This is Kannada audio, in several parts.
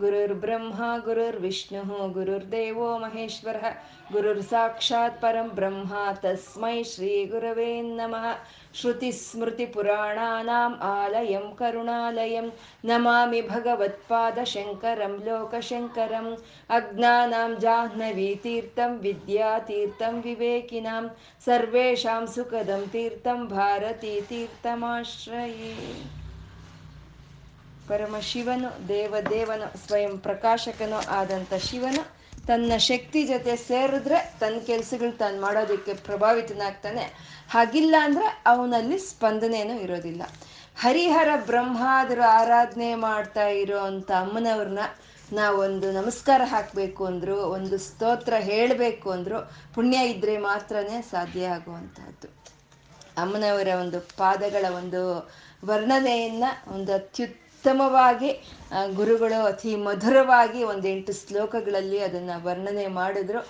गुरुर्ब्रह्मा, गुरुर्विष्णुः, गुरुर्देवो महेश्वरः, गुरुर्साक्षात् परं ब्रह्मा, तस्मै श्रीगुरवे नमः। श्रुतिस्मृतिपुराणानाम् आलयं, करुणालयं, नमामि भगवत्पादशङ्करं लोकशङ्करम् अज्ञानां जाह्नवीतीर्थं, विद्यातीर्थं, विवेकिनां, सर्वेषां सुखदं तीर्थं, भारतीतीर्थमाश्रये। ಪರಮಶಿವನು ದೇವದೇವನು, ಸ್ವಯಂ ಪ್ರಕಾಶಕನು ಆದಂಥ ಶಿವನು. ತನ್ನ ಶಕ್ತಿ ಜೊತೆ ಸೇರಿದ್ರೆ ತನ್ನ ಕೆಲಸಗಳು ತಾನು ಮಾಡೋದಕ್ಕೆ ಪ್ರಭಾವಿತನಾಗ್ತಾನೆ. ಹಾಗಿಲ್ಲ ಅಂದರೆ ಅವನಲ್ಲಿ ಸ್ಪಂದನೇನೂ ಇರೋದಿಲ್ಲ. ಹರಿಹರ ಬ್ರಹ್ಮಾದರು ಆರಾಧನೆ ಮಾಡ್ತಾ ಇರೋ ಅಂಥ ಅಮ್ಮನವ್ರನ್ನ ನಾವೊಂದು ನಮಸ್ಕಾರ ಹಾಕಬೇಕು ಅಂದ್ರು, ಒಂದು ಸ್ತೋತ್ರ ಹೇಳಬೇಕು ಅಂದ್ರು, ಪುಣ್ಯ ಇದ್ರೆ ಮಾತ್ರನೇ ಸಾಧ್ಯ ಆಗುವಂತಹದ್ದು. ಅಮ್ಮನವರ ಒಂದು ಪಾದಗಳ ಒಂದು ವರ್ಣನೆಯನ್ನ, ಒಂದು ಅತ್ಯುತ್ತಮವಾಗಿ ಗುರುಗಳು ಅತಿ ಮಧುರವಾಗಿ ಒಂದೆಂಟು ಶ್ಲೋಕಗಳಲ್ಲಿ ಅದನ್ನ ವರ್ಣನೆ ಮಾಡಿದ್ರು.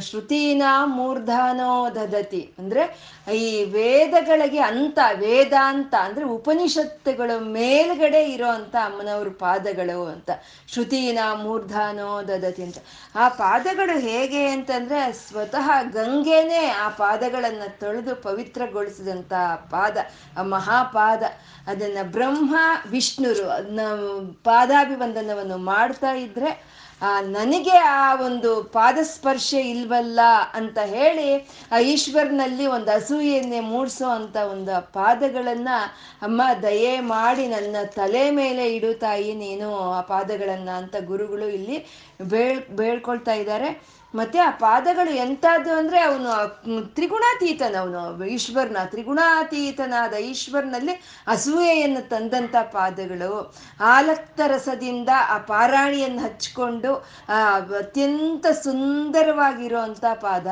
ಶ್ರುತೀನ ಮೂರ್ಧಾನೋ ದದತಿ. ಅಂದ್ರೆ ಈ ವೇದಗಳಿಗೆ ಅಂತ, ವೇದಾಂತ ಅಂದ್ರೆ ಉಪನಿಷತ್ತುಗಳ ಮೇಲ್ಗಡೆ ಇರೋ ಅಂತ ಅಮ್ಮನವ್ರ ಪಾದಗಳು ಅಂತ. ಶ್ರುತೀನ ಮೂರ್ಧಾನೋ ದದತಿ ಅಂತ. ಆ ಪಾದಗಳು ಹೇಗೆ ಅಂತಂದ್ರೆ ಸ್ವತಃ ಗಂಗೆನೇ ಆ ಪಾದಗಳನ್ನ ತೊಳೆದು ಪವಿತ್ರಗೊಳಿಸಿದಂತ ಪಾದ, ಆ ಮಹಾಪಾದ. ಅದನ್ನ ಬ್ರಹ್ಮ, ವಿಷ್ಣುರು, ಅದನ್ನ ಪಾದಾಭಿವಂದನವನ್ನು ಮಾಡ್ತಾ ಇದ್ರೆ ನನಗೆ ಆ ಒಂದು ಪಾದಸ್ಪರ್ಶ ಇಲ್ವಲ್ಲ ಅಂತ ಹೇಳಿ, ಆ, ಈಶ್ವರನಲ್ಲಿ ಒಂದು ಅಸೂಯೆಯನ್ನೇ ಮೂಡಿಸೋ ಅಂತ ಒಂದು ಪಾದಗಳನ್ನ, ಅಮ್ಮ, ದಯೆ ಮಾಡಿ ನನ್ನ ತಲೆ ಮೇಲೆ ಇಡು ತಾಯಿ, ನೀನು ಆ ಪಾದಗಳನ್ನ ಅಂತ ಗುರುಗಳು ಇಲ್ಲಿ ಬೇಳ್, ಬೇಳ್ಕೊಳ್ತಾ ಇದ್ದಾರೆ. ಮತ್ತೆ ಆ ಪಾದಗಳು ಎಂಥದ್ದು ಅಂದ್ರೆ ಅವನು ತ್ರಿಗುಣಾತೀತನವನು ಈಶ್ವರನ ತ್ರಿಗುಣಾತೀತನಾದ ಈಶ್ವರನಲ್ಲಿ ಅಸೂಯೆಯನ್ನು ತಂದಂತ ಪಾದಗಳು. ಆಲಕ್ತ ರಸದಿಂದ ಆ ಪಾರಾಣಿಯನ್ನು ಹಚ್ಕೊಂಡು ಆ, ಅತ್ಯಂತ ಸುಂದರವಾಗಿರುವಂತ ಪಾದ,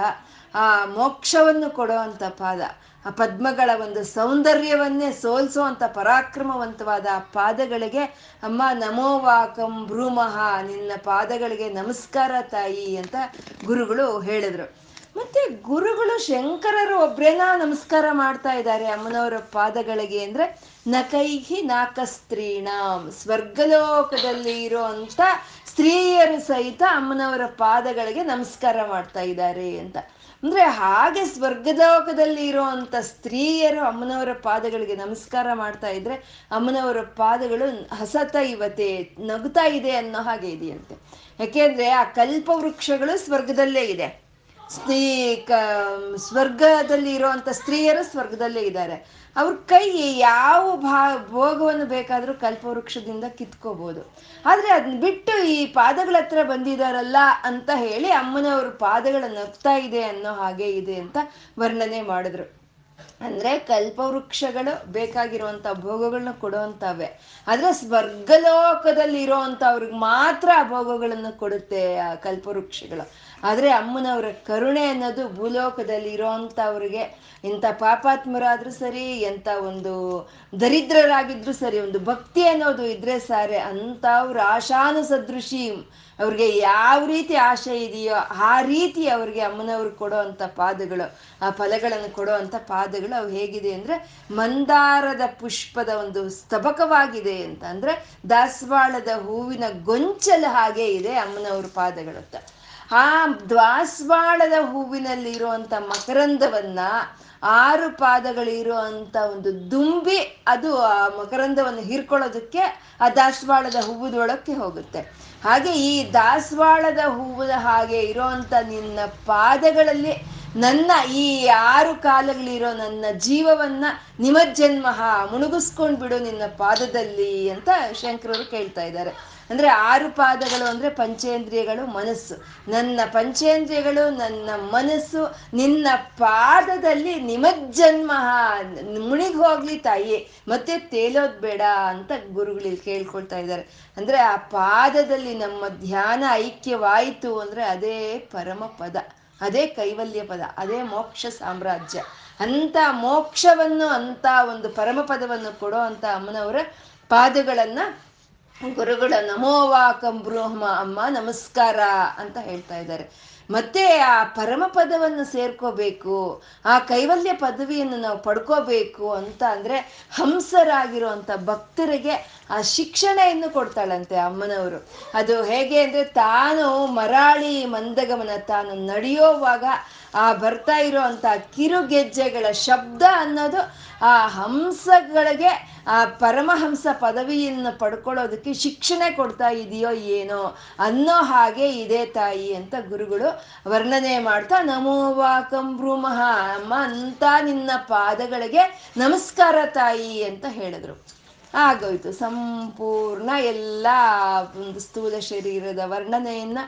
ಆ, ಮೋಕ್ಷವನ್ನು ಕೊಡುವಂತ ಪಾದ, ಆ ಪದ್ಮಗಳ ಒಂದು ಸೌಂದರ್ಯವನ್ನೇ ಸೋಲ್ಸುವಂತ ಪರಾಕ್ರಮವಂತವಾದ ಆ ಪಾದಗಳಿಗೆ, ಅಮ್ಮ ನಮೋವಾಕಂ ಭ್ರೂಮಃ, ನಿನ್ನ ಪಾದಗಳಿಗೆ ನಮಸ್ಕಾರ ತಾಯಿ ಅಂತ ಗುರುಗಳು ಹೇಳಿದ್ರು. ಮತ್ತೆ ಗುರುಗಳು ಶಂಕರರು ಒಬ್ರೇನಾ ನಮಸ್ಕಾರ ಮಾಡ್ತಾ ಇದ್ದಾರೆ ಅಮ್ಮನವರ ಪಾದಗಳಿಗೆ ಅಂದ್ರೆ ನಕೈಹಿ ನಾಕಸ್ತ್ರೀಣ, ಸ್ವರ್ಗಲೋಕದಲ್ಲಿ ಇರುವಂತ ಸ್ತ್ರೀಯರು ಸಹಿತ ಅಮ್ಮನವರ ಪಾದಗಳಿಗೆ ನಮಸ್ಕಾರ ಮಾಡ್ತಾ ಇದ್ದಾರೆ ಅಂತ. ಅಂದ್ರೆ ಹಾಗೆ ಸ್ವರ್ಗಲೋಕದಲ್ಲಿ ಇರುವಂತ ಸ್ತ್ರೀಯರು ಅಮ್ಮನವರ ಪಾದಗಳಿಗೆ ನಮಸ್ಕಾರ ಮಾಡ್ತಾ ಇದ್ರೆ ಅಮ್ಮನವರ ಪಾದಗಳು ಹಸತ ಇವತೆ ನಗುತ್ತಾ ಇದೆ ಅನ್ನೋ ಹಾಗೆ ಇದೆಯಂತೆ. ಯಾಕೆಂದ್ರೆ ಆ ಕಲ್ಪ ವೃಕ್ಷಗಳು ಸ್ವರ್ಗದಲ್ಲೇ ಇದೆ. ಸ್ತ್ರೀ ಕ, ಸ್ವರ್ಗದಲ್ಲಿ ಇರುವಂತ ಸ್ತ್ರೀಯರು ಸ್ವರ್ಗದಲ್ಲೇ ಇದ್ದಾರೆ. ಅವ್ರ ಕೈ ಯಾವ ಭಾ, ಭೋಗವನ್ನು ಬೇಕಾದರೂ ಕಲ್ಪವೃಕ್ಷದಿಂದ ಕಿತ್ಕೋಬಹುದು ಆದ್ರೆ ಅದನ್ನ ಬಿಟ್ಟು ಈ ಪಾದಗಳ ಹತ್ರ ಬಂದಿದಾರಲ್ಲ ಅಂತ ಹೇಳಿ ಅಮ್ಮನವ್ರ ಪಾದಗಳ ನಗ್ತಾ ಇದೆ ಅನ್ನೋ ಹಾಗೆ ಇದೆ ಅಂತ ವರ್ಣನೆ ಮಾಡಿದ್ರು. ಅಂದ್ರೆ ಕಲ್ಪವೃಕ್ಷಗಳು ಬೇಕಾಗಿರುವಂತ ಭೋಗಗಳನ್ನ ಕೊಡುವಂತವೆ ಆದ್ರೆ ಸ್ವರ್ಗಲೋಕದಲ್ಲಿ ಇರೋವಂತ ಅವ್ರಿಗೆ ಮಾತ್ರ ಆ ಭೋಗಗಳನ್ನು ಕೊಡುತ್ತೆ ಆ ಕಲ್ಪವೃಕ್ಷಗಳು. ಆದ್ರೆ ಅಮ್ಮನವರ ಕರುಣೆ ಅನ್ನೋದು ಭೂಲೋಕದಲ್ಲಿ ಇರೋವಂಥವ್ರಿಗೆ ಇಂಥ ಪಾಪಾತ್ಮರಾದರೂ ಸರಿ, ಎಂಥ ಒಂದು ದರಿದ್ರರಾಗಿದ್ರು ಸರಿ, ಒಂದು ಭಕ್ತಿ ಅನ್ನೋದು ಇದ್ರೆ ಸಾರೆ, ಅಂಥವ್ರ ಆಶಾನು ಸದೃಶಿ ಅವ್ರಿಗೆ ಯಾವ ರೀತಿ ಆಶೆ ಇದೆಯೋ ಆ ರೀತಿ ಅವ್ರಿಗೆ ಅಮ್ಮನವ್ರು ಕೊಡೋ ಅಂಥ ಪಾದಗಳು, ಆ ಫಲಗಳನ್ನು ಕೊಡೋ ಅಂಥ ಪಾದಗಳು ಅವು ಹೇಗಿದೆ ಅಂದ್ರೆ ಮಂದಾರದ ಪುಷ್ಪದ ಒಂದು ಸ್ತಬಕವಾಗಿದೆ ಅಂತ ಅಂದರೆ ದಾಸವಾಳದ ಹೂವಿನ ಗೊಂಚಲು ಹಾಗೆ ಇದೆ ಅಮ್ಮನವ್ರ ಪಾದಗಳು ಅಂತ ಆ ದ್ವಾಸ್ವಾಳದ ಹೂವಿನಲ್ಲಿ ಇರುವಂತ ಮಕರಂದವನ್ನ ಆರು ಪಾದಗಳಿರೋ ಅಂತ ಒಂದು ದುಂಬಿ ಅದು ಆ ಮಕರಂದವನ್ನು ಹೀರ್ಕೊಳ್ಳೋದಕ್ಕೆ ಆ ದಾಸವಾಳದ ಹೂವದೊಳಕ್ಕೆ ಹೋಗುತ್ತೆ. ಹಾಗೆ ಈ ದಾಸವಾಳದ ಹೂವದ ಹಾಗೆ ಇರೋವಂಥ ನಿನ್ನ ಪಾದಗಳಲ್ಲಿ ನನ್ನ ಈ ಆರು ಕಾಲಗಳಿರೋ ನನ್ನ ಜೀವವನ್ನ ನಿಮಜ್ಜನ್ಮಹ ಮುಣುಗಿಸ್ಕೊಂಡ್ಬಿಡು ನಿನ್ನ ಪಾದದಲ್ಲಿ ಅಂತ ಶಂಕರರು ಕೇಳ್ತಾ ಇದ್ದಾರೆ. ಅಂದ್ರೆ ಆರು ಪಾದಗಳು ಅಂದ್ರೆ ಪಂಚೇಂದ್ರಿಯಗಳು ಮನಸ್ಸು. ನನ್ನ ಪಂಚೇಂದ್ರಿಯಗಳು, ನನ್ನ ಮನಸ್ಸು, ನಿನ್ನ ಪಾದದಲ್ಲಿ ನಿಮಜ್ಜನ್ಮ. ಮುಣಿಗ್ ಹೋಗ್ಲಿ ತಾಯಿ, ಮತ್ತೆ ತೇಲೋದ್ ಬೇಡ ಅಂತ ಗುರುಗಳು ಕೇಳ್ಕೊಳ್ತಾ ಇದ್ದಾರೆ. ಅಂದ್ರೆ ಆ ಪಾದದಲ್ಲಿ ನಮ್ಮ ಧ್ಯಾನ ಐಕ್ಯವಾಯಿತು ಅಂದ್ರೆ ಅದೇ ಪರಮ ಪದ, ಅದೇ ಕೈವಲ್ಯ ಪದ, ಅದೇ ಮೋಕ್ಷ ಸಾಮ್ರಾಜ್ಯ. ಅಂತ ಮೋಕ್ಷವನ್ನು ಅಂತ ಒಂದು ಪರಮ ಪದವನ್ನು ಕೊಡೋ ಅಂತ ಅಮ್ಮನವರ ಪಾದಗಳನ್ನ ಗುರುಗಳ ನಮೋವಾಕಂ ಬ್ರಹ್ಮ, ಅಮ್ಮ ನಮಸ್ಕಾರ ಅಂತ ಹೇಳ್ತಾ ಇದ್ದಾರೆ. ಮತ್ತೆ ಆ ಪರಮ ಪದವನ್ನು ಸೇರ್ಕೋಬೇಕು, ಆ ಕೈವಲ್ಯ ಪದವಿಯನ್ನು ನಾವು ಪಡ್ಕೋಬೇಕು ಅಂತ ಅಂದ್ರೆ ಹಂಸರಾಗಿರುವಂತ ಭಕ್ತರಿಗೆ ಆ ಶಿಕ್ಷಣೆಯನ್ನು ಕೊಡ್ತಾಳಂತೆ ಅಮ್ಮನವರು. ಅದು ಹೇಗೆ ಅಂದ್ರೆ ತಾನು ಮರಾಳಿ ಮಂದಗಮನ ತಾನು ನಡೆಯೋವಾಗ ಆ ಬರ್ತಾ ಇರೋ ಕಿರುಗೆಜ್ಜೆಗಳ ಶಬ್ದ ಅನ್ನೋದು ಆ ಹಂಸಗಳಿಗೆ, ಆ ಪರಮಹಂಸ ಪದವಿಯನ್ನು ಪಡ್ಕೊಳ್ಳೋದಕ್ಕೆ ಶಿಕ್ಷಣೆ ಕೊಡ್ತಾ ಇದೆಯೋ ಏನೋ ಅನ್ನೋ ಹಾಗೆ ಇದೆ ತಾಯಿ ಅಂತ ಗುರುಗಳು ವರ್ಣನೆ ಮಾಡ್ತಾ ನಮೋವಾಕಂ ಭ್ರೂಮಃ, ಅಮ್ಮ ಅಂತ ನಿನ್ನ ಪಾದಗಳಿಗೆ ನಮಸ್ಕಾರ ತಾಯಿ ಅಂತ ಹೇಳಿದ್ರು. ಆಗೋಯ್ತು. ಸಂಪೂರ್ಣ ಎಲ್ಲ ಒಂದು ಸ್ಥೂಲ ಶರೀರದ ವರ್ಣನೆಯನ್ನ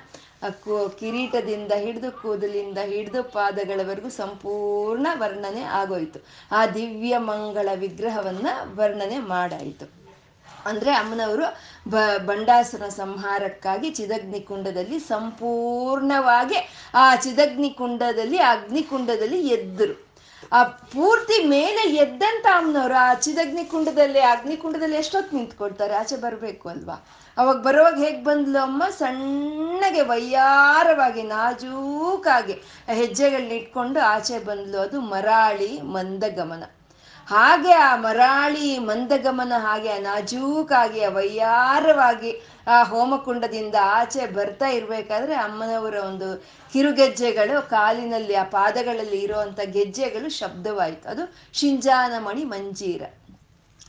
ಕಿರೀಟದಿಂದ ಹಿಡಿದು ಕೂದಲಿಂದ ಹಿಡಿದು ಪಾದಗಳವರೆಗೂ ಸಂಪೂರ್ಣ ವರ್ಣನೆ ಆಗೋಯ್ತು. ಆ ದಿವ್ಯ ಮಂಗಳ ವಿಗ್ರಹವನ್ನ ವರ್ಣನೆ ಮಾಡಾಯಿತು. ಅಂದ್ರೆ ಅಮ್ಮನವರು ಬ, ಬಂಡಾಸುರ ಸಂಹಾರಕ್ಕಾಗಿ ಚಿದಗ್ನಿ ಕುಂಡದಲ್ಲಿ ಸಂಪೂರ್ಣವಾಗಿ ಆ ಚಿದಗ್ನಿ ಕುಂಡದಲ್ಲಿ ಅಗ್ನಿಕುಂಡದಲ್ಲಿ ಎದ್ದರು. ಆ ಪೂರ್ತಿ ಮೇಲೆ ಎದ್ದಂತ ಅಮ್ಮನವರು ಆ ಚಿದಗ್ನಿ ಕುಂಡದಲ್ಲಿ ಅಗ್ನಿಕುಂಡದಲ್ಲಿ ಎಷ್ಟೊತ್ತು ನಿಂತ್ಕೊಳ್ತಾರೆ? ಆಚೆ ಬರಬೇಕು ಅಲ್ವಾ? ಅವಾಗ ಬರೋವಾಗ ಹೇಗೆ ಬಂದ್ಲು ಅಮ್ಮ? ಸಣ್ಣಗೆ, ವಯ್ಯಾರವಾಗಿ, ನಾಜೂಕಾಗಿ ಹೆಜ್ಜೆಗಳನ್ನ ಇಟ್ಕೊಂಡು ಆಚೆ ಬಂದ್ಲು. ಅದು ಮರಾಳಿ ಮಂದಗಮನ. ಹಾಗೆ ಆ ಮರಾಳಿ ಮಂದಗಮನ, ಹಾಗೆ ಆ ನಾಜೂಕಾಗಿ, ಆ ವಯ್ಯಾರವಾಗಿ ಆ ಹೋಮಕುಂಡದಿಂದ ಆಚೆ ಬರ್ತಾ ಇರಬೇಕಾದ್ರೆ ಅಮ್ಮನವರ ಒಂದು ಕಿರುಗೆಜ್ಜೆಗಳು, ಕಾಲಿನಲ್ಲಿ ಆ ಪಾದಗಳಲ್ಲಿ ಇರುವಂತ ಗೆಜ್ಜೆಗಳು ಶಬ್ದವಾಯಿತು. ಅದು ಶಿಂಜಾನಮಣಿ ಮಂಜೀರ.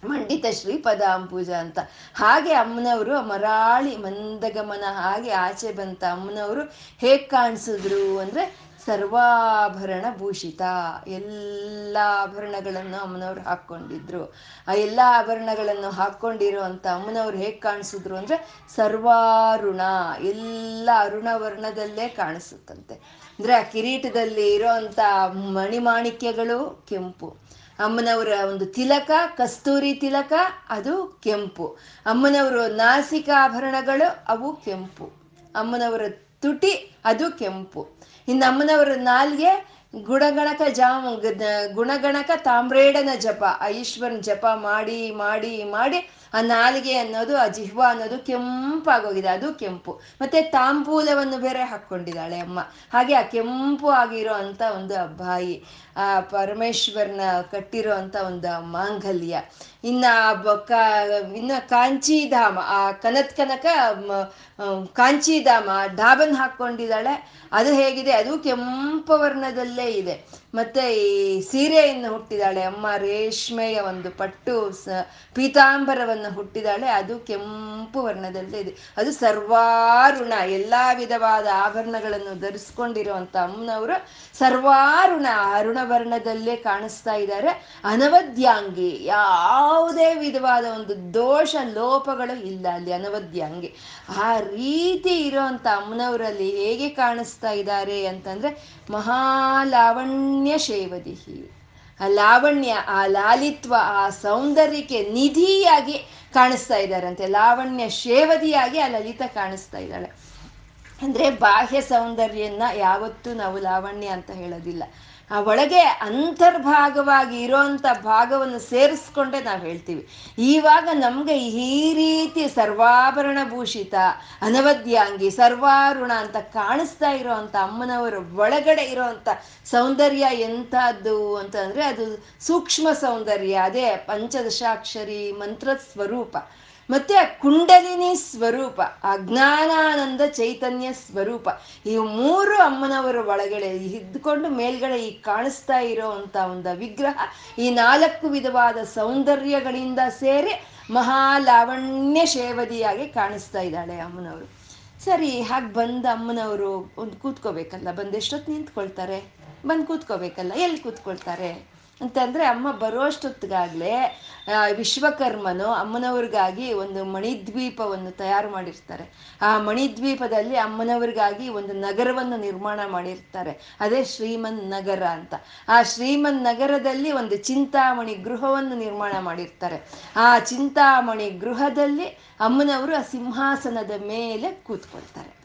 ಮಂಡಿತ ಶ್ರೀಪದಾಂಬುಜ ಅಂತ. ಹಾಗೆ ಅಮ್ಮನವರು ಮರಾಳಿ ಮಂದಗಮನ ಹಾಗೆ ಆಚೆ ಬಂತ ಅಮ್ಮನವರು ಹೇಗ್ ಕಾಣಿಸಿದ್ರು ಅಂದ್ರೆ ಸರ್ವಾಭರಣ ಭೂಷಿತ. ಎಲ್ಲ ಆಭರಣಗಳನ್ನು ಅಮ್ಮನವ್ರು ಹಾಕ್ಕೊಂಡಿದ್ರು. ಆ ಎಲ್ಲ ಆಭರಣಗಳನ್ನು ಹಾಕೊಂಡಿರುವಂತ ಅಮ್ಮನವ್ರು ಹೇಗ್ ಕಾಣಿಸಿದ್ರು ಅಂದ್ರೆ ಸರ್ವಾರುಣ. ಎಲ್ಲ ಅರುಣ ವರ್ಣದಲ್ಲೇ ಕಾಣಿಸುತ್ತಂತೆ. ಅಂದ್ರೆ ಆ ಕಿರೀಟದಲ್ಲಿ ಇರೋಂಥ ಮಣಿಮಾಣಿಕ್ಯಗಳು ಕೆಂಪು. ಅಮ್ಮನವರ ಒಂದು ತಿಲಕ, ಕಸ್ತೂರಿ ತಿಲಕ, ಅದು ಕೆಂಪು. ಅಮ್ಮನವರು ನಾಸಿಕ ಆಭರಣಗಳು, ಅವು ಕೆಂಪು. ಅಮ್ಮನವರ ತುಟಿ, ಅದು ಕೆಂಪು. ಇನ್ನು ಅಮ್ಮನವರ ನಾಲ್ಗೆ ಗುಣಗಣಕ ಜಾಮ ಗುಣಗಣಕ ತಾಮ್ರೇಡನ ಜಪ ಈಶ್ವರನ ಜಪ, ಮಾಡಿ ಮಾಡಿ ಮಾಡಿ ಆ ನಾಲಿಗೆ ಅನ್ನೋದು, ಆ ಜಿಹ್ವ ಅನ್ನೋದು ಕೆಂಪಾಗೋಗಿದೆ. ಅದು ಕೆಂಪು. ಮತ್ತೆ ತಾಂಬೂಲವನ್ನು ಬೇರೆ ಹಾಕ್ಕೊಂಡಿದ್ದಾಳೆ ಅಮ್ಮ. ಹಾಗೆ ಆ ಕೆಂಪು ಆಗಿರೋ ಅಂತ ಒಂದು ಅಬ್ಬಾಯಿ ಆ ಪರಮೇಶ್ವರನ ಕಟ್ಟಿರೋ ಅಂತ ಒಂದು ಮಾಂಗಲ್ಯ. ಇನ್ನ ಬೊಕ್ಕ ಇನ್ನ ಕಾಂಚಿಧಾಮ, ಆ ಕನತ್ ಕನಕ ಕಾಂಚಿಧಾಮ ಡಾಬನ್ ಹಾಕೊಂಡಿದ್ದಾಳೆ ಅದು ಹೇಗಿದೆ? ಅದು ಕೆಂಪು ವರ್ಣದಲ್ಲೇ ಇದೆ. ಮತ್ತೆ ಈ ಸೀರೆಯನ್ನು ಹುಟ್ಟಿದಾಳೆ. ಅಮ್ಮ ರೇಷ್ಮೆಯ ಒಂದು ಪಟ್ಟು ಸ, ಪೀತಾಂಬರವನ್ನು ಹುಟ್ಟಿದಾಳೆ. ಅದು ಕೆಂಪು ವರ್ಣದಲ್ಲೇ ಇದೆ. ಅದು ಸರ್ವಾರುಣ, ಎಲ್ಲ ವಿಧವಾದ ಆಭರಣಗಳನ್ನು ಧರಿಸ್ಕೊಂಡಿರುವಂತ ಅಮ್ಮನವರು ಸರ್ವಾರುಣ ಅರುಣ ವರ್ಣದಲ್ಲೇ ಕಾಣಿಸ್ತಾ ಇದ್ದಾರೆ. ಅನವದ್ಯಾಂಗಿ, ಯಾವುದೇ ವಿಧವಾದ ಒಂದು ದೋಷ, ಲೋಪಗಳು ಇಲ್ಲ ಅಲ್ಲಿ ಅನವದ್ಯಾಂಗಿ. ಆ ರೀತಿ ಇರುವಂತ ಅಮ್ಮನವರಲ್ಲಿ ಹೇಗೆ ಕಾಣಿಸ್ತಾ ಇದ್ದಾರೆ ಅಂತಂದ್ರೆ ಮಹಾಲಾವಣ್ಯ ಶೇವದಿಹಿ ಆ ಲಾವಣ್ಯ, ಆ ಲಾಲಿತ್ವ, ಆ ಸೌಂದರ್ಯಕ್ಕೆ ನಿಧಿಯಾಗಿ ಕಾಣಿಸ್ತಾ ಇದ್ದಾರಂತೆ. ಲಾವಣ್ಯ ಶೇವದಿಯಾಗಿ ಆ ಲಲಿತ ಕಾಣಿಸ್ತಾ ಇದ್ದಾಳೆ. ಅಂದ್ರೆ ಬಾಹ್ಯ ಸೌಂದರ್ಯನ್ನ ಯಾವತ್ತೂ ನಾವು ಲಾವಣ್ಯ ಅಂತ ಹೇಳೋದಿಲ್ಲ. ಆ ಒಳಗೆ ಅಂತರ್ಭಾಗವಾಗಿ ಇರೋಂಥ ಭಾಗವನ್ನು ಸೇರಿಸ್ಕೊಂಡೆ ನಾವು ಹೇಳ್ತೀವಿ. ಈವಾಗ ನಮ್ಗೆ ಈ ರೀತಿ ಸರ್ವಾಭರಣ ಭೂಷಿತ, ಅನವದ್ಯಾಂಗಿ, ಸರ್ವಾರುಣ ಅಂತ ಕಾಣಿಸ್ತಾ ಇರೋವಂಥ ಅಮ್ಮನವರ ಒಳಗಡೆ ಇರೋವಂಥ ಸೌಂದರ್ಯ ಎಂಥದ್ದು ಅಂತಂದ್ರೆ ಅದು ಸೂಕ್ಷ್ಮ ಸೌಂದರ್ಯ, ಅದೇ ಪಂಚದಶಾಕ್ಷರಿ ಮಂತ್ರ ಸ್ವರೂಪ ಮತ್ತೆ ಆ ಕುಂಡಲಿನಿ ಸ್ವರೂಪ, ಆ ಚೈತನ್ಯ ಸ್ವರೂಪ, ಈ ಮೂರು ಅಮ್ಮನವರ ಒಳಗಡೆ ಇದ್ಕೊಂಡು ಮೇಲ್ಗಡೆ ಈ ಕಾಣಿಸ್ತಾ ಇರೋ ಅಂತ ಒಂದು ವಿಗ್ರಹ, ಈ ನಾಲ್ಕು ವಿಧವಾದ ಸೌಂದರ್ಯಗಳಿಂದ ಸೇರಿ ಮಹಾಲಾವಣ್ಯ ಶೇವದಿಯಾಗಿ ಕಾಣಿಸ್ತಾ ಇದ್ದಾಳೆ ಅಮ್ಮನವರು. ಸರಿ, ಹಾಗೆ ಬಂದ ಅಮ್ಮನವರು ಒಂದು ಕೂತ್ಕೋಬೇಕಲ್ಲ, ಬಂದೆಷ್ಟೊತ್ತು ನಿಂತ್ಕೊಳ್ತಾರೆ? ಬಂದು ಕೂತ್ಕೋಬೇಕಲ್ಲ, ಎಲ್ಲಿ ಕೂತ್ಕೊಳ್ತಾರೆ? ಅಂತಂದ್ರೆ ಅಮ್ಮ ಬರುವಷ್ಟೊತ್ತಿಗಾಗ್ಲೇ ವಿಶ್ವಕರ್ಮನು ಅಮ್ಮನವ್ರಿಗಾಗಿ ಒಂದು ಮಣಿದ್ವೀಪವನ್ನು ತಯಾರು ಮಾಡಿರ್ತಾರೆ. ಆ ಮಣಿದ್ವೀಪದಲ್ಲಿ ಅಮ್ಮನವ್ರಿಗಾಗಿ ಒಂದು ನಗರವನ್ನು ನಿರ್ಮಾಣ ಮಾಡಿರ್ತಾರೆ. ಅದೇ ಶ್ರೀಮನ್ ನಗರ ಅಂತ. ಆ ಶ್ರೀಮನ್ ನಗರದಲ್ಲಿ ಒಂದು ಚಿಂತಾಮಣಿ ಗೃಹವನ್ನು ನಿರ್ಮಾಣ ಮಾಡಿರ್ತಾರೆ. ಆ ಚಿಂತಾಮಣಿ ಗೃಹದಲ್ಲಿ ಅಮ್ಮನವರು ಆ ಸಿಂಹಾಸನದ ಮೇಲೆ ಕೂತ್ಕೊಳ್ತಾರೆ.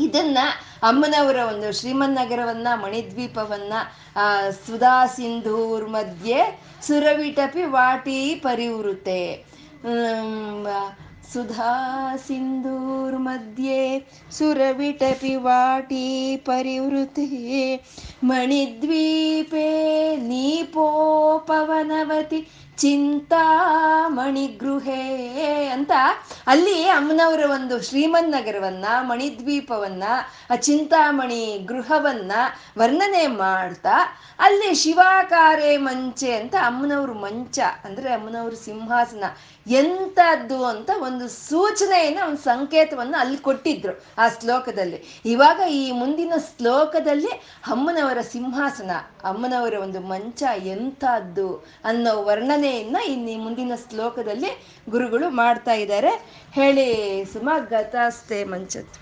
ಇದನ್ನ ಅಮ್ಮನವರ ಒಂದು ಶ್ರೀಮನ್ನಗರವನ್ನ, ಮಣಿದ್ವೀಪವನ್ನ ಸುಧಾ ಸಿಂಧೂರ್ ಮಧ್ಯೆ ಸುರವಿಟಪಿ ವಾಟಿ ಪರಿವೃತೆ. ಸುಧಾ ಸಿಂಧೂರ್ ಮಧ್ಯೆ ಸುರವಿಟಪಿ ವಾಟಿ ಪರಿವೃತೆ. ಮಣಿದ್ವೀಪೆ ನೀಪೋಪವನವತಿ ಚಿಂತಾಮಣಿಗೃಹೇ ಅಂತ ಅಲ್ಲಿ ಅಮ್ಮನವರ ಒಂದು ಶ್ರೀಮನ್ ನಗರವನ್ನ ಮಣಿದ್ವೀಪವನ್ನ, ಆ ಚಿಂತಾಮಣಿ ಗೃಹವನ್ನ ವರ್ಣನೆ ಮಾಡ್ತಾ, ಅಲ್ಲಿ ಶಿವಾಕಾರೆ ಮಂಚೆ ಅಂತ ಅಮ್ಮನವ್ರ ಮಂಚ, ಅಂದ್ರೆ ಅಮ್ಮನವ್ರ ಸಿಂಹಾಸನ. ಎಂತದ್ದು ಅಂತ ಒಂದು ಸೂಚನೆಯನ್ನ ಒಂದು ಸಂಕೇತವನ್ನು ಅಲ್ಲಿ ಕೊಟ್ಟಿದ್ರು ಆ ಶ್ಲೋಕದಲ್ಲಿ. ಇವಾಗ ಈ ಮುಂದಿನ ಶ್ಲೋಕದಲ್ಲಿ ಅಮ್ಮನವರ ಸಿಂಹಾಸನ, ಅಮ್ಮನವರ ಒಂದು ಮಂಚ ಎಂಥದ್ದು ಅನ್ನೋ ವರ್ಣನೆಯನ್ನ ಇನ್ನು ಮುಂದಿನ ಶ್ಲೋಕದಲ್ಲಿ ಗುರುಗಳು ಮಾಡ್ತಾ ಇದ್ದಾರೆ. ಹೇಳಿ ಸುಮ ಗತಾಸ್ತೆ ಮಂಚತ್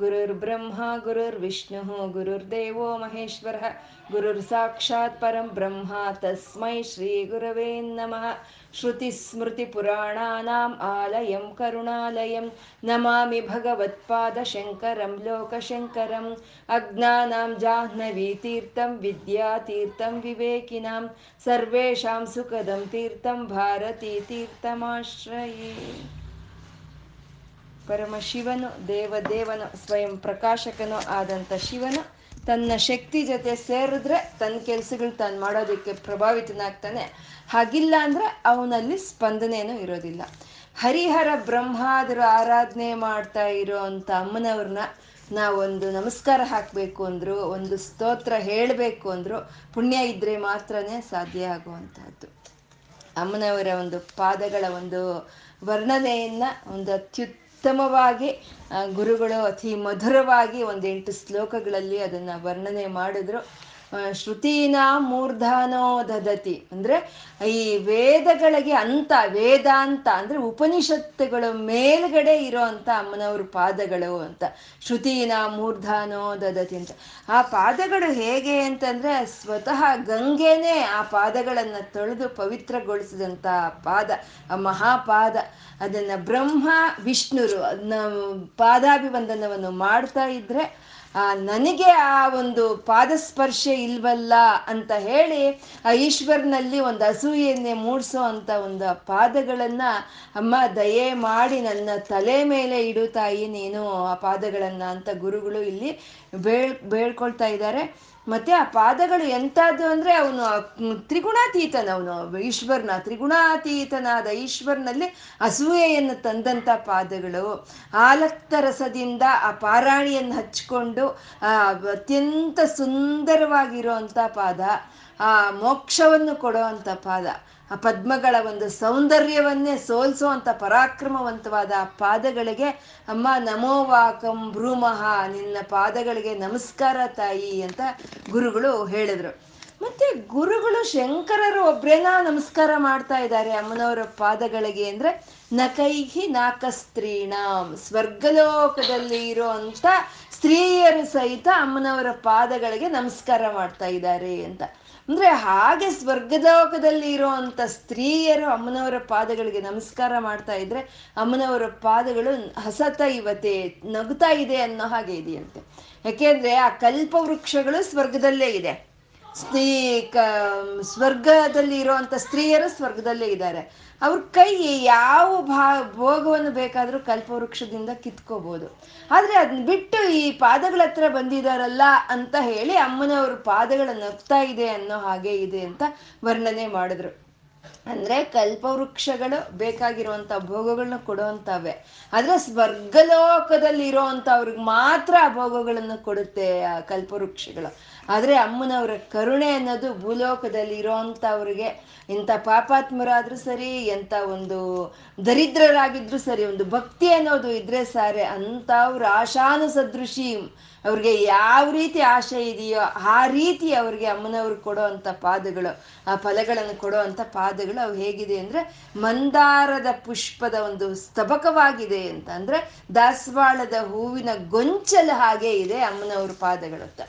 गुरुर्ब्रह्मा गुरुर्विष्णुः गुरुर्देवो महेश्वरः गुरुर्साक्षात् परं ब्रह्मा तस्मै श्रीगुरवे नमः श्रुतिस्मृतिपुराणानाम् आलयं करुणालयं नमामि भगवत्पादशङ्करं लोकशङ्करम् अज्ञानां जाह्नवीतीर्थं विद्यातीर्थं विवेकिनां सर्वेषां सुखदं तीर्थं भारतीतीर्थमाश्रये ಪರಮಶಿವನು ದೇವದೇವನು, ಸ್ವಯಂ ಪ್ರಕಾಶಕನು ಆದಂಥ ಶಿವನು. ತನ್ನ ಶಕ್ತಿ ಜೊತೆ ಸೇರಿದ್ರೆ ತನ್ನ ಕೆಲ್ಸಗಳು ತಾನು ಮಾಡೋದಕ್ಕೆ ಪ್ರಭಾವಿತನಾಗ್ತಾನೆ. ಹಾಗಿಲ್ಲ ಅಂದ್ರೆ ಅವನಲ್ಲಿ ಸ್ಪಂದನೇನೂ ಇರೋದಿಲ್ಲ. ಹರಿಹರ ಬ್ರಹ್ಮಾದರು ಆರಾಧನೆ ಮಾಡ್ತಾ ಇರೋ ಅಂತ ಅಮ್ಮನವ್ರನ್ನ ನಾವೊಂದು ನಮಸ್ಕಾರ ಹಾಕಬೇಕು ಅಂದ್ರು, ಒಂದು ಸ್ತೋತ್ರ ಹೇಳಬೇಕು ಅಂದ್ರು, ಪುಣ್ಯ ಇದ್ರೆ ಮಾತ್ರನೇ ಸಾಧ್ಯ ಆಗುವಂತಹದ್ದು ಅಮ್ಮನವರ ಒಂದು ಪಾದಗಳ ಒಂದು ವರ್ಣನೆಯನ್ನ, ಒಂದು ಅತ್ಯುತ್ತಮವಾಗಿ ಗುರುಗಳು ಅತಿ ಮಧುರವಾಗಿ ಒಂದೆಂಟು ಶ್ಲೋಕಗಳಲ್ಲಿ ಅದನ್ನ ವರ್ಣನೆ ಮಾಡಿದ್ರು. ಶ್ರುತೀನ ಮೂರ್ಧನೋ ದದತಿ. ಅಂದ್ರೆ ಈ ವೇದಗಳಿಗೆ ಅಂತ, ವೇದಾಂತ ಅಂದ್ರೆ ಉಪನಿಷತ್ತುಗಳ ಮೇಲ್ಗಡೆ ಇರೋ ಅಂತ ಅಮ್ಮನವ್ರ ಪಾದಗಳು ಅಂತ. ಶ್ರುತೀನ ಮೂರ್ಧನೋ ದದತಿ ಅಂತ. ಆ ಪಾದಗಳು ಹೇಗೆ ಅಂತಂದ್ರೆ ಸ್ವತಃ ಗಂಗೆನೇ ಆ ಪಾದಗಳನ್ನ ತೊಳೆದು ಪವಿತ್ರಗೊಳಿಸಿದಂತ ಪಾದ, ಆ ಮಹಾಪಾದ. ಅದನ್ನ ಬ್ರಹ್ಮ, ವಿಷ್ಣುರು ಅದನ್ನ ಪಾದಾಭಿವಂದನವನ್ನು ಮಾಡ್ತಾ ಇದ್ರೆ ನನಗೆ ಆ ಒಂದು ಪಾದಸ್ಪರ್ಶ ಇಲ್ವಲ್ಲ ಅಂತ ಹೇಳಿ ಆ ಈಶ್ವರನಲ್ಲಿ ಒಂದು ಅಸೂಯೆಯನ್ನೇ ಮೂಡಿಸೋ ಅಂತ ಒಂದು ಪಾದಗಳನ್ನ, ಅಮ್ಮ, ದಯೆ ಮಾಡಿ ನನ್ನ ತಲೆ ಮೇಲೆ ಇಡು ತಾಯಿ, ನೀನು ಆ ಪಾದಗಳನ್ನ ಅಂತ ಗುರುಗಳು ಇಲ್ಲಿ ಬೇಳ್, ಬೇಳ್ಕೊಳ್ತಾ ಇದ್ದಾರೆ. ಮತ್ತೆ ಆ ಪಾದಗಳು ಎಂಥದ್ದು ಅಂದ್ರೆ ಅವನು ತ್ರಿಗುಣಾತೀತನವನು ಈಶ್ವರನ, ತ್ರಿಗುಣಾತೀತನಾದ ಈಶ್ವರ್ನಲ್ಲಿ ಅಸೂಯೆಯನ್ನು ತಂದಂತ ಪಾದಗಳು. ಆಲಕ್ತ ರಸದಿಂದ ಆ ಪಾರಾಣಿಯನ್ನು ಹಚ್ಕೊಂಡು ಅತ್ಯಂತ ಸುಂದರವಾಗಿರುವಂತ ಪಾದ, ಆ ಮೋಕ್ಷವನ್ನು ಕೊಡುವಂತ ಪಾದ. ಆ ಪದ್ಮಗಳ ಒಂದು ಸೌಂದರ್ಯವನ್ನೇ ಸೋಲ್ಸೋ ಅಂತ ಪರಾಕ್ರಮವಂತವಾದ ಆ ಪಾದಗಳಿಗೆ, ಅಮ್ಮ ನಮೋವಾಕಂ ಭ್ರೂಮಹ ಭ್ರೂಮಃ, ನಿನ್ನ ಪಾದಗಳಿಗೆ ನಮಸ್ಕಾರ ತಾಯಿ ಅಂತ ಗುರುಗಳು ಹೇಳಿದ್ರು. ಮತ್ತೆ ಗುರುಗಳು ಶಂಕರರು ಒಬ್ರೇನ ನಮಸ್ಕಾರ ಮಾಡ್ತಾ ಇದ್ದಾರೆ ಅಮ್ಮನವರ ಪಾದಗಳಿಗೆ ಅಂದ್ರೆ, ನಕೈಹಿ ನಾಕಸ್ತ್ರೀಣಾಂ, ಸ್ವರ್ಗಲೋಕದಲ್ಲಿ ಇರೋ ಅಂತ ಸ್ತ್ರೀಯರು ಸಹಿತ ಅಮ್ಮನವರ ಪಾದಗಳಿಗೆ ನಮಸ್ಕಾರ ಮಾಡ್ತಾ ಇದ್ದಾರೆ ಅಂತ. ಅಂದ್ರೆ ಹಾಗೆ ಸ್ವರ್ಗಲೋಕದಲ್ಲಿ ಇರುವಂತ ಸ್ತ್ರೀಯರು ಅಮ್ಮನವರ ಪಾದಗಳಿಗೆ ನಮಸ್ಕಾರ ಮಾಡ್ತಾ ಇದ್ರೆ ಅಮ್ಮನವರ ಪಾದಗಳು ಹಸತ ಇವತೆ ನಗುತ್ತಾ ಇದೆ ಅನ್ನೋ ಹಾಗೆ ಇದೆಯಂತೆ. ಯಾಕೆಂದ್ರೆ ಆ ಕಲ್ಪ ವೃಕ್ಷಗಳು ಸ್ವರ್ಗದಲ್ಲೇ ಇದೆ. ಸ್ತ್ರೀ ಕ, ಸ್ವರ್ಗದಲ್ಲಿ ಇರುವಂತ ಸ್ತ್ರೀಯರು ಸ್ವರ್ಗದಲ್ಲೇ ಇದ್ದಾರೆ. ಅವ್ರ ಕೈ ಯಾವ ಭಾ, ಭೋಗವನ್ನು ಬೇಕಾದರೂ ಕಲ್ಪವೃಕ್ಷದಿಂದ ಕಿತ್ಕೋಬಹುದು ಆದ್ರೆ ಅದನ್ನ ಬಿಟ್ಟು ಈ ಪಾದಗಳ ಹತ್ರ ಬಂದಿದಾರಲ್ಲ ಅಂತ ಹೇಳಿ ಅಮ್ಮನವರು ಪಾದಗಳ ನಗ್ತಾ ಇದೆ ಅನ್ನೋ ಹಾಗೆ ಇದೆ ಅಂತ ವರ್ಣನೆ ಮಾಡಿದ್ರು. ಅಂದ್ರೆ ಕಲ್ಪವೃಕ್ಷಗಳು ಬೇಕಾಗಿರುವಂತ ಭೋಗಗಳನ್ನ ಕೊಡುವಂತವೆ ಆದ್ರೆ ಸ್ವರ್ಗಲೋಕದಲ್ಲಿ ಇರೋವಂಥವ್ರಿಗೆ ಮಾತ್ರ ಆ ಭೋಗಗಳನ್ನು ಕೊಡುತ್ತೆ ಆ ಕಲ್ಪವೃಕ್ಷಗಳು. ಆದ್ರೆ ಅಮ್ಮನವರ ಕರುಣೆ ಅನ್ನೋದು ಭೂಲೋಕದಲ್ಲಿ ಇರೋವಂಥವ್ರಿಗೆ ಇಂಥ ಪಾಪಾತ್ಮರಾದರೂ ಸರಿ, ಎಂಥ ಒಂದು ದರಿದ್ರರಾಗಿದ್ರು ಸರಿ, ಒಂದು ಭಕ್ತಿ ಅನ್ನೋದು ಇದ್ರೆ ಸಾರೆ, ಅಂಥವ್ರ ಆಶಾನು ಸದೃಶಿ ಅವ್ರಿಗೆ ಯಾವ ರೀತಿ ಆಶೆ ಇದೆಯೋ ಆ ರೀತಿ ಅವ್ರಿಗೆ ಅಮ್ಮನವ್ರು ಕೊಡೋ ಅಂಥ ಪಾದಗಳು, ಆ ಫಲಗಳನ್ನು ಕೊಡೋ ಅಂಥ ಪಾದಗಳು ಅವು ಹೇಗಿದೆ ಅಂದ್ರೆ ಮಂದಾರದ ಪುಷ್ಪದ ಒಂದು ಸ್ತಬಕವಾಗಿದೆ ಅಂತ ಅಂದರೆ ದಾಸವಾಳದ ಹೂವಿನ ಗೊಂಚಲು ಹಾಗೆ ಇದೆ ಅಮ್ಮನವ್ರ ಪಾದಗಳು ಅಂತ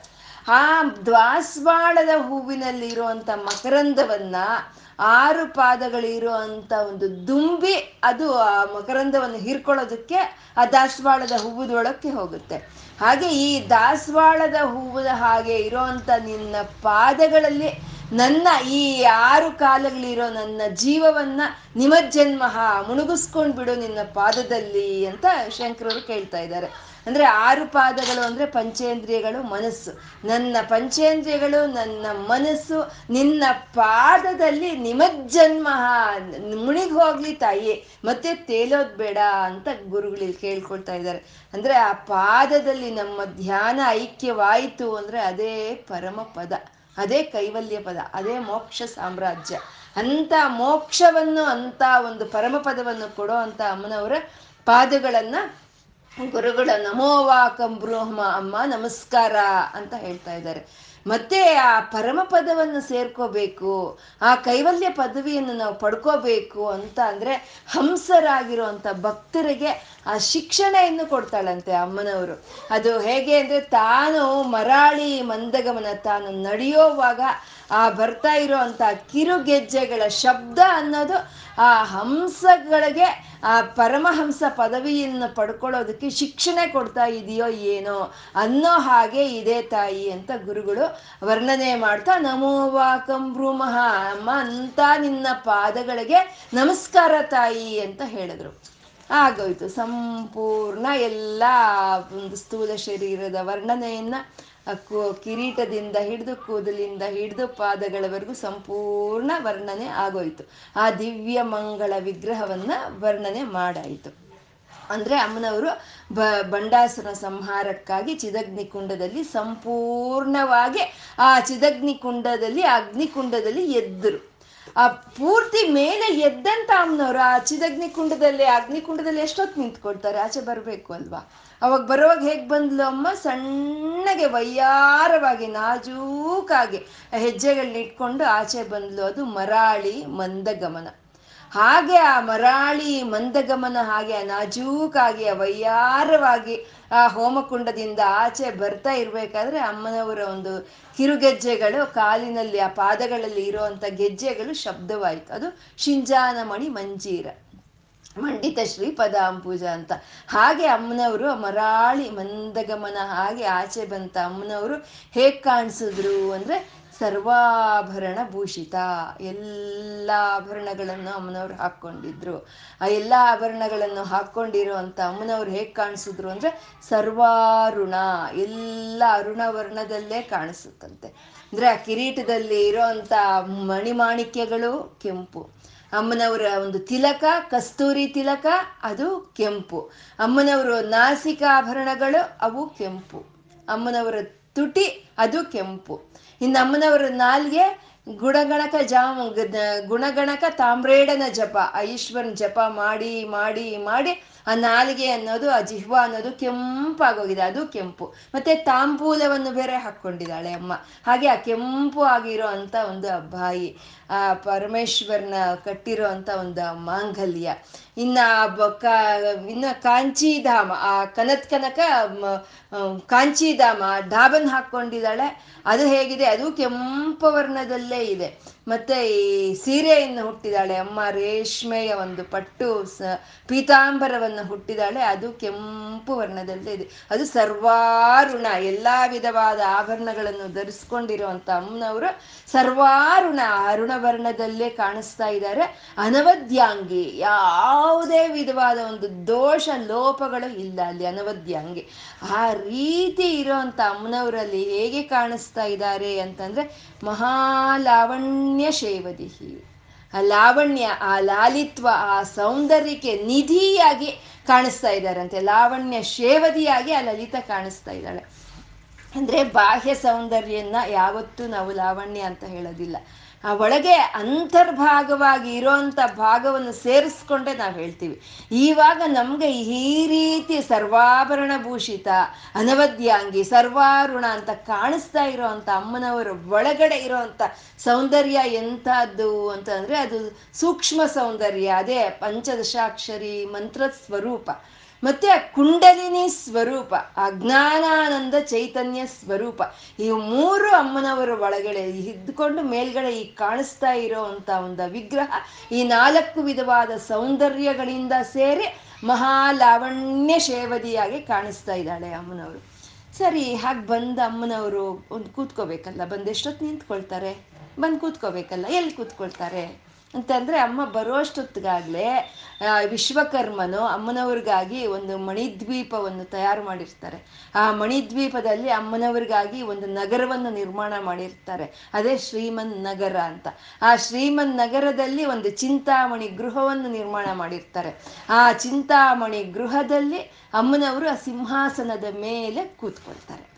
ಆ ದ್ವಾಸ್ವಾಳದ ಹೂವಿನಲ್ಲಿ ಇರುವಂತ ಮಕರಂದವನ್ನ ಆರು ಪಾದಗಳಿರುವಂತ ಒಂದು ದುಂಬಿ ಅದು ಆ ಮಕರಂದವನ್ನು ಹೀರ್ಕೊಳ್ಳೋದಕ್ಕೆ ಆ ದಾಸವಾಳದ ಹೂವುದೊಳಕ್ಕೆ ಹೋಗುತ್ತೆ. ಹಾಗೆ ಈ ದಾಸವಾಳದ ಹೂವದ ಹಾಗೆ ಇರೋವಂಥ ನಿನ್ನ ಪಾದಗಳಲ್ಲಿ ನನ್ನ ಈ ಆರು ಕಾಲಗಳಿರೋ ನನ್ನ ಜೀವವನ್ನ ನಿಮಜ್ಜನ್ಮಹ ಮುಣುಗಿಸ್ಕೊಂಡ್ಬಿಡು ನಿನ್ನ ಪಾದದಲ್ಲಿ ಅಂತ ಶಂಕರರು ಕೇಳ್ತಾ ಇದ್ದಾರೆ. ಅಂದ್ರೆ ಆರು ಪಾದಗಳು ಅಂದ್ರೆ ಪಂಚೇಂದ್ರಿಯಗಳು ಮನಸ್ಸು. ನನ್ನ ಪಂಚೇಂದ್ರಿಯಗಳು, ನನ್ನ ಮನಸ್ಸು, ನಿನ್ನ ಪಾದದಲ್ಲಿ ನಿಮಜ್ಜನ್ಮ. ಮುಣಿಗ್ ಹೋಗ್ಲಿ ತಾಯಿ, ಮತ್ತೆ ತೇಲೋದ್ ಬೇಡ ಅಂತ ಗುರುಗಳಲ್ಲಿ ಕೇಳ್ಕೊಳ್ತಾ ಇದ್ದಾರೆ. ಅಂದ್ರೆ ಆ ಪಾದದಲ್ಲಿ ನಮ್ಮ ಧ್ಯಾನ ಐಕ್ಯವಾಯಿತು ಅಂದ್ರೆ ಅದೇ ಪರಮ ಪದ, ಅದೇ ಕೈವಲ್ಯ ಪದ, ಅದೇ ಮೋಕ್ಷ ಸಾಮ್ರಾಜ್ಯ. ಅಂತ ಮೋಕ್ಷವನ್ನು, ಅಂತ ಒಂದು ಪರಮ ಪದವನ್ನು ಕೊಡೋ ಅಂತ ಅಮ್ಮನವರ ಪಾದಗಳನ್ನ ಗುರುಗಳ ನಮೋವಾಕಂ ಬ್ರಹ್ಮ ಅಮ್ಮ ನಮಸ್ಕಾರ ಅಂತ ಹೇಳ್ತಾ ಇದ್ದಾರೆ. ಮತ್ತೆ ಆ ಪರಮ ಪದವನ್ನು ಸೇರ್ಕೋಬೇಕು, ಆ ಕೈವಲ್ಯ ಪದವಿಯನ್ನು ನಾವು ಪಡ್ಕೋಬೇಕು ಅಂತ ಅಂದ್ರೆ ಹಂಸರಾಗಿರುವಂತ ಭಕ್ತರಿಗೆ ಆ ಶಿಕ್ಷಣೆಯನ್ನು ಕೊಡ್ತಾಳಂತೆ ಅಮ್ಮನವರು. ಅದು ಹೇಗೆ ಅಂದ್ರೆ ತಾನು ಮರಾಳಿ ಮಂದಗಮನ ತಾನು ನಡೆಯೋವಾಗ ಆ ಬರ್ತಾ ಇರೋ ಕಿರುಗೆಜ್ಜೆಗಳ ಶಬ್ದ ಅನ್ನೋದು ಆ ಹಂಸಗಳಿಗೆ, ಆ ಪರಮಹಂಸ ಪದವಿಯನ್ನು ಪಡ್ಕೊಳ್ಳೋದಕ್ಕೆ ಶಿಕ್ಷಣ ಕೊಡ್ತಾ ಇದೆಯೋ ಏನೋ ಅನ್ನೋ ಹಾಗೆ ಇದೆ ತಾಯಿ ಅಂತ ಗುರುಗಳು ವರ್ಣನೆ ಮಾಡ್ತಾ ನಮೋವಾಕಂ ಭ್ರೂಮಃ ಅಮ್ಮ ಅಂತ ನಿನ್ನ ಪಾದಗಳಿಗೆ ನಮಸ್ಕಾರ ತಾಯಿ ಅಂತ ಹೇಳಿದ್ರು. ಆಗೋಯ್ತು. ಸಂಪೂರ್ಣ ಎಲ್ಲ ಒಂದು ಸ್ಥೂಲ ಶರೀರದ ವರ್ಣನೆಯನ್ನ ಕಿರೀಟದಿಂದ ಹಿಡಿದು ಕೂದಲಿಂದ ಹಿಡಿದು ಪಾದಗಳವರೆಗೂ ಸಂಪೂರ್ಣ ವರ್ಣನೆ ಆಗೋಯ್ತು. ಆ ದಿವ್ಯ ಮಂಗಳ ವಿಗ್ರಹವನ್ನ ವರ್ಣನೆ ಮಾಡಾಯಿತು. ಅಂದ್ರೆ ಅಮ್ಮನವರು ಬ, ಬಂಡಾಸುರ ಸಂಹಾರಕ್ಕಾಗಿ ಚಿದಗ್ನಿ ಕುಂಡದಲ್ಲಿ ಸಂಪೂರ್ಣವಾಗಿ ಆ ಚಿದಗ್ನಿ ಕುಂಡದಲ್ಲಿ ಅಗ್ನಿಕುಂಡದಲ್ಲಿ ಎದ್ದರು. ಆ ಪೂರ್ತಿ ಮೇಲೆ ಎದ್ದಂತ ಅಮ್ಮನವರು ಆ ಚಿದಗ್ನಿ ಕುಂಡದಲ್ಲಿ ಅಗ್ನಿಕುಂಡದಲ್ಲಿ ಎಷ್ಟೊತ್ತು ನಿಂತ್ಕೊಳ್ತಾರೆ? ಆಚೆ ಬರಬೇಕು ಅಲ್ವಾ? ಅವಾಗ ಬರುವಾಗ ಹೇಗೆ ಬಂದ್ಲು ಅಮ್ಮ? ಸಣ್ಣಗೆ ವಯ್ಯಾರವಾಗಿ ನಾಜೂಕಾಗಿ ಹೆಜ್ಜೆಗಳನ್ನ ಇಟ್ಕೊಂಡು ಆಚೆ ಬಂದ್ಲು. ಅದು ಮರಾಳಿ ಮಂದಗಮನ. ಹಾಗೆ ಆ ಮರಾಳಿ ಮಂದಗಮನ, ಹಾಗೆ ಆ ನಾಜೂಕಾಗಿ, ಆ ವಯ್ಯಾರವಾಗಿ ಆ ಹೋಮಕುಂಡದಿಂದ ಆಚೆ ಬರ್ತಾ ಇರಬೇಕಾದ್ರೆ ಅಮ್ಮನವರ ಒಂದು ಕಿರುಗೆಜ್ಜೆಗಳು, ಕಾಲಿನಲ್ಲಿ ಆ ಪಾದಗಳಲ್ಲಿ ಇರುವಂತ ಗೆಜ್ಜೆಗಳು ಶಬ್ದವಾಯಿತು. ಅದು ಶಿಂಜಾನಮಣಿ ಮಂಜೀರ. ಮಂಡಿತ ಶ್ರೀ ಪದಾಂಬುಜ ಅಂತ. ಹಾಗೆ ಅಮ್ಮನವರು ಮರಾಳಿ ಮಂದಗಮನ ಹಾಗೆ ಆಚೆ ಬಂತ ಅಮ್ಮನವರು ಹೇಗ್ ಕಾಣಿಸಿದ್ರು ಅಂದ್ರೆ ಸರ್ವಾಭರಣ ಭೂಷಿತ. ಎಲ್ಲ ಆಭರಣಗಳನ್ನು ಅಮ್ಮನವ್ರು ಹಾಕ್ಕೊಂಡಿದ್ರು. ಆ ಎಲ್ಲ ಆಭರಣಗಳನ್ನು ಹಾಕ್ಕೊಂಡಿರೋ ಅಂತ ಅಮ್ಮನವ್ರು ಹೇಗ್ ಕಾಣಿಸಿದ್ರು ಅಂದ್ರೆ ಸರ್ವಾರುಣ. ಎಲ್ಲ ಅರುಣ ವರ್ಣದಲ್ಲೇ ಕಾಣಿಸುತ್ತಂತೆ. ಅಂದ್ರೆ ಆ ಕಿರೀಟದಲ್ಲಿ ಇರೋ ಅಂತ ಮಣಿಮಾಣಿಕ್ಯಗಳು ಕೆಂಪು. ಅಮ್ಮನವರ ಒಂದು ತಿಲಕ, ಕಸ್ತೂರಿ ತಿಲಕ, ಅದು ಕೆಂಪು. ಅಮ್ಮನವರು ನಾಸಿಕಾಭರಣಗಳು ಅವು ಕೆಂಪು. ಅಮ್ಮನವರ ತುಟಿ, ಅದು ಕೆಂಪು. ಇನ್ನು ಅಮ್ಮನವರ ನಾಲ್ಗೆ ಗುಣಗಣಕ ಜಾಮ ಗುಣಗಣಕ ತಾಮ್ರೇಡನ ಜಪ ಆ ಈಶ್ವರನ ಜಪ ಮಾಡಿ ಮಾಡಿ ಮಾಡಿ, ಆ ನಾಲಿಗೆ ಅನ್ನೋದು, ಆ ಜಿಹ್ವ ಅನ್ನೋದು ಕೆಂಪಾಗೋಗಿದೆ, ಅದು ಕೆಂಪು. ಮತ್ತೆ ತಾಂಬೂಲವನ್ನು ಬೇರೆ ಹಾಕ್ಕೊಂಡಿದ್ದಾಳೆ ಅಮ್ಮ. ಹಾಗೆ ಆ ಕೆಂಪು ಆಗಿರೋ ಅಂತ ಒಂದು ಬಾಯಿ ಆ, ಪರಮೇಶ್ವರನ ಕಟ್ಟಿರೋ ಅಂತ ಒಂದು ಮಾಂಗಲ್ಯ. ಇನ್ನ ಬೊಕ್ಕ ಇನ್ನ ಕಾಂಚಿಧಾಮ, ಆ ಕನತ್ ಕನಕ ಕಾಂಚಿಧಾಮ, ಡಾಬನ್ ಹಾಕೊಂಡಿದ್ದಾಳೆ. ಅದು ಹೇಗಿದೆ? ಅದು ಕೆಂಪು ವರ್ಣದಲ್ಲೇ ಇದೆ. ಮತ್ತೆ ಈ ಸೀರೆಯನ್ನು ಹುಟ್ಟಿದಾಳೆ. ಅಮ್ಮ ರೇಷ್ಮೆಯ ಒಂದು ಪಟ್ಟು ಪೀತಾಂಬರವನ್ನು ಹುಟ್ಟಿದಾಳೆ. ಅದು ಕೆಂಪು ವರ್ಣದಲ್ಲೇ ಇದೆ. ಅದು ಸರ್ವಾರುಣ, ಎಲ್ಲಾ ವಿಧವಾದ ಆಭರಣಗಳನ್ನು ಧರಿಸ್ಕೊಂಡಿರುವಂತ ಅಮ್ಮನವರು ಸರ್ವಾರುಣ, ಅರುಣ ವರ್ಣದಲ್ಲೇ ಕಾಣಿಸ್ತಾ ಇದ್ದಾರೆ. ಅನವದ್ಯಾಂಗಿ, ಯಾವುದೇ ವಿಧವಾದ ಒಂದು ದೋಷ, ಲೋಪಗಳು ಇಲ್ಲ ಅಲ್ಲಿ ಅನವದ್ಯಾಂಗಿ. ಆ ರೀತಿ ಇರೋಂಥ ಅಮ್ಮನವರಲ್ಲಿ ಹೇಗೆ ಕಾಣಿಸ್ತಾ ಇದ್ದಾರೆ ಅಂತಂದ್ರೆ, ಮಹಾಲಾವಣ್ಯ ಶೇವದಿಹಿ. ಆ ಲಾವಣ್ಯ, ಆ ಲಾಲಿತ್ವ, ಆ ಸೌಂದರ್ಯಕ್ಕೆ ನಿಧಿಯಾಗಿ ಕಾಣಿಸ್ತಾ ಇದ್ದಾರಂತೆ. ಲಾವಣ್ಯ ಶೇವದಿಯಾಗಿ ಆ ಲಲಿತ ಕಾಣಿಸ್ತಾ ಇದ್ದಾಳೆ. ಅಂದ್ರೆ ಬಾಹ್ಯ ಸೌಂದರ್ಯನ ಯಾವತ್ತೂ ನಾವು ಲಾವಣ್ಯ ಅಂತ ಹೇಳೋದಿಲ್ಲ. ಆ ಒಳಗೆ ಅಂತರ್ಭಾಗವಾಗಿ ಇರೋಂಥ ಭಾಗವನ್ನು ಸೇರಿಸ್ಕೊಂಡೆ ನಾವು ಹೇಳ್ತೀವಿ. ಈವಾಗ ನಮಗೆ ಈ ರೀತಿ ಸರ್ವಾಭರಣ ಭೂಷಿತ ಅನವದ್ಯಾಂಗಿ, ಸರ್ವಾರುಣ ಅಂತ ಕಾಣಿಸ್ತಾ ಇರೋವಂಥ ಅಮ್ಮನವರ ಒಳಗಡೆ ಇರೋವಂಥ ಸೌಂದರ್ಯ ಎಂಥದ್ದು ಅಂತಂದ್ರೆ ಅದು ಸೂಕ್ಷ್ಮ ಸೌಂದರ್ಯ, ಅದೇ ಪಂಚದಶಾಕ್ಷರಿ ಮಂತ್ರ ಸ್ವರೂಪ ಮತ್ತೆ ಕುಂಡಲಿನಿ ಸ್ವರೂಪ ಅಜ್ಞಾನಾನಂದ ಚೈತನ್ಯ ಸ್ವರೂಪ, ಈ ಮೂರು ಅಮ್ಮನವರ ಒಳಗಡೆ ಇದ್ಕೊಂಡು ಮೇಲ್ಗಡೆ ಈ ಕಾಣಿಸ್ತಾ ಇರೋ ಅಂತ ಒಂದು ವಿಗ್ರಹ, ಈ ನಾಲ್ಕು ವಿಧವಾದ ಸೌಂದರ್ಯಗಳಿಂದ ಸೇರಿ ಮಹಾಲಾವಣ್ಯ ಶೇವದಿಯಾಗಿ ಕಾಣಿಸ್ತಾ ಇದ್ದಾಳೆ ಅಮ್ಮನವರು. ಸರಿ, ಹಾಗೆ ಬಂದ ಅಮ್ಮನವರು ಒಂದು ಕೂತ್ಕೋಬೇಕಲ್ಲ, ಬಂದೆಷ್ಟೊತ್ತು ನಿಂತ್ಕೊಳ್ತಾರೆ? ಬಂದು ಕೂತ್ಕೋಬೇಕಲ್ಲ, ಎಲ್ಲಿ ಕೂತ್ಕೊಳ್ತಾರೆ? ಅಂತಂದರೆ ಅಮ್ಮ ಬರೋಷ್ಟೊತ್ತಿಗಾಗಲೇ ವಿಶ್ವಕರ್ಮನು ಅಮ್ಮನವ್ರಿಗಾಗಿ ಒಂದು ಮಣಿದ್ವೀಪವನ್ನು ತಯಾರು ಮಾಡಿರ್ತಾರೆ. ಆ ಮಣಿದ್ವೀಪದಲ್ಲಿ ಅಮ್ಮನವ್ರಿಗಾಗಿ ಒಂದು ನಗರವನ್ನು ನಿರ್ಮಾಣ ಮಾಡಿರ್ತಾರೆ. ಅದೇ ಶ್ರೀಮನ್ ನಗರ ಅಂತ. ಆ ಶ್ರೀಮನ್ ನಗರದಲ್ಲಿ ಒಂದು ಚಿಂತಾಮಣಿ ಗೃಹವನ್ನು ನಿರ್ಮಾಣ ಮಾಡಿರ್ತಾರೆ. ಆ ಚಿಂತಾಮಣಿ ಗೃಹದಲ್ಲಿ ಅಮ್ಮನವರು ಆ ಸಿಂಹಾಸನದ ಮೇಲೆ ಕೂತ್ಕೊಳ್ತಾರೆ.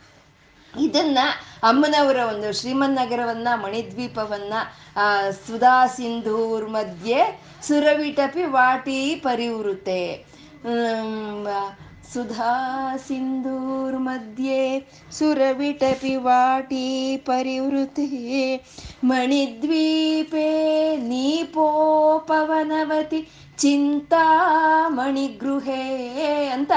ಇದನ್ನ ಅಮ್ಮನವರ ಒಂದು ಶ್ರೀಮನ್ನಗರವನ್ನ, ಮಣಿದ್ವೀಪವನ್ನ ಸುಧಾ ಸಿಂಧೂರ್ ಮಧ್ಯೆ ಸುರವಿಟಪಿ ವಾಟಿ ಪರಿವೃತೆ. ಸುಧಾ ಸಿಂಧೂರ್ ಮಧ್ಯೆ ಸುರವಿಟಪಿ ವಾಟಿ ಪರಿವೃತೆ. ಮಣಿದ್ವೀಪೆ ನೀಪೋಪವನವತಿ ಚಿಂತಾಮಣಿ ಗೃಹೇ ಅಂತ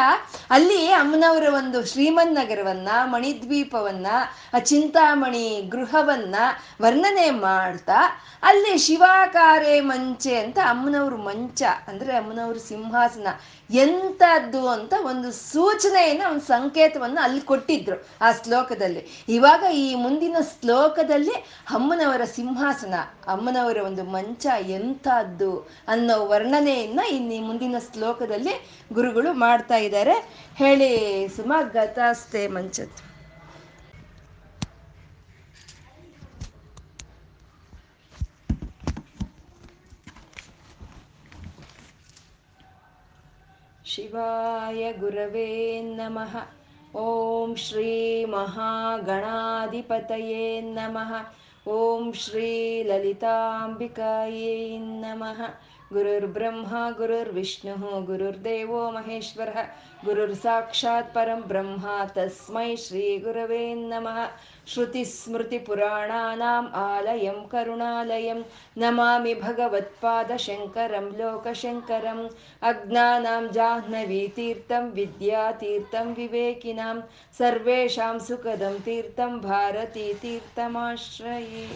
ಅಲ್ಲಿ ಅಮ್ಮನವರ ಒಂದು ಶ್ರೀಮನ್ ನಗರವನ್ನ ಮಣಿದ್ವೀಪವನ್ನ, ಆ ಚಿಂತಾಮಣಿ ಗೃಹವನ್ನ ವರ್ಣನೆ ಮಾಡ್ತಾ, ಅಲ್ಲಿ ಶಿವಾಕಾರೆ ಮಂಚೆ ಅಂತ ಅಮ್ಮನವ್ರ ಮಂಚ, ಅಂದ್ರೆ ಅಮ್ಮನವ್ರ ಸಿಂಹಾಸನ, ಎಂತದ್ದು ಅಂತ ಒಂದು ಸೂಚನೆಯನ್ನ ಒಂದು ಸಂಕೇತವನ್ನು ಅಲ್ಲಿ ಕೊಟ್ಟಿದ್ರು ಆ ಶ್ಲೋಕದಲ್ಲಿ. ಇವಾಗ ಈ ಮುಂದಿನ ಶ್ಲೋಕದಲ್ಲಿ ಅಮ್ಮನವರ ಸಿಂಹಾಸನ, ಅಮ್ಮನವರ ಒಂದು ಮಂಚ ಎಂಥದ್ದು ಅನ್ನೋ ವರ್ಣನೆಯನ್ನ ಇನ್ನು ಮುಂದಿನ ಶ್ಲೋಕದಲ್ಲಿ ಗುರುಗಳು ಮಾಡ್ತಾ ಇದ್ದಾರೆ. ಹೇಳಿ ಸುಮ, ಗತಾಸ್ತೆ ಮಂಚತ್. ಶಿವಾಯ ಗುರವೇ ನಮಃ. ಓಂ ಶ್ರೀ ಮಹಾಗಣಾಧಿಪತಯೇ ನಮಃ. ಓಂ ಶ್ರೀ गुरुर्ब्रह्मा गुरुर्विष्णुः गुरुर्देवो महेश्वरः गुरुर्साक्षात् परं ब्रह्मा तस्मै श्रीगुरवे नमः श्रुतिस्मृतिपुराणानाम् आलयं करुणालयं नमामि भगवत्पादशङ्करं लोकशङ्करम् अज्ञानां जाह्नवीतीर्थं विद्यातीर्थं विवेकिनां सर्वेषां सुखदं तीर्थं भारतीतीर्थमाश्रये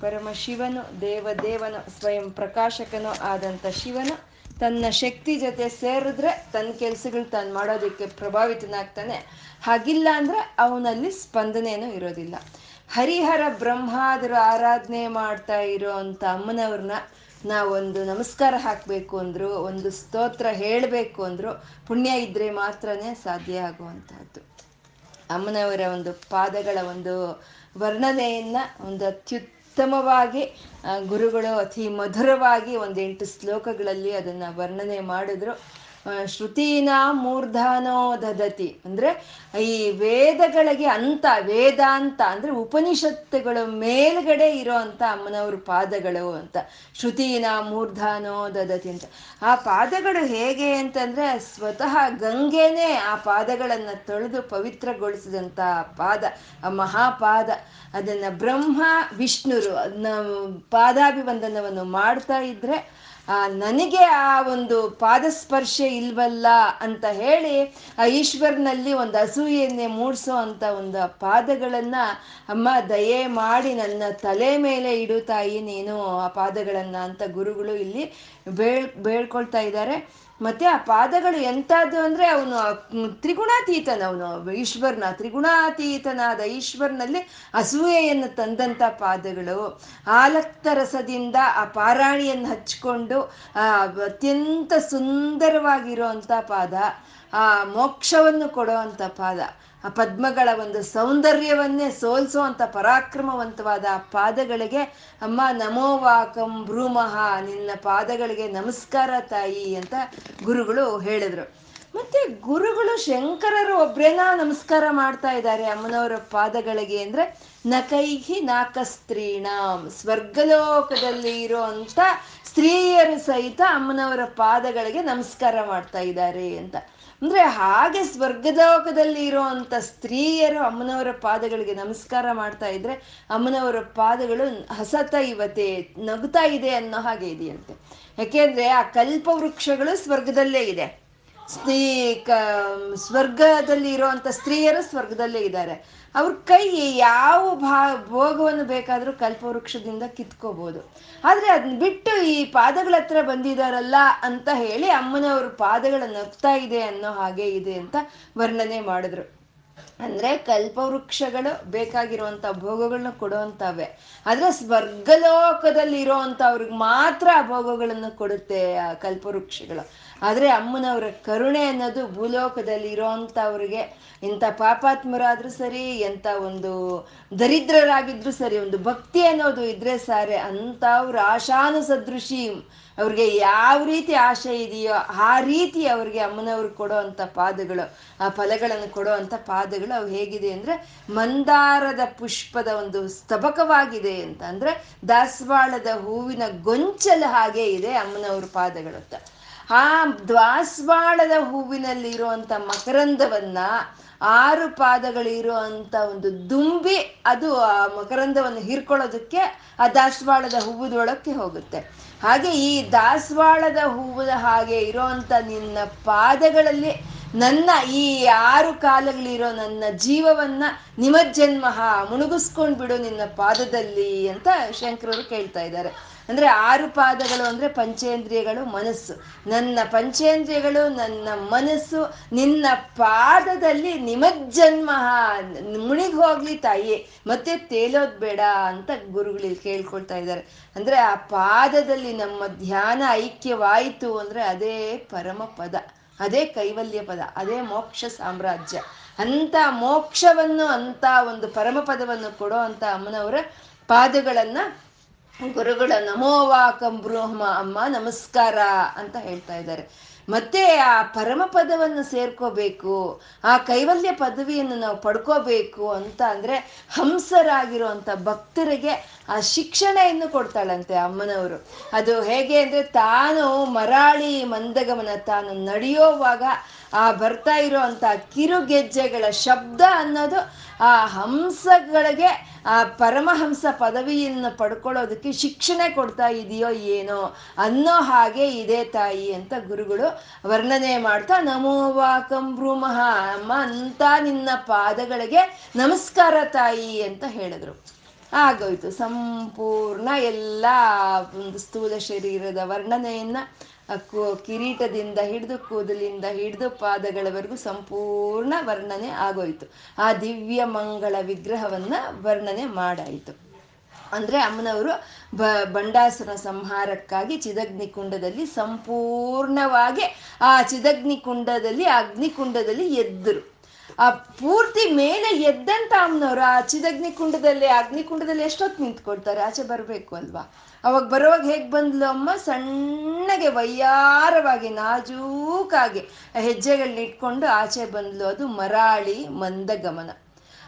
ಪರಮಶಿವನು ದೇವದೇವನು, ಸ್ವಯಂ ಪ್ರಕಾಶಕನು ಆದಂಥ ಶಿವನು. ತನ್ನ ಶಕ್ತಿ ಜೊತೆ ಸೇರಿದ್ರೆ ತನ್ನ ಕೆಲಸಗಳು ತಾನು ಮಾಡೋದಕ್ಕೆ ಪ್ರಭಾವಿತನಾಗ್ತಾನೆ. ಹಾಗಿಲ್ಲ ಅಂದ್ರೆ ಅವನಲ್ಲಿ ಸ್ಪಂದನೇನೂ ಇರೋದಿಲ್ಲ. ಹರಿಹರ ಬ್ರಹ್ಮಾದರು ಆರಾಧನೆ ಮಾಡ್ತಾ ಇರೋ ಅಂತ ಅಮ್ಮನವ್ರನ್ನ ನಾವೊಂದು ನಮಸ್ಕಾರ ಹಾಕಬೇಕು ಅಂದ್ರು, ಒಂದು ಸ್ತೋತ್ರ ಹೇಳಬೇಕು ಅಂದ್ರು, ಪುಣ್ಯ ಇದ್ರೆ ಮಾತ್ರನೇ ಸಾಧ್ಯ ಆಗುವಂಥದ್ದು. ಅಮ್ಮನವರ ಒಂದು ಪಾದಗಳ ಒಂದು ವರ್ಣನೆಯನ್ನ, ಒಂದು ಅತ್ಯುತ್ತ ಉತ್ತಮವಾಗಿ ಗುರುಗಳು ಅತಿ ಮಧುರವಾಗಿ ಒಂದೆಂಟು ಶ್ಲೋಕಗಳಲ್ಲಿ ಅದನ್ನ ವರ್ಣನೆ ಮಾಡಿದ್ರು. ಶ್ರುತೀನ ಮೂರ್ಧನೋ ದದತಿ. ಅಂದ್ರೆ ಈ ವೇದಗಳಿಗೆ ಅಂತ, ವೇದಾಂತ ಅಂದ್ರೆ ಉಪನಿಷತ್ತುಗಳು ಮೇಲ್ಗಡೆ ಇರೋ ಅಂತ ಅಮ್ಮನವ್ರ ಪಾದಗಳು ಅಂತ. ಶ್ರುತೀನ ಮೂರ್ಧನೋ ದದತಿ ಅಂತ. ಆ ಪಾದಗಳು ಹೇಗೆ ಅಂತಂದ್ರೆ ಸ್ವತಃ ಗಂಗೆನೇ ಆ ಪಾದಗಳನ್ನ ತೊಳೆದು ಪವಿತ್ರಗೊಳಿಸಿದಂತ ಪಾದ, ಆ ಮಹಾಪಾದ. ಅದನ್ನ ಬ್ರಹ್ಮ, ವಿಷ್ಣುರು, ಅದನ್ನ ಪಾದಾಭಿವಂದನವನ್ನು ಮಾಡ್ತಾ ಇದ್ರೆ ಆ, ನನಗೆ ಆ ಒಂದು ಪಾದಸ್ಪರ್ಶ ಇಲ್ವಲ್ಲ ಅಂತ ಹೇಳಿ, ಆ, ಈಶ್ವರನಲ್ಲಿ ಒಂದು ಅಸೂಯೆಯನ್ನೇ ಮೂಡಿಸೋ ಅಂತ ಒಂದು ಪಾದಗಳನ್ನ, ಅಮ್ಮ, ದಯೆ ಮಾಡಿ ನನ್ನ ತಲೆ ಮೇಲೆ ಇಡು ತಾಯಿ, ನೀನು ಆ ಪಾದಗಳನ್ನ ಅಂತ ಗುರುಗಳು ಇಲ್ಲಿ ಬೇಳ್, ಬೇಳ್ಕೊಳ್ತಾ ಇದ್ದಾರೆ. ಮತ್ತೆ ಆ ಪಾದಗಳು ಎಂಥದ್ದು ಅಂದ್ರೆ ಅವನು ತ್ರಿಗುಣಾತೀತನ, ಅವನು ಈಶ್ವರನ, ತ್ರಿಗುಣಾತೀತನಾದ ಈಶ್ವರನಲ್ಲಿ ಅಸೂಯೆಯನ್ನು ತಂದಂತ ಪಾದಗಳು. ಆಲಕ್ತ ರಸದಿಂದ ಆ ಪಾರಾಣಿಯನ್ನು ಹಚ್ಕೊಂಡು ಅತ್ಯಂತ ಸುಂದರವಾಗಿರುವಂತ ಪಾದ, ಆ ಮೋಕ್ಷವನ್ನು ಕೊಡುವಂತ ಪಾದ. ಆ ಪದ್ಮಗಳ ಒಂದು ಸೌಂದರ್ಯವನ್ನೇ ಸೋಲ್ಸೋ ಪರಾಕ್ರಮವಂತವಾದ ಆ ಪಾದಗಳಿಗೆ, ಅಮ್ಮ ನಮೋವಾಕಂ ಭ್ರೂಮಹ ನಿನ್ನ ಪಾದಗಳಿಗೆ ನಮಸ್ಕಾರ ತಾಯಿ ಅಂತ ಗುರುಗಳು ಹೇಳಿದ್ರು. ಮತ್ತೆ ಗುರುಗಳು ಶಂಕರರು ಒಬ್ರೇನಾ ನಮಸ್ಕಾರ ಮಾಡ್ತಾ ಇದ್ದಾರೆ ಅಮ್ಮನವರ ಪಾದಗಳಿಗೆ ಅಂದ್ರೆ, ನಕೈಹಿ ನಾಕ ಸ್ತ್ರೀಣಾಂ ಸ್ವರ್ಗಲೋಕದಲ್ಲಿ ಇರುವಂತ ಸ್ತ್ರೀಯರು ಸಹಿತ ಅಮ್ಮನವರ ಪಾದಗಳಿಗೆ ನಮಸ್ಕಾರ ಮಾಡ್ತಾ ಇದ್ದಾರೆ ಅಂತ. ಅಂದ್ರೆ ಹಾಗೆ ಸ್ವರ್ಗಲೋಕದಲ್ಲಿ ಇರುವಂತ ಸ್ತ್ರೀಯರು ಅಮ್ಮನವರ ಪಾದಗಳಿಗೆ ನಮಸ್ಕಾರ ಮಾಡ್ತಾ ಇದ್ರೆ ಅಮ್ಮನವರ ಪಾದಗಳು ಹಸತ ಇವತ್ತೆ, ನಗುತ್ತಾ ಇದೆ ಅನ್ನೋ ಹಾಗೆ ಇದೆಯಂತೆ. ಯಾಕೆಂದ್ರೆ ಆ ಕಲ್ಪ ವೃಕ್ಷಗಳು ಸ್ವರ್ಗದಲ್ಲೇ ಇದೆ. ಸ್ತ್ರೀ ಕ, ಸ್ವರ್ಗದಲ್ಲಿ ಇರುವಂತ ಸ್ತ್ರೀಯರು ಸ್ವರ್ಗದಲ್ಲೇ ಇದ್ದಾರೆ. ಅವ್ರ ಕೈ ಯಾವ ಭಾ, ಭೋಗವನ್ನು ಬೇಕಾದರೂ ಕಲ್ಪವೃಕ್ಷದಿಂದ ಕಿತ್ಕೋಬಹುದು ಆದರೆ ಅದನ್ನ ಬಿಟ್ಟು ಈ ಪಾದಗಳ ಹತ್ರ ಬಂದಿದಾರಲ್ಲ ಅಂತ ಹೇಳಿ ಅಮ್ಮನವ್ರ ಪಾದಗಳ ನಗ್ತಾ ಇದೆ ಅನ್ನೋ ಹಾಗೆ ಇದೆ ಅಂತ ವರ್ಣನೆ ಮಾಡಿದ್ರು. ಅಂದ್ರೆ ಕಲ್ಪವೃಕ್ಷಗಳು ಬೇಕಾಗಿರುವಂತ ಭೋಗಗಳನ್ನ ಕೊಡುವಂತವೆ ಆದ್ರೆ ಸ್ವರ್ಗಲೋಕದಲ್ಲಿ ಅವ್ರಿಗೆ ಮಾತ್ರ ಆ ಭೋಗಗಳನ್ನು ಕೊಡುತ್ತೆ ಆ ಕಲ್ಪವೃಕ್ಷಗಳು. ಆದ್ರೆ ಅಮ್ಮನವರ ಕರುಣೆ ಅನ್ನೋದು ಭೂಲೋಕದಲ್ಲಿ ಇರೋವಂಥವ್ರಿಗೆ ಇಂಥ ಪಾಪಾತ್ಮರಾದರೂ ಸರಿ, ಎಂಥ ಒಂದು ದರಿದ್ರರಾಗಿದ್ರು ಸರಿ, ಒಂದು ಭಕ್ತಿ ಅನ್ನೋದು ಇದ್ರೆ ಸಾರೆ, ಅಂಥವ್ರ ಆಶಾನು ಸದೃಶಿ ಅವ್ರಿಗೆ ಯಾವ ರೀತಿ ಆಶೆ ಇದೆಯೋ ಆ ರೀತಿ ಅವ್ರಿಗೆ ಅಮ್ಮನವ್ರು ಕೊಡೋ ಅಂಥ ಪಾದಗಳು, ಆ ಫಲಗಳನ್ನು ಕೊಡೋ ಅಂಥ ಪಾದಗಳು ಅವು ಹೇಗಿದೆ ಅಂದ್ರೆ ಮಂದಾರದ ಪುಷ್ಪದ ಒಂದು ಸ್ತಬಕವಾಗಿದೆ ಅಂತ ಅಂದರೆ ದಾಸವಾಳದ ಹೂವಿನ ಗೊಂಚಲ ಹಾಗೆ ಇದೆ ಅಮ್ಮನವ್ರ ಪಾದಗಳು ಅಂತ ಆ ದ್ವಾಸವಾಳದ ಹೂವಿನಲ್ಲಿ ಇರುವಂತ ಮಕರಂದವನ್ನ ಆರು ಪಾದಗಳಿರುವಂತ ಒಂದು ದುಂಬಿ ಅದು ಆ ಮಕರಂದವನ್ನು ಹೀರ್ಕೊಳ್ಳೋದಕ್ಕೆ ಆ ದಾಸವಾಳದ ಹೂವದೊಳಕ್ಕೆ ಹೋಗುತ್ತೆ. ಹಾಗೆ ಈ ದಾಸವಾಳದ ಹೂವದ ಹಾಗೆ ಇರೋಂಥ ನಿನ್ನ ಪಾದಗಳಲ್ಲಿ ನನ್ನ ಈ ಆರು ಕಾಲಗಳಿರೋ ನನ್ನ ಜೀವವನ್ನ ನಿಮಜ್ಜನ್ಮಹ ಮುಳುಗಿಸ್ಕೊಂಡ್ಬಿಡು ನಿನ್ನ ಪಾದದಲ್ಲಿ ಅಂತ ಶಂಕರರು ಕೇಳ್ತಾ ಇದ್ದಾರೆ. ಅಂದ್ರೆ ಆರು ಪಾದಗಳು ಅಂದ್ರೆ ಪಂಚೇಂದ್ರಿಯಗಳು ಮನಸ್ಸು. ನನ್ನ ಪಂಚೇಂದ್ರಿಯಗಳು, ನನ್ನ ಮನಸ್ಸು, ನಿನ್ನ ಪಾದದಲ್ಲಿ ನಿಮಜ್ಜನ್ಮ. ಮುಣಿಗ್ ಹೋಗ್ಲಿ ತಾಯಿ, ಮತ್ತೆ ತೇಲೋದ್ ಬೇಡ ಅಂತ ಗುರುಗಳು ಕೇಳ್ಕೊಳ್ತಾ ಇದ್ದಾರೆ. ಅಂದ್ರೆ ಆ ಪಾದದಲ್ಲಿ ನಮ್ಮ ಧ್ಯಾನ, ಐಕ್ಯವಾಯಿತು ಅಂದ್ರೆ ಅದೇ ಪರಮ ಪದ, ಅದೇ ಕೈವಲ್ಯ ಪದ, ಅದೇ ಮೋಕ್ಷ ಸಾಮ್ರಾಜ್ಯ. ಅಂತ ಮೋಕ್ಷವನ್ನು, ಅಂತ ಒಂದು ಪರಮ ಪದವನ್ನು ಕೊಡೋ ಅಂತ ಅಮ್ಮನವರ ಪಾದಗಳನ್ನ ಗುರುಗಳ ನಮೋವಾಕಂ ಬ್ರಹ್ಮ, ಅಮ್ಮ ನಮಸ್ಕಾರ ಅಂತ ಹೇಳ್ತಾ ಇದ್ದಾರೆ. ಮತ್ತೆ ಆ ಪರಮ ಪದವನ್ನು ಸೇರ್ಕೋಬೇಕು, ಆ ಕೈವಲ್ಯ ಪದವಿಯನ್ನು ನಾವು ಪಡ್ಕೋಬೇಕು ಅಂತ ಅಂದ್ರೆ ಹಂಸರಾಗಿರುವಂತ ಭಕ್ತರಿಗೆ ಆ ಶಿಕ್ಷಣೆಯನ್ನು ಕೊಡ್ತಾಳಂತೆ ಅಮ್ಮನವರು. ಅದು ಹೇಗೆ ಅಂದ್ರೆ ತಾನು ಮರಾಳಿ ಮಂದಗಮನ ತಾನು ನಡೆಯೋವಾಗ ಆ ಬರ್ತಾ ಇರೋ ಅಂತ ಕಿರುಗೆಜ್ಜೆಗಳ ಶಬ್ದ ಅನ್ನೋದು ಆ ಹಂಸಗಳಿಗೆ, ಆ ಪರಮಹಂಸ ಪದವಿಯನ್ನು ಪಡ್ಕೊಳ್ಳೋದಕ್ಕೆ ಶಿಕ್ಷಣ ಕೊಡ್ತಾ ಇದೆಯೋ ಏನೋ ಅನ್ನೋ ಹಾಗೆ ಇದೆ ತಾಯಿ ಅಂತ ಗುರುಗಳು ವರ್ಣನೆ ಮಾಡ್ತಾ ನಮೋವಾಕಂ ಭ್ರೂಮಃ ಅಮ್ಮ ಅಂತ ನಿನ್ನ ಪಾದಗಳಿಗೆ ನಮಸ್ಕಾರ ತಾಯಿ ಅಂತ ಹೇಳಿದ್ರು. ಆಗೋಯ್ತು. ಸಂಪೂರ್ಣ ಎಲ್ಲ ಒಂದು ಸ್ಥೂಲ ಶರೀರದ ವರ್ಣನೆಯನ್ನ ಕಿರೀಟದಿಂದ ಹಿಡಿದು ಕೂದಲಿಂದ ಹಿಡಿದು ಪಾದಗಳವರೆಗೂ ಸಂಪೂರ್ಣ ವರ್ಣನೆ ಆಗೋಯ್ತು. ಆ ದಿವ್ಯ ಮಂಗಳ ವಿಗ್ರಹವನ್ನ ವರ್ಣನೆ ಮಾಡಾಯಿತು. ಅಂದ್ರೆ ಅಮ್ಮನವರು ಬ ಬಂಡಾಸುರ ಸಂಹಾರಕ್ಕಾಗಿ ಚಿದಗ್ನಿ ಕುಂಡದಲ್ಲಿ ಸಂಪೂರ್ಣವಾಗಿ ಆ ಚಿದಗ್ನಿ ಕುಂಡದಲ್ಲಿ ಅಗ್ನಿಕುಂಡದಲ್ಲಿ ಎದ್ದರು. ಆ ಪೂರ್ತಿ ಮೇಲೆ ಎದ್ದಂತ ಅಮ್ಮನವರು ಆ ಚಿದಗ್ನಿ ಕುಂಡದಲ್ಲಿ ಅಗ್ನಿಕುಂಡದಲ್ಲಿ ಎಷ್ಟೊತ್ತು ನಿಂತ್ಕೊಳ್ತಾರೆ? ಆಚೆ ಬರಬೇಕು ಅಲ್ವಾ? ಅವಾಗ ಬರುವಾಗ ಹೇಗೆ ಬಂದ್ಲು ಅಮ್ಮ? ಸಣ್ಣಗೆ, ವಯ್ಯಾರವಾಗಿ, ನಾಜೂಕಾಗಿ ಹೆಜ್ಜೆಗಳನ್ನ ಇಟ್ಕೊಂಡು ಆಚೆ ಬಂದ್ಲು ಅದು ಮರಾಳಿ ಮಂದಗಮನ.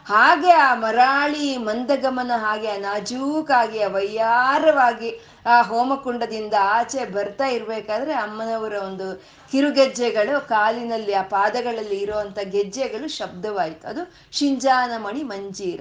ಹಾಗೆ ಆ ಮರಾಳಿ ಮಂದಗಮನ, ಹಾಗೆ ಆ ನಾಜೂಕಾಗಿ, ಆ ವಯ್ಯಾರವಾಗಿ ಆ ಹೋಮಕುಂಡದಿಂದ ಆಚೆ ಬರ್ತಾ ಇರಬೇಕಾದ್ರೆ ಅಮ್ಮನವರ ಒಂದು ಕಿರುಗೆಜ್ಜೆಗಳು, ಕಾಲಿನಲ್ಲಿ ಆ ಪಾದಗಳಲ್ಲಿ ಇರುವಂತ ಗೆಜ್ಜೆಗಳು ಶಬ್ದವಾಯಿತು. ಅದು ಶಿಂಜಾನಮಣಿ ಮಂಜೀರ.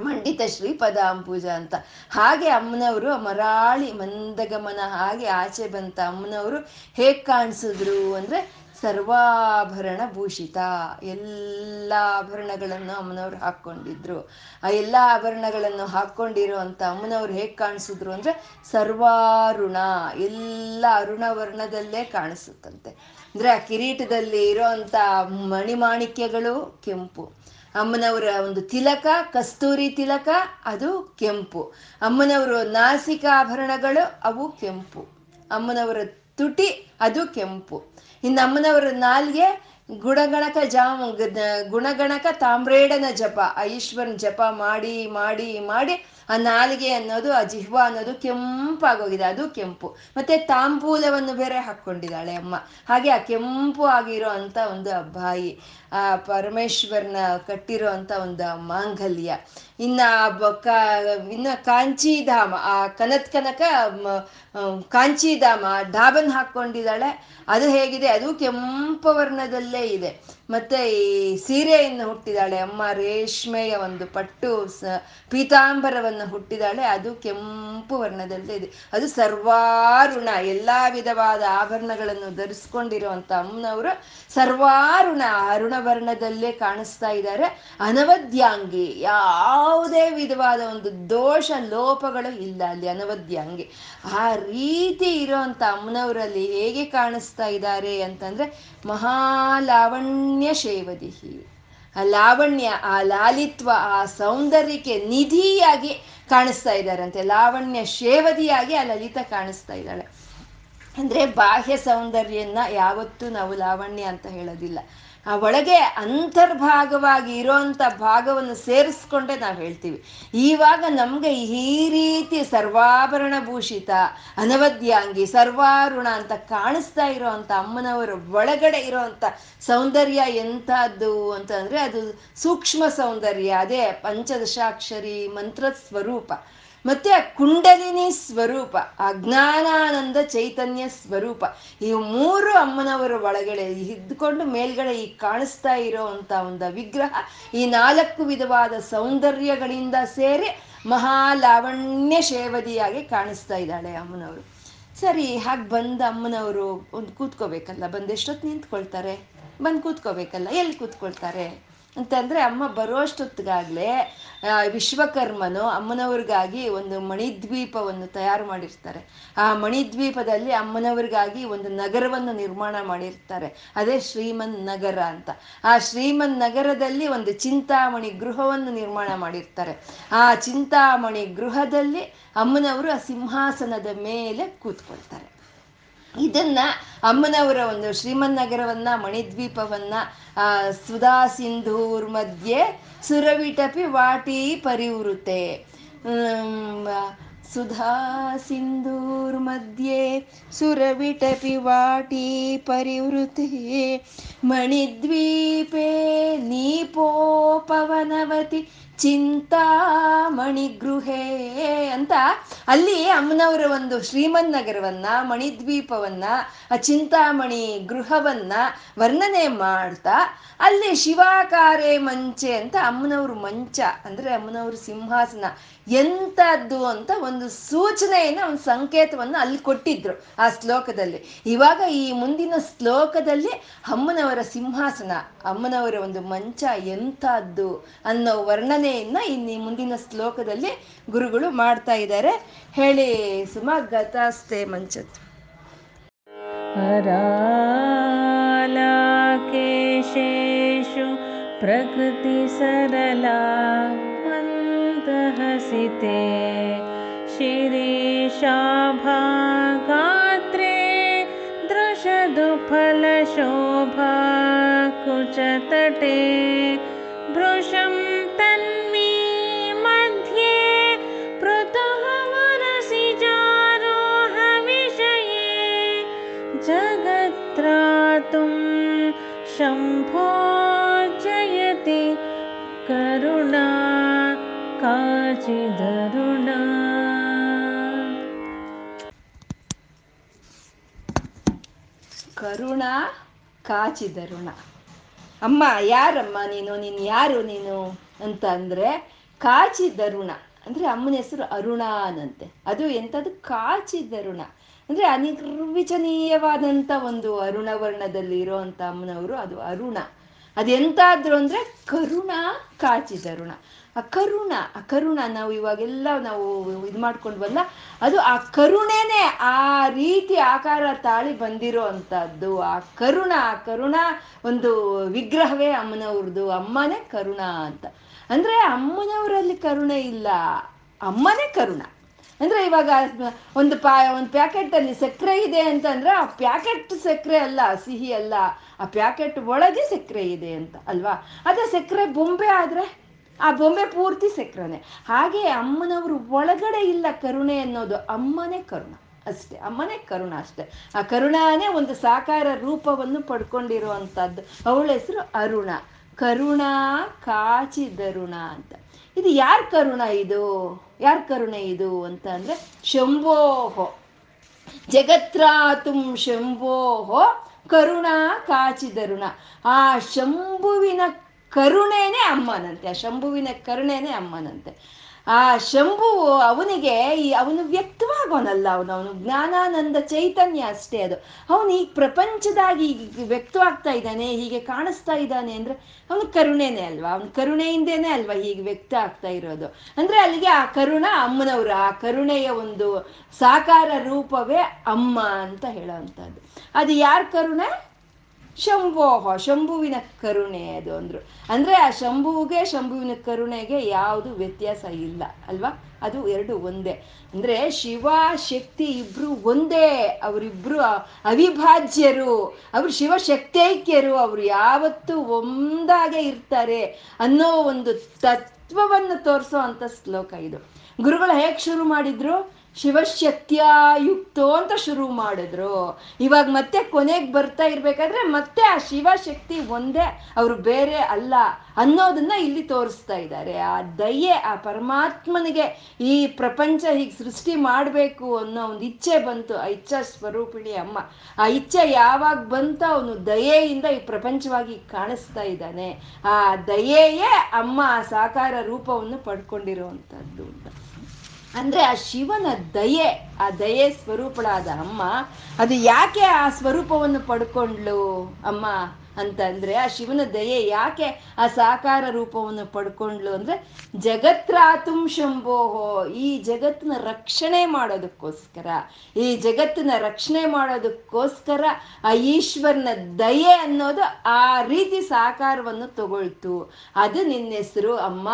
ಮಂಡಿತ ಶ್ರೀ ಅಂಬುಜ ಅಂತ ಹಾಗೆ ಅಮ್ಮನವರು ಮರಾಳಿ ಮಂದಗಮನ, ಹಾಗೆ ಆಚೆ ಬಂತ ಅಮ್ಮನವರು ಹೇಗೆ ಕಾಣಿಸಿದ್ರು ಅಂದ್ರೆ ಸರ್ವಾಭರಣ ಭೂಷಿತ. ಎಲ್ಲ ಆಭರಣಗಳನ್ನು ಅಮ್ಮನವ್ರು ಹಾಕ್ಕೊಂಡಿದ್ರು. ಆ ಎಲ್ಲ ಆಭರಣಗಳನ್ನು ಹಾಕ್ಕೊಂಡಿರೋ ಅಂತ ಅಮ್ಮನವ್ರು ಹೇಗೆ ಕಾಣಿಸಿದ್ರು ಅಂದ್ರೆ ಸರ್ವಾರುಣ. ಎಲ್ಲ ಅರುಣ ವರ್ಣದಲ್ಲೇ ಕಾಣಿಸುತ್ತಂತೆ. ಅಂದ್ರೆ ಆ ಕಿರೀಟದಲ್ಲಿ ಇರೋಂಥ ಮಣಿಮಾಣಿಕ್ಯಗಳು ಕೆಂಪು. ಅಮ್ಮನವರ ಒಂದು ತಿಲಕ, ಕಸ್ತೂರಿ ತಿಲಕ, ಅದು ಕೆಂಪು. ಅಮ್ಮನವರು ನಾಸಿಕ ಆಭರಣಗಳು, ಅವು ಕೆಂಪು. ಅಮ್ಮನವರ ತುಟಿ, ಅದು ಕೆಂಪು. ಇನ್ನು ಅಮ್ಮನವರ ನಾಲ್ಗೆ ಗುಣಗಣಕ ಜಾಮ ಗುಣಗಣಕ ತಾಮ್ರೇಡನ ಜಪ ಆ ಈಶ್ವರನ ಜಪ ಮಾಡಿ ಮಾಡಿ ಮಾಡಿ, ಆ ನಾಲಿಗೆ ಅನ್ನೋದು, ಆ ಜಿಹ್ವ ಅನ್ನೋದು ಕೆಂಪಾಗೋಗಿದೆ, ಅದು ಕೆಂಪು. ಮತ್ತೆ ತಾಂಬೂಲವನ್ನು ಬೇರೆ ಹಾಕ್ಕೊಂಡಿದ್ದಾಳೆ ಅಮ್ಮ. ಹಾಗೆ ಆ ಕೆಂಪು ಆಗಿರೋ ಅಂತ ಒಂದು ಬಾಯಿ ಆ ಪರಮೇಶ್ವರನ ಕಟ್ಟಿರೋ ಒಂದು ಮಾಂಗಲ್ಯ. ಇನ್ನ ಬೊಕ್ಕ, ಇನ್ನ ಕಾಂಚಿಧಾಮ, ಆ ಕನತ್ ಕನಕ ಕಾಂಚಿಧಾಮ ಡಾಬನ್ ಹಾಕ್ಕೊಂಡಿದ್ದಾಳೆ. ಅದು ಹೇಗಿದೆ? ಅದು ಕೆಂಪು ವರ್ಣದಲ್ಲೇ ಇದೆ. ಮತ್ತೆ ಈ ಸೀರೆಯನ್ನು ಹುಟ್ಟಿದಾಳೆ. ಅಮ್ಮ ರೇಷ್ಮೆಯ ಒಂದು ಪಟ್ಟು ಸ, ಪೀತಾಂಬರವನ್ನು ಹುಟ್ಟಿದಾಳೆ. ಅದು ಕೆಂಪು ವರ್ಣದಲ್ಲೇ ಇದೆ. ಅದು ಸರ್ವಾರುಣ, ಎಲ್ಲಾ ವಿಧವಾದ ಆಭರಣಗಳನ್ನು ಧರಿಸ್ಕೊಂಡಿರುವಂತ ಅಮ್ಮನವರು ಸರ್ವಾರುಣ, ಅರುಣ ವರ್ಣದಲ್ಲೇ ಕಾಣಿಸ್ತಾ ಇದ್ದಾರೆ. ಅನವದ್ಯಾಂಗಿ, ಯಾವುದೇ ವಿಧವಾದ ಒಂದು ದೋಷ, ಲೋಪಗಳು ಇಲ್ಲ ಅಲ್ಲಿ ಅನವದ್ಯಾಂಗಿ. ಆ ರೀತಿ ಇರೋಂಥ ಅಮ್ಮನವರಲ್ಲಿ ಹೇಗೆ ಕಾಣಿಸ್ತಾ ಇದ್ದಾರೆ ಅಂತಂದ್ರೆ ಮಹಾಲಾವಣ್ಯ ಶೇವದಿಹಿ. ಆ ಲಾವಣ್ಯ, ಆ ಲಾಲಿತ್ವ, ಆ ಸೌಂದರ್ಯಕ್ಕೆ ನಿಧಿಯಾಗಿ ಕಾಣಿಸ್ತಾ ಇದ್ದಾರಂತೆ. ಲಾವಣ್ಯ ಶೇವದಿಯಾಗಿ ಆ ಲಲಿತ ಕಾಣಿಸ್ತಾ ಇದ್ದಾಳೆ. ಅಂದ್ರೆ ಬಾಹ್ಯ ಸೌಂದರ್ಯನ ಯಾವತ್ತೂ ನಾವು ಲಾವಣ್ಯ ಅಂತ ಹೇಳೋದಿಲ್ಲ. ಆ ಒಳಗೆ ಅಂತರ್ಭಾಗವಾಗಿ ಇರೋಂಥ ಭಾಗವನ್ನು ಸೇರಿಸ್ಕೊಂಡೆ ನಾವು ಹೇಳ್ತೀವಿ. ಈವಾಗ ನಮಗೆ ಈ ರೀತಿ ಸರ್ವಾಭರಣ ಭೂಷಿತ ಅನವದ್ಯಾಂಗಿ, ಸರ್ವಾರುಣ ಅಂತ ಕಾಣಿಸ್ತಾ ಇರೋವಂಥ ಅಮ್ಮನವರ ಒಳಗಡೆ ಇರೋವಂಥ ಸೌಂದರ್ಯ ಎಂಥದ್ದು ಅಂತಂದ್ರೆ ಅದು ಸೂಕ್ಷ್ಮ ಸೌಂದರ್ಯ, ಅದೇ ಪಂಚದಶಾಕ್ಷರಿ ಮಂತ್ರ ಸ್ವರೂಪ ಮತ್ತೆ ಕುಂಡಲಿನಿ ಸ್ವರೂಪ ಅಜ್ಞಾನಾನಂದ ಚೈತನ್ಯ ಸ್ವರೂಪ, ಈ ಮೂರು ಅಮ್ಮನವರ ಒಳಗಡೆ ಇದ್ದುಕೊಂಡು ಮೇಲ್ಗಡೆ ಈ ಕಾಣಿಸ್ತಾ ಇರೋವಂಥ ಒಂದು ವಿಗ್ರಹ, ಈ ನಾಲ್ಕು ವಿಧವಾದ ಸೌಂದರ್ಯಗಳಿಂದ ಸೇರಿ ಮಹಾಲಾವಣ್ಯ ಶೇವದಿಯಾಗಿ ಕಾಣಿಸ್ತಾ ಇದ್ದಾಳೆ ಅಮ್ಮನವರು. ಸರಿ, ಹಾಗೆ ಬಂದ ಅಮ್ಮನವರು ಒಂದು ಕೂತ್ಕೋಬೇಕಲ್ಲ ಬಂದೆಷ್ಟೊತ್ತು ನಿಂತ್ಕೊಳ್ತಾರೆ? ಬಂದು ಕೂತ್ಕೋಬೇಕಲ್ಲ, ಎಲ್ಲಿ ಕೂತ್ಕೊಳ್ತಾರೆ? ಅಂತಂದ್ರೆ ಅಮ್ಮ ಬರೋಷ್ಟೊತ್ತಿಗಾಗ್ಲೇ ವಿಶ್ವಕರ್ಮನು ಅಮ್ಮನವ್ರಿಗಾಗಿ ಒಂದು ಮಣಿದ್ವೀಪವನ್ನು ತಯಾರು ಮಾಡಿರ್ತಾರೆ. ಆ ಮಣಿದ್ವೀಪದಲ್ಲಿ ಅಮ್ಮನವ್ರಿಗಾಗಿ ಒಂದು ನಗರವನ್ನು ನಿರ್ಮಾಣ ಮಾಡಿರ್ತಾರೆ. ಅದೇ ಶ್ರೀಮನ್ ನಗರ ಅಂತ. ಆ ಶ್ರೀಮನ್ ನಗರದಲ್ಲಿ ಒಂದು ಚಿಂತಾಮಣಿ ಗೃಹವನ್ನು ನಿರ್ಮಾಣ ಮಾಡಿರ್ತಾರೆ. ಆ ಚಿಂತಾಮಣಿ ಗೃಹದಲ್ಲಿ ಅಮ್ಮನವರು ಆ ಸಿಂಹಾಸನದ ಮೇಲೆ ಕೂತ್ಕೊಳ್ತಾರೆ. ಇದನ್ನ ಅಮ್ಮನವರ ಒಂದು ಶ್ರೀಮನ್ನಗರವನ್ನ, ಮಣಿದ್ವೀಪವನ್ನ ಸುಧಾ ಸಿಂಧೂರ್ ಮಧ್ಯೆ ಸುರವಿಟಪಿ ವಾಟಿ ಪರಿವೃತೆ ಸುಧಾ ಸಿಂಧೂರ್ ಮಧ್ಯೆ ಸುರವಿಟಪಿ ವಾಟಿ ಪರಿವೃತೆ ಮಣಿದ್ವೀಪೆ ನೀಪೋಪವನವತಿ ಚಿಂತಾಮಣಿ ಗೃಹೇ ಅಂತ ಅಲ್ಲಿ ಅಮ್ಮನವರ ಒಂದು ಶ್ರೀಮನ್ ನಗರವನ್ನ, ಮಣಿದ್ವೀಪವನ್ನ, ಆ ಚಿಂತಾಮಣಿ ಗೃಹವನ್ನ ವರ್ಣನೆ ಮಾಡ್ತಾ ಅಲ್ಲಿ ಶಿವಾಕಾರೆ ಮಂಚೆ ಅಂತ ಅಮ್ಮನವ್ರ ಮಂಚ, ಅಂದ್ರೆ ಅಮ್ಮನವ್ರ ಸಿಂಹಾಸನ ಎಂಥದ್ದು ಅಂತ ಒಂದು ಸೂಚನೆಯನ್ನ, ಒಂದು ಸಂಕೇತವನ್ನ ಅಲ್ಲಿ ಕೊಟ್ಟಿದ್ರು ಆ ಶ್ಲೋಕದಲ್ಲಿ. ಇವಾಗ ಈ ಮುಂದಿನ ಶ್ಲೋಕದಲ್ಲಿ ಅಮ್ಮನವರ ಸಿಂಹಾಸನ, ಅಮ್ಮನವರ ಒಂದು ಮಂಚ ಎಂಥದ್ದು ಅನ್ನೋ ವರ್ಣನೆಯನ್ನ ಇನ್ನು ಮುಂದಿನ ಶ್ಲೋಕದಲ್ಲಿ ಗುರುಗಳು ಮಾಡ್ತಾ ಇದ್ದಾರೆ ಹೇಳಿ ಸುಮ ಗತಾಸ್ತೆ ಮಂಚತ್ हरालाकेशेषु प्रकृतिसरला मन्दहसिते शिरीशाभागात्रे दृशदुफलशोभा ಕಾಚಿದರುಣ ಅಮ್ಮ, ಯಾರಮ್ಮ ನೀನು? ನೀನು ಯಾರು ನೀನು ಅಂತ ಅಂದ್ರೆ ಕಾಚಿದರುಣ ಅಂದ್ರೆ ಅಮ್ಮನ ಹೆಸರು ಅರುಣಾನಂತೆ ಅದು ಎಂಥದ್ದು? ಕಾಚಿದರುಣ ಅಂದ್ರೆ ಅನಿರ್ವಿಚನೀಯವಾದಂಥ ಒಂದು ಅರುಣ ವರ್ಣದಲ್ಲಿ ಇರೋವಂಥ ಅಮ್ಮನವರು ಅದು ಅರುಣ. ಅದೆಂತಾದ್ರು ಅಂದ್ರೆ ಕರುಣ ಕಾಚಿದರುಣ ಅಕರುಣ ಆ ಕರುಣ ನಾವು ಇವಾಗೆಲ್ಲ ನಾವು ಇದು ಮಾಡ್ಕೊಂಡ್ವಲ್ಲ, ಅದು ಆ ಕರುಣೆನೆ ಆ ರೀತಿ ಆಕಾರ ತಾಳಿ ಬಂದಿರೋ ಅಂಥದ್ದು. ಆ ಕರುಣ ಆ ಕರುಣ ಒಂದು ವಿಗ್ರಹವೇ ಅಮ್ಮನವ್ರದ್ದು. ಅಮ್ಮನೇ ಕರುಣ ಅಂತ. ಅಂದ್ರೆ ಅಮ್ಮನವರಲ್ಲಿ ಕರುಣೆ ಇಲ್ಲ. ಅಮ್ಮನೇ ಕರುಣ. ಅಂದ್ರೆ ಇವಾಗ ಒಂದು ಪಾ, ಒಂದು ಪ್ಯಾಕೆಟ್ ಅಲ್ಲಿ ಸಕ್ಕರೆ ಇದೆ ಅಂತಂದ್ರೆ ಆ ಪ್ಯಾಕೆಟ್ ಸಕ್ಕರೆ ಅಲ್ಲ, ಸಿಹಿ ಅಲ್ಲ. ಆ ಪ್ಯಾಕೆಟ್ ಒಳಗೆ ಸಕ್ಕರೆ ಇದೆ ಅಂತ, ಅಲ್ವಾ? ಅದೇ ಸಕ್ಕರೆ ಬೊಂಬೆ ಆದ್ರೆ ಆ ಬೊಂಬೆ ಪೂರ್ತಿ ಸಕ್ರನೆ ಹಾಗೆ ಅಮ್ಮನವರು ಒಳಗಡೆ ಇಲ್ಲ ಕರುಣೆ ಅನ್ನೋದು ಅಮ್ಮನೇ ಕರುಣ ಅಷ್ಟೇ, ಅಮ್ಮನೇ ಕರುಣ ಅಷ್ಟೇ. ಆ ಕರುಣಾನೇ ಒಂದು ಸಾಕಾರ ರೂಪವನ್ನು ಪಡ್ಕೊಂಡಿರುವಂಥದ್ದು. ಅವಳ ಹೆಸರು ಅರುಣ. ಕರುಣ ಕಾಚಿದರುಣ ಅಂತ. ಇದು ಯಾರ ಕರುಣ ಇದು? ಯಾರ ಕರುಣೆ ಇದು ಅಂತ ಅಂದ್ರೆ ಶಂಭೋಹೋ ಜಗತ್ರಾತುಂ ಶಂಭೋಹೋ ಕರುಣ ಕಾಚಿದರುಣ ಆ ಶಂಭುವಿನ ಕರುಣೆನೇ ಅಮ್ಮನಂತೆ, ಆ ಶಂಭುವಿನ ಕರುಣೇನೇ ಅಮ್ಮನಂತೆ. ಆ ಶಂಭು ಅವನಿಗೆ ಈ ಅವನು ವ್ಯಕ್ತವಾಗೋನಲ್ಲ, ಅವನು ಅವನು ಜ್ಞಾನಾನಂದ ಚೈತನ್ಯ ಅಷ್ಟೇ ಅದು. ಅವನು ಈ ಪ್ರಪಂಚದಾಗಿ ವ್ಯಕ್ತವಾಗ್ತಾ ಇದ್ದಾನೆ, ಹೀಗೆ ಕಾಣಿಸ್ತಾ ಇದ್ದಾನೆ ಅಂದ್ರೆ ಅವನು ಕರುಣೆನೇ ಅಲ್ವಾ? ಅವನ ಕರುಣೆಯಿಂದೇನೆ ಅಲ್ವಾ ಹೀಗೆ ವ್ಯಕ್ತ ಆಗ್ತಾ ಇರೋದು? ಅಂದ್ರೆ ಅಲ್ಲಿಗೆ ಆ ಕರುಣ ಅಮ್ಮನವರು, ಆ ಕರುಣೆಯ ಒಂದು ಸಾಕಾರ ರೂಪವೇ ಅಮ್ಮ ಅಂತ ಹೇಳೋವಂಥದ್ದು ಅದು ಯಾರ ಕರುಣೆ? ಶಂಭೋಹ ಶಂಭುವಿನ ಕರುಣೆ ಅದು ಅಂದ್ರು. ಅಂದ್ರೆ ಆ ಶಂಭುವಿಗೆ ಶಂಭುವಿನ ಕರುಣೆಗೆ ಯಾವುದು ವ್ಯತ್ಯಾಸ ಇಲ್ಲ, ಅಲ್ವಾ? ಅದು ಎರಡು ಒಂದೇ. ಅಂದ್ರೆ ಶಿವ, ಶಕ್ತಿ ಇಬ್ರು ಒಂದೇ. ಅವರಿಬ್ರು ಅವಿಭಾಜ್ಯರು. ಅವರು ಶಿವಶಕ್ತೈಕ್ಯರು ಅವರು ಯಾವತ್ತೂ ಒಂದಾಗೆ ಇರ್ತಾರೆ ಅನ್ನೋ ಒಂದು ತತ್ವವನ್ನು ತೋರಿಸೋ ಅಂತ ಶ್ಲೋಕ ಇದು. ಗುರುಗಳು ಹೇಗೆ ಶುರು ಮಾಡಿದ್ರು? ಶಿವಶಕ್ತಿಯಾಯುಕ್ತೋ ಅಂತ ಶುರು ಮಾಡಿದ್ರು. ಇವಾಗ ಮತ್ತೆ ಕೊನೆಗೆ ಬರ್ತಾ ಇರ್ಬೇಕಾದ್ರೆ ಮತ್ತೆ ಆ ಶಿವಶಕ್ತಿ ಒಂದೇ, ಅವರು ಬೇರೆ ಅಲ್ಲ ಅನ್ನೋದನ್ನ ಇಲ್ಲಿ ತೋರಿಸ್ತಾ ಇದ್ದಾರೆ. ಆ ದಯೆ, ಆ ಪರಮಾತ್ಮನಿಗೆ ಈ ಪ್ರಪಂಚ ಹೀಗೆ ಸೃಷ್ಟಿ ಮಾಡಬೇಕು ಅನ್ನೋ ಒಂದು ಇಚ್ಛೆ ಬಂತು. ಆ ಇಚ್ಛಾ ಸ್ವರೂಪಿಣಿ ಅಮ್ಮ. ಆ ಇಚ್ಛೆ ಯಾವಾಗ ಬಂತ ಅವನು ದಯೆಯಿಂದ ಈ ಪ್ರಪಂಚವಾಗಿ ಕಾಣಿಸ್ತಾ ಇದ್ದಾನೆ. ಆ ದಯೆಯೇ ಅಮ್ಮ ಆ ಸಾಕಾರ ರೂಪವನ್ನು ಪಡ್ಕೊಂಡಿರುವಂಥದ್ದು ಅಂತ. ಅಂದ್ರೆ ಆ ಶಿವನ ದಯೆ ಆ ದಯೆ ಸ್ವರೂಪಳಾದ ಅಮ್ಮ ಅದು ಯಾಕೆ ಆ ಸ್ವರೂಪವನ್ನು ಪಡ್ಕೊಂಡ್ಳು ಅಮ್ಮ? ಅಂತ ಅಂದ್ರೆ ಆ ಶಿವನ ದಯೆ ಯಾಕೆ ಆ ಸಾಕಾರ ರೂಪವನ್ನು ಪಡ್ಕೊಂಡ್ಲು ಅಂದ್ರೆ, ಜಗತ್ರಾತುಂ ಶಂಭೋಹೋ, ಈ ಜಗತ್ತನ್ನ ರಕ್ಷಣೆ ಮಾಡೋದಕ್ಕೋಸ್ಕರ. ಈ ಜಗತ್ತಿನ ರಕ್ಷಣೆ ಮಾಡೋದಕ್ಕೋಸ್ಕರ ಆ ಈಶ್ವರನ ದಯೆ ಅನ್ನೋದು ಆ ರೀತಿ ಸಾಕಾರವನ್ನು ತಗೊಳ್ತು. ಅದು ನಿನ್ನ ಹೆಸರು ಅಮ್ಮ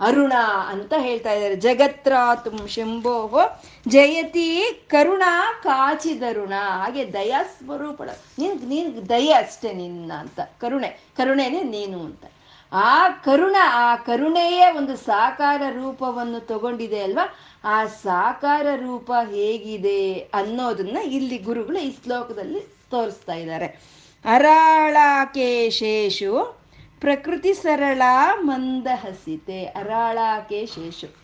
ಅರುಣ ಅಂತ ಹೇಳ್ತಾ ಇದ್ದಾರೆ. ಜಗತ್ರಾತುಂ ಶಂಭೋಹೋ ಜಯತಿ ಕರುಣ ಕಾಚಿದರುಣ. ಹಾಗೆ ದಯಾ ಸ್ವರೂಪ ನಿನ್, ನೀನ್ ದಯ ಅಷ್ಟೇ ನಿನ್ನ ಅಂತ. ಕರುಣೆ, ಕರುಣೆನೆ ನೀನು ಅಂತ. ಆ ಕರುಣ, ಆ ಕರುಣೆಯೇ ಒಂದು ಸಾಕಾರ ರೂಪವನ್ನು ತಗೊಂಡಿದೆ ಅಲ್ವಾ? ಆ ಸಾಕಾರ ರೂಪ ಹೇಗಿದೆ ಅನ್ನೋದನ್ನ ಇಲ್ಲಿ ಗುರುಗಳು ಈ ಶ್ಲೋಕದಲ್ಲಿ ತೋರಿಸ್ತಾ ಇದ್ದಾರೆ. ಅರಾಳಾಕೇಶೇಷು ಪ್ರಕೃತಿ ಸರಳ ಮಂದಹಸಿತೆ. ಅರಾಳಾಕೇಶೇಷು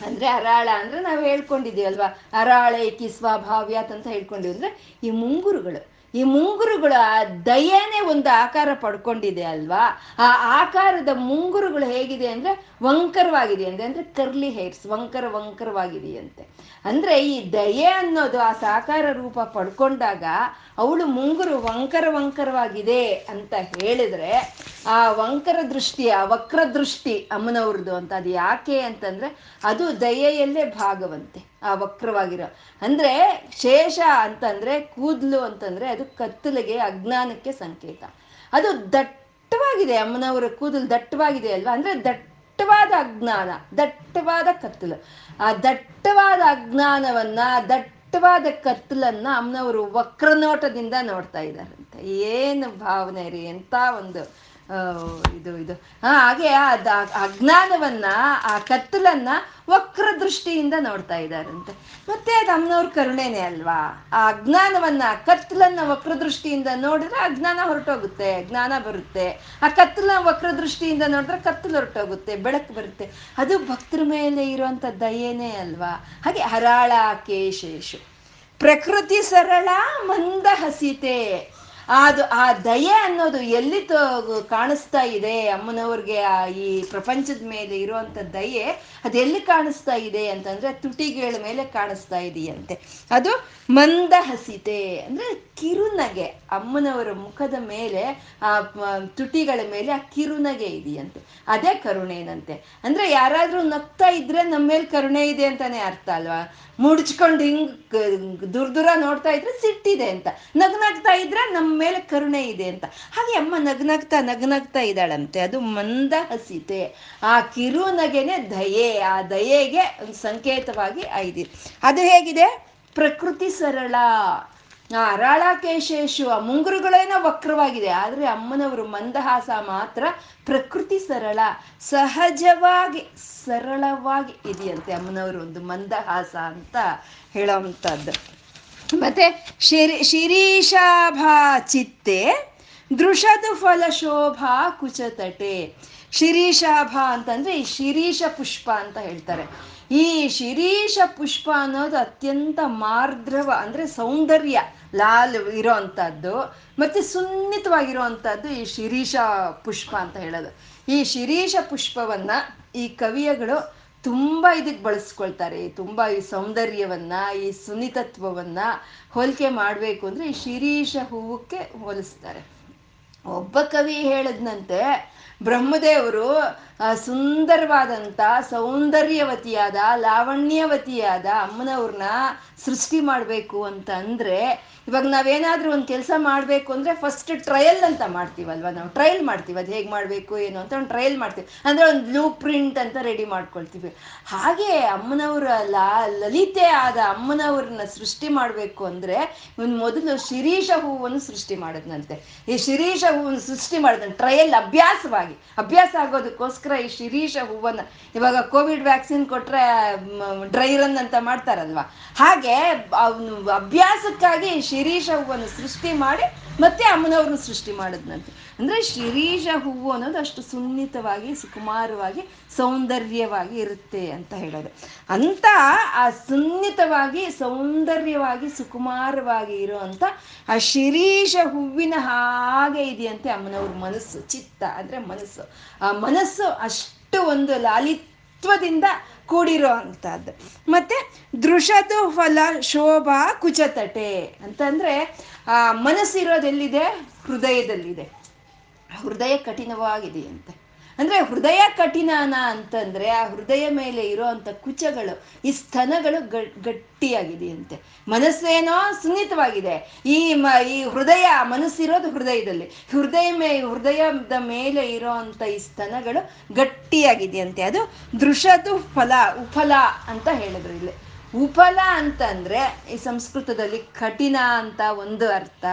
ಅಂದ್ರೆ ಅರಾಳ ಅಂದ್ರೆ ನಾವು ಹೇಳ್ಕೊಂಡಿದೀವಲ್ವಾ ಅರಾಳೇಕಿ ಸ್ವಭಾವ್ಯಾತ್ ಅಂತ ಹೇಳ್ಕೊಂಡಿವಿ ಈ ಮುಂಗುರುಗಳು ಈ ಮುಂಗುರುಗಳು ದಯೆನೇ ಒಂದು ಆಕಾರ ಪಡ್ಕೊಂಡಿದೆ ಅಲ್ವಾ? ಆ ಆಕಾರದ ಮುಂಗುರುಗಳು ಹೇಗಿದೆ ಅಂದ್ರೆ ವಂಕರವಾಗಿದೆ ಅಂದ್ರೆ ಅಂದ್ರೆ ಕರ್ಲಿ ಹೇರ್ಸ್ ವಂಕರ ವಂಕರವಾಗಿದೆಯಂತೆ. ಅಂದ್ರೆ ಈ ದಯೆ ಅನ್ನೋದು ಆ ಸಾಕಾರ ರೂಪ ಪಡ್ಕೊಂಡಾಗ ಅವಳು ಮುಂಗುರು ವಂಕರ ವಂಕರವಾಗಿದೆ ಅಂತ ಹೇಳಿದ್ರೆ ಆ ವಂಕರ ದೃಷ್ಟಿ, ಆ ವಕ್ರ ದೃಷ್ಟಿ ಅಮ್ಮನವ್ರದ್ದು ಅಂತ ಅದು ಯಾಕೆ ಅಂತಂದ್ರೆ ಅದು ದಯೆಯಲ್ಲೇ ಭಾಗವಂತೆ. ಆ ವಕ್ರವಾಗಿರೋ. ಅಂದ್ರೆ ಶೇಷ ಅಂತಂದ್ರೆ ಕೂದಲು ಅಂತಂದ್ರೆ ಅದು ಕತ್ತಲಿಗೆ ಅಜ್ಞಾನಕ್ಕೆ ಸಂಕೇತ. ಅದು ದಟ್ಟವಾಗಿದೆ, ಅಮ್ಮನವರ ಕೂದಲು ದಟ್ಟವಾಗಿದೆ ಅಲ್ವಾ? ಅಂದ್ರೆ ದಟ್ಟವಾದ ಅಜ್ಞಾನ, ದಟ್ಟವಾದ ಕತ್ತಲು. ಆ ದಟ್ಟವಾದ ಅಜ್ಞಾನವನ್ನ, ದಟ್ಟವಾದ ಕತ್ತಲನ್ನ ಅಮ್ಮನವರು ವಕ್ರನೋಟದಿಂದ ನೋಡ್ತಾ ಇದ್ದಾರಂತೆ. ಏನು ಭಾವನೆ ರೀ, ಎಂತ ಒಂದು ಇದು ಇದು. ಹಾಗೆ ಅಜ್ಞಾನವನ್ನ, ಆ ಕತ್ತಲನ್ನ ವಕ್ರ ದೃಷ್ಟಿಯಿಂದ ನೋಡ್ತಾ ಇದ್ದಾರಂತೆ. ಮತ್ತೆ ಅದು ಅಮ್ಮನವ್ರ ಕರುಣೆನೇ ಅಲ್ವಾ? ಆ ಅಜ್ಞಾನವನ್ನ ಕತ್ತಲನ್ನ ವಕ್ರ ದೃಷ್ಟಿಯಿಂದ ನೋಡಿದ್ರೆ ಅಜ್ಞಾನ ಹೊರಟೋಗುತ್ತೆ, ಜ್ಞಾನ ಬರುತ್ತೆ. ಆ ಕತ್ತಲ ವಕ್ರ ದೃಷ್ಟಿಯಿಂದ ನೋಡಿದ್ರೆ ಕತ್ತಲು ಹೊರಟೋಗುತ್ತೆ, ಬೆಳಕು ಬರುತ್ತೆ. ಅದು ಭಕ್ತರ ಮೇಲೆ ಇರುವಂತ ದಯೇನೇ ಅಲ್ವಾ? ಹಾಗೆ ಹರಾಳ ಕೇಶೇಶು ಪ್ರಕೃತಿ ಸರಳ ಮಂದ ಹಸಿತೆ ಅದು, ಆ ದಯೆ ಅನ್ನೋದು ಎಲ್ಲಿ ಕಾಣಿಸ್ತಾ ಇದೆ ಅಮ್ಮನವ್ರಿಗೆ, ಆ ಈ ಪ್ರಪಂಚದ ಮೇಲೆ ಇರುವಂತ ದಯೆ ಅದೆಲ್ಲಿ ಕಾಣಿಸ್ತಾ ಇದೆ ಅಂತಂದ್ರೆ ತುಟಿಗಳ ಮೇಲೆ ಕಾಣಿಸ್ತಾ ಇದೆಯಂತೆ. ಅದು ಮಂದ ಹಸಿತೆ ಅಂದ್ರೆ ಕಿರುನಗೆ, ಅಮ್ಮನವರ ಮುಖದ ಮೇಲೆ, ಆ ತುಟಿಗಳ ಮೇಲೆ ಆ ಕಿರುನಗೆ ಇದೆಯಂತೆ. ಅದೇ ಕರುಣೆನಂತೆ. ಅಂದ್ರೆ ಯಾರಾದ್ರೂ ನಗ್ತಾ ಇದ್ರೆ ನಮ್ಮ ಮೇಲೆ ಕರುಣೆ ಇದೆ ಅಂತಾನೆ ಅರ್ಥ ಅಲ್ವಾ? ಮುಡ್ಚ್ಕೊಂಡು ಹಿಂಗ್ ದೂರ ದೂರ ನೋಡ್ತಾ ಇದ್ರೆ ಸಿಟ್ಟಿದೆ ಅಂತ. ನಗ್ನಗ್ತಾ ಇದ್ರೆ ನಮ್ಮ ಮೇಲೆ ಕರುಣೆ ಇದೆ ಅಂತ. ಹಾಗೆ ಅಮ್ಮ ನಗ್ನಗ್ತಾ ನಗ್ನಗ್ತಾ ಇದ್ದಾಳಂತೆ. ಅದು ಮಂದ ಹಸಿತೆ. ಆ ಕಿರುನಗೆನೆ ದಯೆ. ಆ ದಯೆಗೆ ಒಂದು ಸಂಕೇತವಾಗಿ ಐದಿ ಅದು ಹೇಗಿದೆ? ಪ್ರಕೃತಿ ಸರಳ. ಆ ಅರಾಳಕೇಶೇಶು ಆ ಮುಂಗುರುಗಳೇನೋ ವಕ್ರವಾಗಿದೆ. ಆದರೆ ಅಮ್ಮನವರು ಮಂದಹಾಸ ಮಾತ್ರ ಪ್ರಕೃತಿ ಸರಳ. ಸಹಜವಾಗಿ, ಸರಳವಾಗಿ ಇದೆಯಂತೆ ಅಮ್ಮನವರು ಒಂದು ಮಂದಹಾಸ ಅಂತ ಹೇಳೋವಂಥದ್ದು ಮತ್ತೆ ಶಿರಿ, ಶಿರೀಷಾಭಾ ಚಿತ್ತೆ, ದೃಷದು ಫಲ ಶೋಭಾ ಕುಚತಟೆ. ಶಿರೀಷಾಭ ಅಂತಂದ್ರೆ ಈ ಶಿರೀಷ ಪುಷ್ಪ ಅಂತ ಹೇಳ್ತಾರೆ. ಈ ಶಿರೀಷ ಪುಷ್ಪ ಅನ್ನೋದು ಅತ್ಯಂತ ಮಾರ್ದ್ರವ ಅಂದ್ರೆ ಸೌಂದರ್ಯ, ಲಾಲ್ ಇರೋ ಅಂಥದ್ದು ಮತ್ತೆ ಸುನ್ನಿತವಾಗಿರುವಂಥದ್ದು ಈ ಶಿರೀಷ ಪುಷ್ಪ ಅಂತ ಹೇಳೋದು. ಈ ಶಿರೀಷ ಪುಷ್ಪವನ್ನ ಈ ಕವಿಯಗಳು ತುಂಬ ಇದಕ್ಕೆ ಬಳಸ್ಕೊಳ್ತಾರೆ. ತುಂಬ ಈ ಸೌಂದರ್ಯವನ್ನ, ಈ ಸುನಿತತ್ವವನ್ನು ಹೋಲಿಕೆ ಮಾಡಬೇಕು ಅಂದ್ರೆ ಈ ಶಿರೀಷ ಹೂವಕ್ಕೆ ಹೋಲಿಸ್ತಾರೆ. ಒಬ್ಬ ಕವಿ ಹೇಳದ್ನಂತೆ, ಬ್ರಹ್ಮದೇವರು ಸುಂದರವಾದಂಥ ಸೌಂದರ್ಯವತಿಯಾದ, ಲಾವಣ್ಯವತಿಯಾದ ಅಮ್ಮನವ್ರನ್ನ ಸೃಷ್ಟಿ ಮಾಡಬೇಕು ಅಂತ ಅಂದರೆ ಇವಾಗ ನಾವೇನಾದ್ರೂ ಒಂದು ಕೆಲಸ ಮಾಡಬೇಕು ಅಂದರೆ ಫಸ್ಟ್ ಟ್ರಯಲ್ ಅಂತ ಮಾಡ್ತೀವಲ್ವ? ನಾವು ಟ್ರಯಲ್ ಮಾಡ್ತೀವಿ. ಅದು ಹೇಗೆ ಮಾಡಬೇಕು, ಏನು ಅಂತ ಒಂದು ಟ್ರಯಲ್ ಮಾಡ್ತೀವಿ. ಅಂದರೆ ಒಂದು ಬ್ಲೂ ಪ್ರಿಂಟ್ ಅಂತ ರೆಡಿ ಮಾಡ್ಕೊಳ್ತೀವಿ. ಹಾಗೆ ಅಮ್ಮನವರ ಲಲಿತೆ ಆದ ಅಮ್ಮನವ್ರನ್ನ ಸೃಷ್ಟಿ ಮಾಡಬೇಕು ಅಂದರೆ ಮೊದಲು ಶಿರೀಷ ಹೂವನ್ನು ಸೃಷ್ಟಿ ಮಾಡಿದ್ನಂತೆ. ಈ ಶಿರೀಷ ಹೂವನ್ನು ಸೃಷ್ಟಿ ಮಾಡಿದ್ನ ಟ್ರಯಲ್ ಅಭ್ಯಾಸವಾಗಿ, ಅಭ್ಯಾಸ ಆಗೋದಕ್ಕೋಸ್ಕರ ಈ ಶಿರೀಷ ಹೂವನ್ನು ಇವಾಗ ಕೋವಿಡ್ ವ್ಯಾಕ್ಸಿನ್ ಕೊಟ್ಟರೆ ಡ್ರೈ ರನ್ ಅಂತ ಮಾಡ್ತಾರಲ್ವ? ಹಾಗೆ ಅವನು ಅಭ್ಯಾಸಕ್ಕಾಗಿ ಶಿರೀಷ ಹೂವನ್ನು ಸೃಷ್ಟಿ ಮಾಡಿ ಮತ್ತೆ ಅಮ್ಮನವ್ರನ್ನ ಸೃಷ್ಟಿ ಮಾಡಿದ್ನಂತೆ. ಅಂದ್ರೆ ಶಿರೀಷ ಹೂವು ಅನ್ನೋದು ಅಷ್ಟು ಸುನ್ನಿತವಾಗಿ, ಸುಕುಮಾರವಾಗಿ, ಸೌಂದರ್ಯವಾಗಿ ಇರುತ್ತೆ ಅಂತ ಹೇಳೋದು. ಅಂತ ಆ ಸುನ್ನಿತವಾಗಿ, ಸೌಂದರ್ಯವಾಗಿ, ಸುಕುಮಾರವಾಗಿ ಇರುವಂತ ಆ ಶಿರೀಷ ಹೂವಿನ ಹಾಗೆ ಇದೆಯಂತೆ ಅಮ್ಮನವ್ರ ಮನಸ್ಸು, ಚಿತ್ತ. ಅಂದ್ರೆ ಮನಸ್ಸು. ಆ ಮನಸ್ಸು ಅಷ್ಟು ಒಂದು ಲಾಲಿತ್ವದಿಂದ ಕೂಡಿರೋ ಅಂಥದ್ದು. ಮತ್ತೆ ದೃಶತು ಫಲ ಶೋಭಾ ಕುಚತಟೆ ಅಂತಂದ್ರೆ ಮನಸ್ಸಿರೋದೆಲ್ಲಿದೆ? ಹೃದಯದಲ್ಲಿದೆ. ಹೃದಯ ಕಠಿಣವಾಗಿದೆಯಂತೆ. ಅಂದ್ರೆ ಹೃದಯ ಕಠಿಣಾನ ಅಂತಂದ್ರೆ ಆ ಹೃದಯ ಮೇಲೆ ಇರುವಂತ ಕುಚಗಳು, ಈ ಸ್ತನಗಳು ಗಟ್ಟಿಯಾಗಿದೆಯಂತೆ. ಮನಸ್ಸೇನೋ ಸುನ್ನಿತವಾಗಿದೆ. ಈ ಮ, ಈ ಹೃದಯ, ಮನಸ್ಸಿರೋದು ಹೃದಯದಲ್ಲಿ. ಹೃದಯ ಮೇ, ಹೃದಯದ ಮೇಲೆ ಇರೋಂಥ ಈ ಸ್ತನಗಳು ಗಟ್ಟಿಯಾಗಿದೆಯಂತೆ. ಅದು ದೃಶತು ಫಲ, ಉಫಲ ಅಂತ ಹೇಳಿದ್ರು ಇಲ್ಲಿ. ಉಫಲ ಅಂತಂದ್ರೆ ಈ ಸಂಸ್ಕೃತದಲ್ಲಿ ಕಠಿಣ ಅಂತ ಒಂದು ಅರ್ಥ.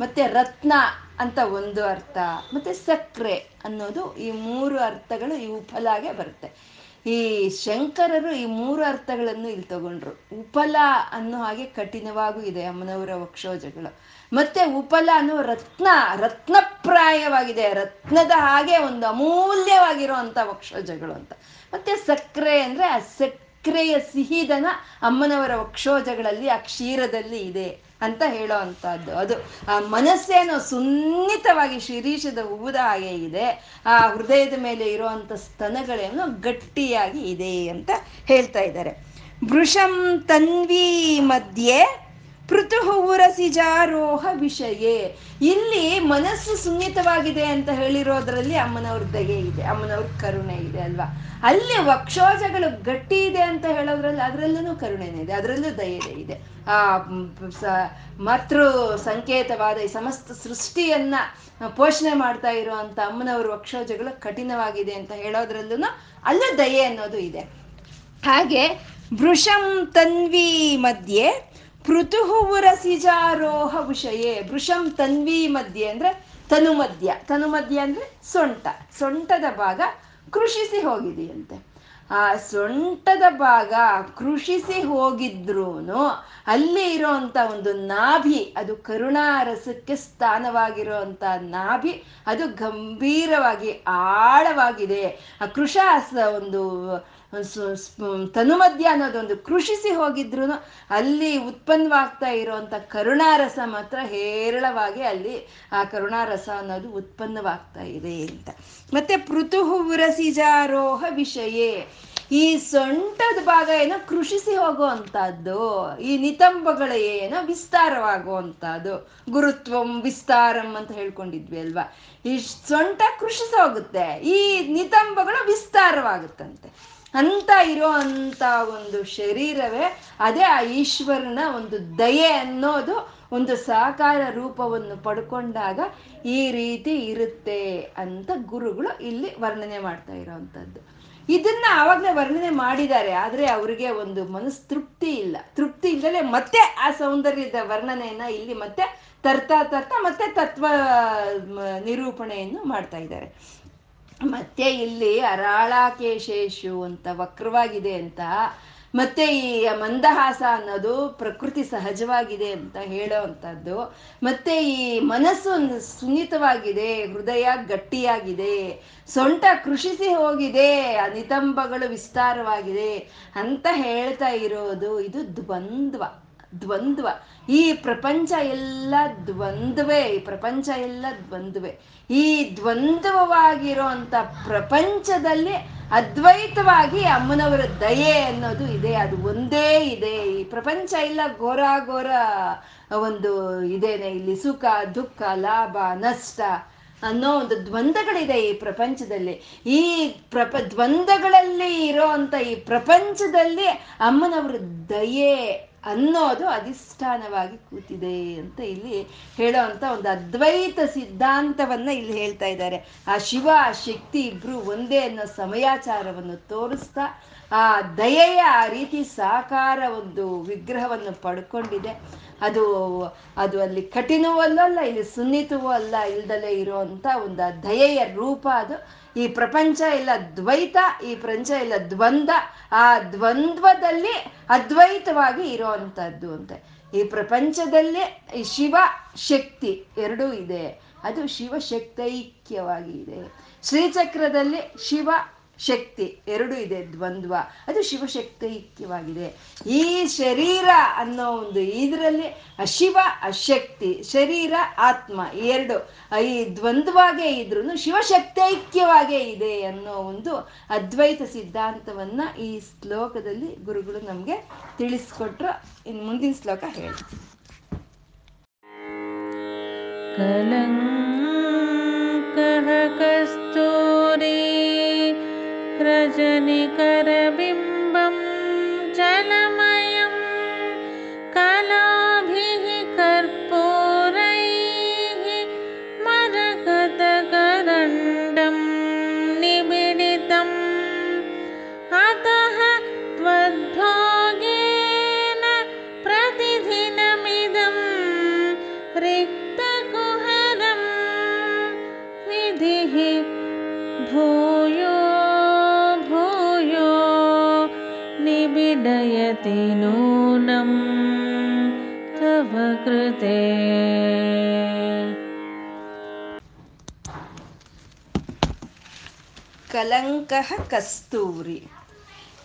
ಮತ್ತೆ ರತ್ನ ಅಂತ ಒಂದು ಅರ್ಥ. ಮತ್ತೆ ಸಕ್ಕರೆ ಅನ್ನೋದು ಈ ಮೂರು ಅರ್ಥಗಳು ಈ ಉಪಲಾಗೆ ಬರುತ್ತೆ. ಈ ಶಂಕರರು ಈ ಮೂರು ಅರ್ಥಗಳನ್ನು ಇಲ್ಲಿ ತಗೊಂಡ್ರು. ಉಪಲ ಅನ್ನೋ ಹಾಗೆ ಕಠಿಣವಾಗೂ ಇದೆ ಅಮ್ಮನವರ ವಕ್ಷೋಜಗಳು. ಮತ್ತೆ ಉಪಲ ಅನ್ನೋ ರತ್ನ, ರತ್ನಪ್ರಾಯವಾಗಿದೆ. ರತ್ನದ ಹಾಗೆ ಒಂದು ಅಮೂಲ್ಯವಾಗಿರೋ ಅಂತ ವಕ್ಷೋಜಗಳು ಅಂತ. ಮತ್ತೆ ಸಕ್ಕರೆ ಅಂದ್ರೆ ಆ ಸಕ್ಕರೆಯ ಸಿಹಿದನ ಅಮ್ಮನವರ ವಕ್ಷೋಜಗಳಲ್ಲಿ ಆ ಕ್ಷೀರದಲ್ಲಿ ಇದೆ. ಅಂತ ಹೇಳೋ ಅಂಥದ್ದು. ಅದು, ಆ ಮನಸ್ಸೇನು ಸುನ್ನಿತವಾಗಿ ಶಿರೀಷದ ಹೂದ ಹಾಗೆ ಇದೆ. ಆ ಹೃದಯದ ಮೇಲೆ ಇರುವಂತ ಸ್ತನಗಳೇನು ಗಟ್ಟಿಯಾಗಿ ಇದೆ ಅಂತ ಹೇಳ್ತಾ ಇದ್ದಾರೆ. ಭೃಶಂ ತನ್ವಿ ಮಧ್ಯೆ ಪೃಥು ಉರಸಿಜಾರೋಹ ವಿಷಯೇ. ಇಲ್ಲಿ ಮನಸ್ಸು ಸುನ್ನಿತವಾಗಿದೆ ಅಂತ ಹೇಳಿರೋದ್ರಲ್ಲಿ ಅಮ್ಮನವ್ರ ದಯೆ ಇದೆ, ಅಮ್ಮನವ್ರ ಕರುಣೆ ಇದೆ ಅಲ್ವಾ? ಅಲ್ಲಿ ವಕ್ಷೋಜಗಳು ಗಟ್ಟಿ ಇದೆ ಅಂತ ಹೇಳೋದ್ರಲ್ಲಿ ಅದರಲ್ಲೂ ಕರುಣೆನೇ ಇದೆ, ಅದರಲ್ಲೂ ದಯೆ ಇದೆ. ಆ ಮಾತೃ ಸಂಕೇತವಾದ ಈ ಸಮಸ್ತ ಸೃಷ್ಟಿಯನ್ನ ಪೋಷಣೆ ಮಾಡ್ತಾ ಇರುವಂತ ಅಮ್ಮನವ್ರ ವಕ್ಷೋಜಗಳು ಕಠಿಣವಾಗಿದೆ ಅಂತ ಹೇಳೋದ್ರಲ್ಲೂ ಅಲ್ಲೂ ದಯೆ ಅನ್ನೋದು ಇದೆ. ಹಾಗೆ ವೃಷಂ ತನ್ವಿ ಮಧ್ಯೆ ಪೃಥು ಉರಸಿಜಾರೋಹ ವಿಷಯೇ ವೃಷಂ ತನ್ವಿ ಮಧ್ಯೆ ಅಂದ್ರೆ ತನು ಮಧ್ಯ ತನು ಮಧ್ಯ ಅಂದ್ರೆ ಸೊಂಟ. ಸೊಂಟದ ಭಾಗ ಕೃಷಿಸಿ ಹೋಗಿದೆಯಂತೆ. ಆ ಸೊಂಟದ ಭಾಗ ಕೃಷಿಸಿ ಹೋಗಿದ್ರೂ ಅಲ್ಲಿ ಇರೋಂಥ ಒಂದು ನಾಭಿ, ಅದು ಕರುಣಾರಸಕ್ಕೆ ಸ್ಥಾನವಾಗಿರುವಂಥ ನಾಭಿ, ಅದು ಗಂಭೀರವಾಗಿ ಆಳವಾಗಿದೆ. ಆ ಕೃಷ ಒಂದು ತನುಮಧ್ಯ ಅನ್ನೋದೊಂದು ಕೃಷಿಸಿ ಹೋಗಿದ್ರು ಅಲ್ಲಿ ಉತ್ಪನ್ನವಾಗ್ತಾ ಇರುವಂತ ಕರುಣಾರಸ ಮಾತ್ರ ಹೇರಳವಾಗಿ ಅಲ್ಲಿ ಆ ಕರುಣಾರಸ ಅನ್ನೋದು ಉತ್ಪನ್ನವಾಗ್ತಾ ಇದೆ ಅಂತ. ಮತ್ತೆ ಪೃಥು ಉರಸಿಜಾರೋಹ ವಿಷಯೇ. ಈ ಸೊಂಟದ ಭಾಗ ಏನೋ ಕೃಷಿಸಿ ಹೋಗುವಂತಹದ್ದು ಈ ನಿತಂಬಗಳ ಏನೋ ವಿಸ್ತಾರವಾಗುವಂತಹದ್ದು ಗುರುತ್ವಂ ವಿಸ್ತಾರಂ ಅಂತ ಹೇಳ್ಕೊಂಡಿದ್ವಿ ಅಲ್ವಾ? ಈ ಸೊಂಟ ಕೃಷಿಸಿ ಹೋಗುತ್ತೆ, ಈ ನಿತಂಬಗಳು ವಿಸ್ತಾರವಾಗುತ್ತಂತೆ. ಅಂತ ಇರೋ ಅಂತ ಒಂದು ಶರೀರವೇ, ಅದೇ ಆ ಈಶ್ವರನ ಒಂದು ದಯೆ ಅನ್ನೋದು ಒಂದು ಸಾಕಾರ ರೂಪವನ್ನು ಪಡ್ಕೊಂಡಾಗ ಈ ರೀತಿ ಇರುತ್ತೆ ಅಂತ ಗುರುಗಳು ಇಲ್ಲಿ ವರ್ಣನೆ ಮಾಡ್ತಾ ಇರೋವಂಥದ್ದು ಇದನ್ನ ಆವಾಗಲೇ ವರ್ಣನೆ ಮಾಡಿದ್ದಾರೆ, ಆದರೆ ಅವರಿಗೆ ಒಂದು ಮನಸ್ಸು ತೃಪ್ತಿ ಇಲ್ಲ. ತೃಪ್ತಿ ಇಲ್ಲದೆ ಮತ್ತೆ ಆ ಸೌಂದರ್ಯದ ವರ್ಣನೆಯನ್ನ ಇಲ್ಲಿ ಮತ್ತೆ ತರ್ತಾ ತರ್ತಾ ಮತ್ತೆ ತತ್ವ ನಿರೂಪಣೆಯನ್ನು ಮಾಡ್ತಾ ಇದ್ದಾರೆ. ಮತ್ತೆ ಇಲ್ಲಿ ಅರಾಳಾಕೇಶೇಶು ಅಂತ ವಕ್ರವಾಗಿದೆ ಅಂತ. ಮತ್ತೆ ಈ ಮಂದಹಾಸ ಅನ್ನೋದು ಪ್ರಕೃತಿ ಸಹಜವಾಗಿದೆ ಅಂತ ಹೇಳೋ ಅಂಥದ್ದು. ಮತ್ತೆ ಈ ಮನಸ್ಸು ಸುನ್ನಿತವಾಗಿದೆ, ಹೃದಯ ಗಟ್ಟಿಯಾಗಿದೆ, ಸೊಂಟ ಕೃಷಿಸಿ ಹೋಗಿದೆ ನಿತಂಬಗಳು ವಿಸ್ತಾರವಾಗಿದೆ ಅಂತ ಹೇಳ್ತಾ ಇರೋದು. ಇದು ದ್ವಂದ್ವ ದ್ವಂದ್ವ. ಈ ಪ್ರಪಂಚ ಎಲ್ಲ ದ್ವಂದ್ವೇ, ಈ ಪ್ರಪಂಚ ಎಲ್ಲ ದ್ವಂದ್ವೇ. ಈ ದ್ವಂದ್ವವಾಗಿರೋ ಅಂತ ಪ್ರಪಂಚದಲ್ಲಿ ಅದ್ವೈತವಾಗಿ ಅಮ್ಮನವರ ದಯೆ ಅನ್ನೋದು ಇದೆ, ಅದು ಒಂದೇ ಇದೆ. ಈ ಪ್ರಪಂಚ ಇಲ್ಲ ಘೋರ ಘೋರ ಒಂದು ಇದೇನೆ, ಇಲ್ಲಿ ಸುಖ, ದುಃಖ, ಲಾಭ, ನಷ್ಟ ಅನ್ನೋ ಒಂದು ದ್ವಂದ್ವಗಳಿದೆ ಈ ಪ್ರಪಂಚದಲ್ಲಿ. ಈ ಪ್ರಪ, ದ್ವಂದ್ವಗಳಲ್ಲಿ ಇರೋ ಅಂತ ಈ ಪ್ರಪಂಚದಲ್ಲಿ ಅಮ್ಮನವರ ದಯೆ ಅನ್ನೋದು ಅಧಿಷ್ಠಾನವಾಗಿ ಕೂತಿದೆ ಅಂತ ಇಲ್ಲಿ ಹೇಳೋ ಅಂತ ಒಂದು ಅದ್ವೈತ ಸಿದ್ಧಾಂತವನ್ನ ಇಲ್ಲಿ ಹೇಳ್ತಾ ಇದ್ದಾರೆ. ಆ ಶಿವ, ಆ ಶಕ್ತಿ ಇಬ್ರು ಒಂದೇ ಅನ್ನೋ ಸಮಯಾಚಾರವನ್ನು ತೋರಿಸ್ತಾ, ಆ ದಯೆಯ ಆ ರೀತಿ ಸಾಕಾರ ಒಂದು ವಿಗ್ರಹವನ್ನು ಪಡ್ಕೊಂಡಿದೆ. ಅದು ಅದು ಅಲ್ಲಿ ಕಠಿಣವೂ ಅಲ್ಲ ಇಲ್ಲಿ ಸುನ್ನಿತವೂ ಅಲ್ಲ, ಇಲ್ದಲೇ ಇರುವಂತ ಒಂದು ದಯೆಯ ರೂಪ ಅದು. ಈ ಪ್ರಪಂಚ ಇಲ್ಲ ದ್ವೈತ, ಈ ಪ್ರಪಂಚ ಇಲ್ಲ ದ್ವಂದ್ವ. ಆ ದ್ವಂದ್ವದಲ್ಲಿ ಅದ್ವೈತವಾಗಿ ಇರೋವಂಥದ್ದು ಅಂತ. ಈ ಪ್ರಪಂಚದಲ್ಲೇ ಈ ಶಿವ ಶಕ್ತಿ ಎರಡೂ ಇದೆ. ಅದು ಶಿವಶಕ್ತೈಕ್ಯವಾಗಿ ಇದೆ. ಶ್ರೀಚಕ್ರದಲ್ಲಿ ಶಿವ ಶಕ್ತಿ ಎರಡು ಇದೆ, ದ್ವಂದ್ವ. ಅದು ಶಿವಶಕ್ತೈಕ್ಯವಾಗಿದೆ. ಈ ಶರೀರ ಅನ್ನೋ ಒಂದು ಇದರಲ್ಲಿ ಅಶಿವ ಅಶಕ್ತಿ ಶರೀರ, ಆತ್ಮ ಎರಡು. ಈ ದ್ವಂದ್ವಾಗೇ ಇದ್ರೂ ಶಿವಶಕ್ತೈಕ್ಯವಾಗೇ ಇದೆ ಅನ್ನೋ ಒಂದು ಅದ್ವೈತ ಸಿದ್ಧಾಂತವನ್ನ ಈ ಶ್ಲೋಕದಲ್ಲಿ ಗುರುಗಳು ನಮ್ಗೆ ತಿಳಿಸ್ಕೊಟ್ರು. ಇನ್ನು ಮುಂದಿನ ಶ್ಲೋಕ ಹೇಳಿ. ಕಲಂ ಕಸ್ತೂರಿ रजनिकरबिम्बं जलमयं कलाभिः ಕಲಂಕಃ ಕಸ್ತೂರಿ.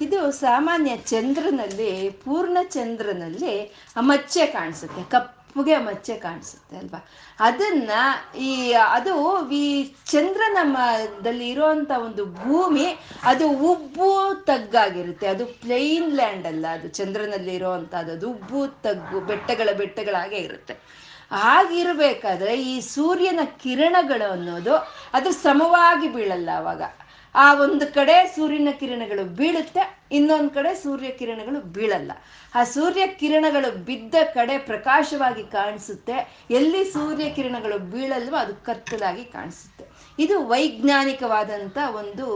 ಇದು ಸಾಮಾನ್ಯ ಚಂದ್ರನಲ್ಲಿ, ಪೂರ್ಣ ಚಂದ್ರನಲ್ಲಿ ಅಮಚ್ಚೆ ಮಚ್ಚೆ ಕಾಣಿಸುತ್ತೆ, ಕಪ್ಪುಗೆ ಅಮಚ್ಚೆ ಕಾಣಿಸುತ್ತೆ ಅಲ್ವಾ? ಅದನ್ನ ಈ, ಅದು ಈ ಚಂದ್ರನ ಮದಲ್ಲಿ ಇರುವಂತ ಒಂದು ಭೂಮಿ, ಅದು ಉಬ್ಬು ತಗ್ಗಾಗಿರುತ್ತೆ. ಅದು ಪ್ಲೈನ್ ಲ್ಯಾಂಡ್ ಅಲ್ಲ, ಅದು ಚಂದ್ರನಲ್ಲಿ ಇರೋವಂಥದ್ದು ಅದು ಉಬ್ಬು ತಗ್ಗು, ಬೆಟ್ಟಗಳ ಬೆಟ್ಟಗಳಾಗೆ ಇರುತ್ತೆ. ಹಾಗಿರಬೇಕಾದ್ರೆ ಈ ಸೂರ್ಯನ ಕಿರಣಗಳು ಅನ್ನೋದು, ಅದು ಸಮವಾಗಿ ಬೀಳಲ್ಲ ಅವಾಗ. ಆ ಒಂದು ಕಡೆ ಸೂರ್ಯನ ಕಿರಣಗಳು ಬೀಳುತ್ತೆ, ಇನ್ನೊಂದು ಕಡೆ ಸೂರ್ಯ ಕಿರಣಗಳು ಬೀಳಲ್ಲ. ಆ ಸೂರ್ಯ ಕಿರಣಗಳು ಬಿದ್ದ ಕಡೆ ಪ್ರಕಾಶವಾಗಿ ಕಾಣಿಸುತ್ತೆ, ಎಲ್ಲಿ ಸೂರ್ಯ ಕಿರಣಗಳು ಬೀಳಲ್ವೋ ಅದು ಕತ್ತಲಾಗಿ ಕಾಣಿಸುತ್ತೆ. ಇದು ವೈಜ್ಞಾನಿಕವಾದಂಥ ಒಂದು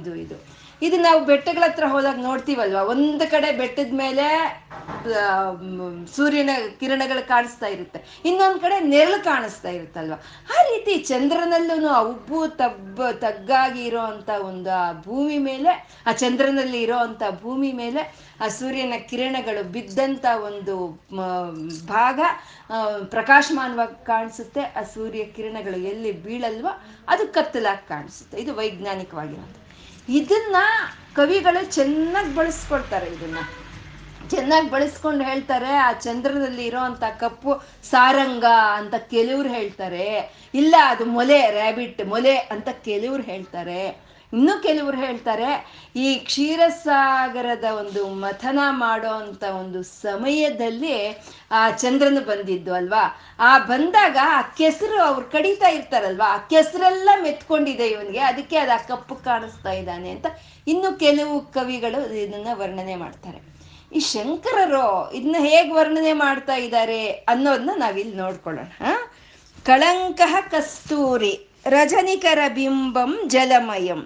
ಇದು ಇದು. ಇದು ನಾವು ಬೆಟ್ಟಗಳ ಹತ್ರ ಹೋದಾಗ ನೋಡ್ತೀವಲ್ವಾ? ಒಂದು ಕಡೆ ಬೆಟ್ಟದ ಮೇಲೆ ಸೂರ್ಯನ ಕಿರಣಗಳು ಕಾಣಿಸ್ತಾ ಇರುತ್ತೆ. ಇನ್ನೊಂದು ಕಡೆ ನೆರಳು ಕಾಣಿಸ್ತಾ ಇರುತ್ತಲ್ವ? ಆ ರೀತಿ ಚಂದ್ರನಲ್ಲೂ ಆ ಉಬ್ಬು ತಬ್ಬ ತಗ್ಗಾಗಿ ಇರೋ ಅಂತ ಒಂದು ಆ ಭೂಮಿ ಮೇಲೆ, ಆ ಚಂದ್ರನಲ್ಲಿ ಇರೋ ಅಂತ ಭೂಮಿ ಮೇಲೆ, ಆ ಸೂರ್ಯನ ಕಿರಣಗಳು ಬಿದ್ದಂತ ಒಂದು ಭಾಗ ಪ್ರಕಾಶಮಾನವಾಗಿ ಕಾಣಿಸುತ್ತೆ. ಆ ಸೂರ್ಯ ಕಿರಣಗಳು ಎಲ್ಲಿ ಬೀಳಲ್ವೋ ಅದು ಕತ್ತಲಾಗಿ ಕಾಣಿಸುತ್ತೆ. ಇದು ವೈಜ್ಞಾನಿಕವಾಗಿರೋದು ಇದನ್ನ ಕವಿಗಳು ಚೆನ್ನಾಗಿ ಬಳಸ್ಕೊಡ್ತಾರೆ ಇದನ್ನ. ಚೆನ್ನಾಗಿ ಬಳಸ್ಕೊಂಡು ಹೇಳ್ತಾರೆ, ಆ ಚಂದ್ರದಲ್ಲಿ ಇರೋಂಥ ಕಪ್ಪು ಸಾರಂಗ ಅಂತ ಕೆಲವ್ರು ಹೇಳ್ತಾರೆ. ಇಲ್ಲ, ಅದು ಮೊಲೆ ರ್ಯಾಬಿಟ್ ಮೊಲೆ ಅಂತ ಕೆಲವ್ರು ಹೇಳ್ತಾರೆ. ಇನ್ನು ಕೆಲವರು ಹೇಳ್ತಾರೆ, ಈ ಕ್ಷೀರಸಾಗರದ ಒಂದು ಮಥನ ಮಾಡೋ ಅಂತ ಒಂದು ಸಮಯದಲ್ಲಿ ಆ ಚಂದ್ರನು ಬಂದಿದ್ದು ಅಲ್ವಾ? ಆ ಬಂದಾಗ ಆ ಕೆಸರು ಅವ್ರು ಕಡಿತಾ ಇರ್ತಾರಲ್ವಾ? ಆ ಕೆಸರೆಲ್ಲ ಮೆತ್ಕೊಂಡಿದೆ ಇವನಿಗೆ, ಅದಕ್ಕೆ ಅದು ಆ ಕಪ್ಪು ಕಾಣಿಸ್ತಾ ಇದ್ದಾನೆ ಅಂತ ಇನ್ನು ಕೆಲವು ಕವಿಗಳು ಇದನ್ನ ವರ್ಣನೆ ಮಾಡ್ತಾರೆ. ಈ ಶಂಕರರು ಇದನ್ನ ಹೇಗೆ ವರ್ಣನೆ ಮಾಡ್ತಾ ಇದ್ದಾರೆ ಅನ್ನೋದನ್ನ ನಾವಿಲ್ಲಿ ನೋಡ್ಕೊಳ್ಳೋಣ ಕಳಂಕ ಕಸ್ತೂರಿ, ರಜನಿಕರ ಬಿಂಬಂ ಜಲಮಯಂ.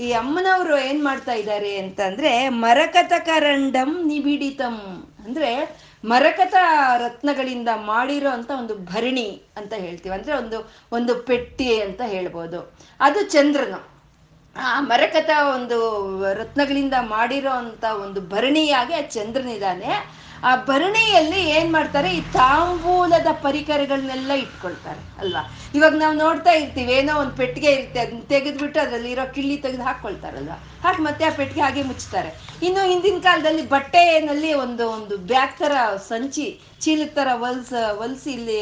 ಈ ಅಮ್ಮನವರು ಏನ್ ಮಾಡ್ತಾ ಇದ್ದಾರೆ ಅಂತಂದ್ರೆ ಮರಕತ ಕರಂಡಂ ನಿಬಿಡಿತಂ. ಅಂದ್ರೆ ಮರಕತ ರತ್ನಗಳಿಂದ ಮಾಡಿರೋ ಅಂತ ಒಂದು ಭರಣಿ ಅಂತ ಹೇಳ್ತೀವಿ. ಅಂದ್ರೆ ಒಂದು ಒಂದು ಪೆಟ್ಟಿ ಅಂತ ಹೇಳ್ಬೋದು. ಅದು ಚಂದ್ರನು. ಆ ಮರಕತ ಒಂದು ರತ್ನಗಳಿಂದ ಮಾಡಿರೋ ಅಂತ ಒಂದು ಭರಣಿಯಾಗಿ ಆ ಚಂದ್ರನಿದ್ದಾನೆ ಆ ಭರಣಿಯಲ್ಲಿ ಏನ್ ಮಾಡ್ತಾರೆ? ಈ ತಾಂಬೂಲದ ಪರಿಕರಗಳನ್ನೆಲ್ಲ ಇಟ್ಕೊಳ್ತಾರೆ, ಅಲ್ವಾ? ಇವಾಗ ನಾವು ನೋಡ್ತಾ ಇರ್ತೀವಿ, ಏನೋ ಒಂದು ಪೆಟ್ಟಿಗೆ ಇರುತ್ತೆ ಅದನ್ನ ತೆಗೆದ್ಬಿಟ್ಟು ಅದರಲ್ಲಿ ಇರೋ ಕಿಳ್ಳಿ ತೆಗೆದು ಹಾಕ್ಕೊಳ್ತಾರಲ್ವ? ಹಾಕಿ ಮತ್ತೆ ಆ ಪೆಟ್ಟಿಗೆ ಹಾಗೆ ಮುಚ್ತಾರೆ. ಇನ್ನು ಹಿಂದಿನ ಕಾಲದಲ್ಲಿ ಬಟ್ಟೆನಲ್ಲಿ ಒಂದು ಒಂದು ಬ್ಯಾಗ್ ತರ ಸಂಚಿ, ಚೀಲದ ತರ ಹೊಲ್ಸ, ಹೊಲ್ಸಿ ಇಲ್ಲಿ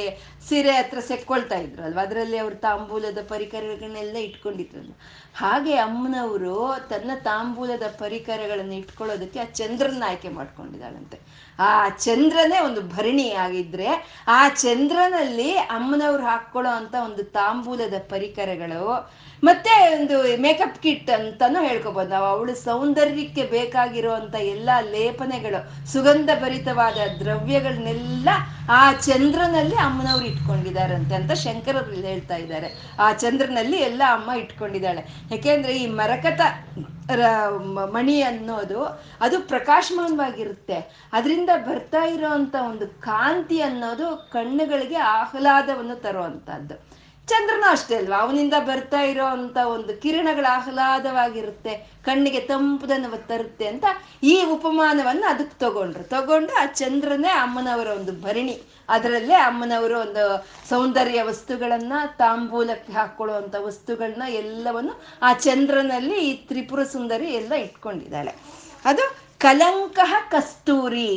ಸೀರೆ ಹತ್ರ ಸೆಕ್ಕೊಳ್ತಾ ಇದ್ರು, ಅಲ್ವಾ? ಅದರಲ್ಲಿ ಅವ್ರು ತಾಂಬೂಲದ ಪರಿಕರಗಳನ್ನೆಲ್ಲ ಇಟ್ಕೊಂಡಿದ್ರಲ್ಲ. ಹಾಗೆ ಅಮ್ಮನವರು ತನ್ನ ತಾಂಬೂಲದ ಪರಿಕರಗಳನ್ನು ಇಟ್ಕೊಳ್ಳೋದಕ್ಕೆ ಆ ಚಂದ್ರನ ಆಯ್ಕೆ ಮಾಡ್ಕೊಂಡಿದ್ದಾಳಂತೆ. ಆ ಚಂದ್ರನೇ ಒಂದು ಭರಣಿ ಆಗಿದ್ರೆ ಆ ಚಂದ್ರನಲ್ಲಿ ಅಮ್ಮನವ್ರು ಹಾಕೊಳ್ಳೋ ಅಂತ ಒಂದು ತಾಂಬೂಲದ ಪರಿಕರಗಳು ಮತ್ತೆ ಒಂದು ಮೇಕಪ್ ಕಿಟ್ ಅಂತಾನು ಹೇಳ್ಕೊಬೋದು. ನಾವು ಅವಳು ಸೌಂದರ್ಯಕ್ಕೆ ಬೇಕಾಗಿರುವಂತ ಎಲ್ಲಾ ಲೇಪನೆಗಳು ಸುಗಂಧ ಭರಿತವಾದ ದ್ರವ್ಯಗಳನ್ನೆಲ್ಲ ಆ ಚಂದ್ರನಲ್ಲಿ ಅಮ್ಮನವ್ರು ಇಟ್ಕೊಂಡಿದಾರಂತೆ ಅಂತ ಶಂಕರರು ಹೇಳ್ತಾ ಇದ್ದಾರೆ. ಆ ಚಂದ್ರನಲ್ಲಿ ಎಲ್ಲ ಅಮ್ಮ ಇಟ್ಕೊಂಡಿದ್ದಾಳೆ. ಯಾಕೆಂದ್ರೆ ಈ ಮರಕತ ಮಣಿ ಅನ್ನೋದು ಅದು ಪ್ರಕಾಶಮಾನವಾಗಿರುತ್ತೆ. ಅದರಿಂದ ಬರ್ತಾ ಇರೋಂಥ ಒಂದು ಕಾಂತಿ ಅನ್ನೋದು ಕಣ್ಣುಗಳಿಗೆ ಆಹ್ಲಾದವನ್ನು ತರುವಂತಹದ್ದು. ಚಂದ್ರನ ಅಷ್ಟೇ ಅಲ್ವಾ? ಅವನಿಂದ ಬರ್ತಾ ಇರೋ ಅಂತ ಒಂದು ಕಿರಣಗಳ ಆಹ್ಲಾದವಾಗಿರುತ್ತೆ, ಕಣ್ಣಿಗೆ ತಂಪುದನ್ನು ತರುತ್ತೆ ಅಂತ ಈ ಉಪಮಾನವನ್ನು ಅದಕ್ಕೆ ತಗೊಂಡ್ರು. ತಗೊಂಡು ಆ ಚಂದ್ರನೇ ಅಮ್ಮನವರ ಒಂದು ಭರಣಿ. ಅದರಲ್ಲೇ ಅಮ್ಮನವರು ಒಂದು ಸೌಂದರ್ಯ ವಸ್ತುಗಳನ್ನ, ತಾಂಬೂಲಕ್ಕೆ ಹಾಕೊಳ್ಳುವಂಥ ವಸ್ತುಗಳನ್ನ ಎಲ್ಲವನ್ನು ಆ ಚಂದ್ರನಲ್ಲಿ ಈ ತ್ರಿಪುರ ಸುಂದರಿ ಎಲ್ಲ ಇಟ್ಕೊಂಡಿದ್ದಾಳೆ. ಅದು ಕಲಂಕ ಕಸ್ತೂರಿ.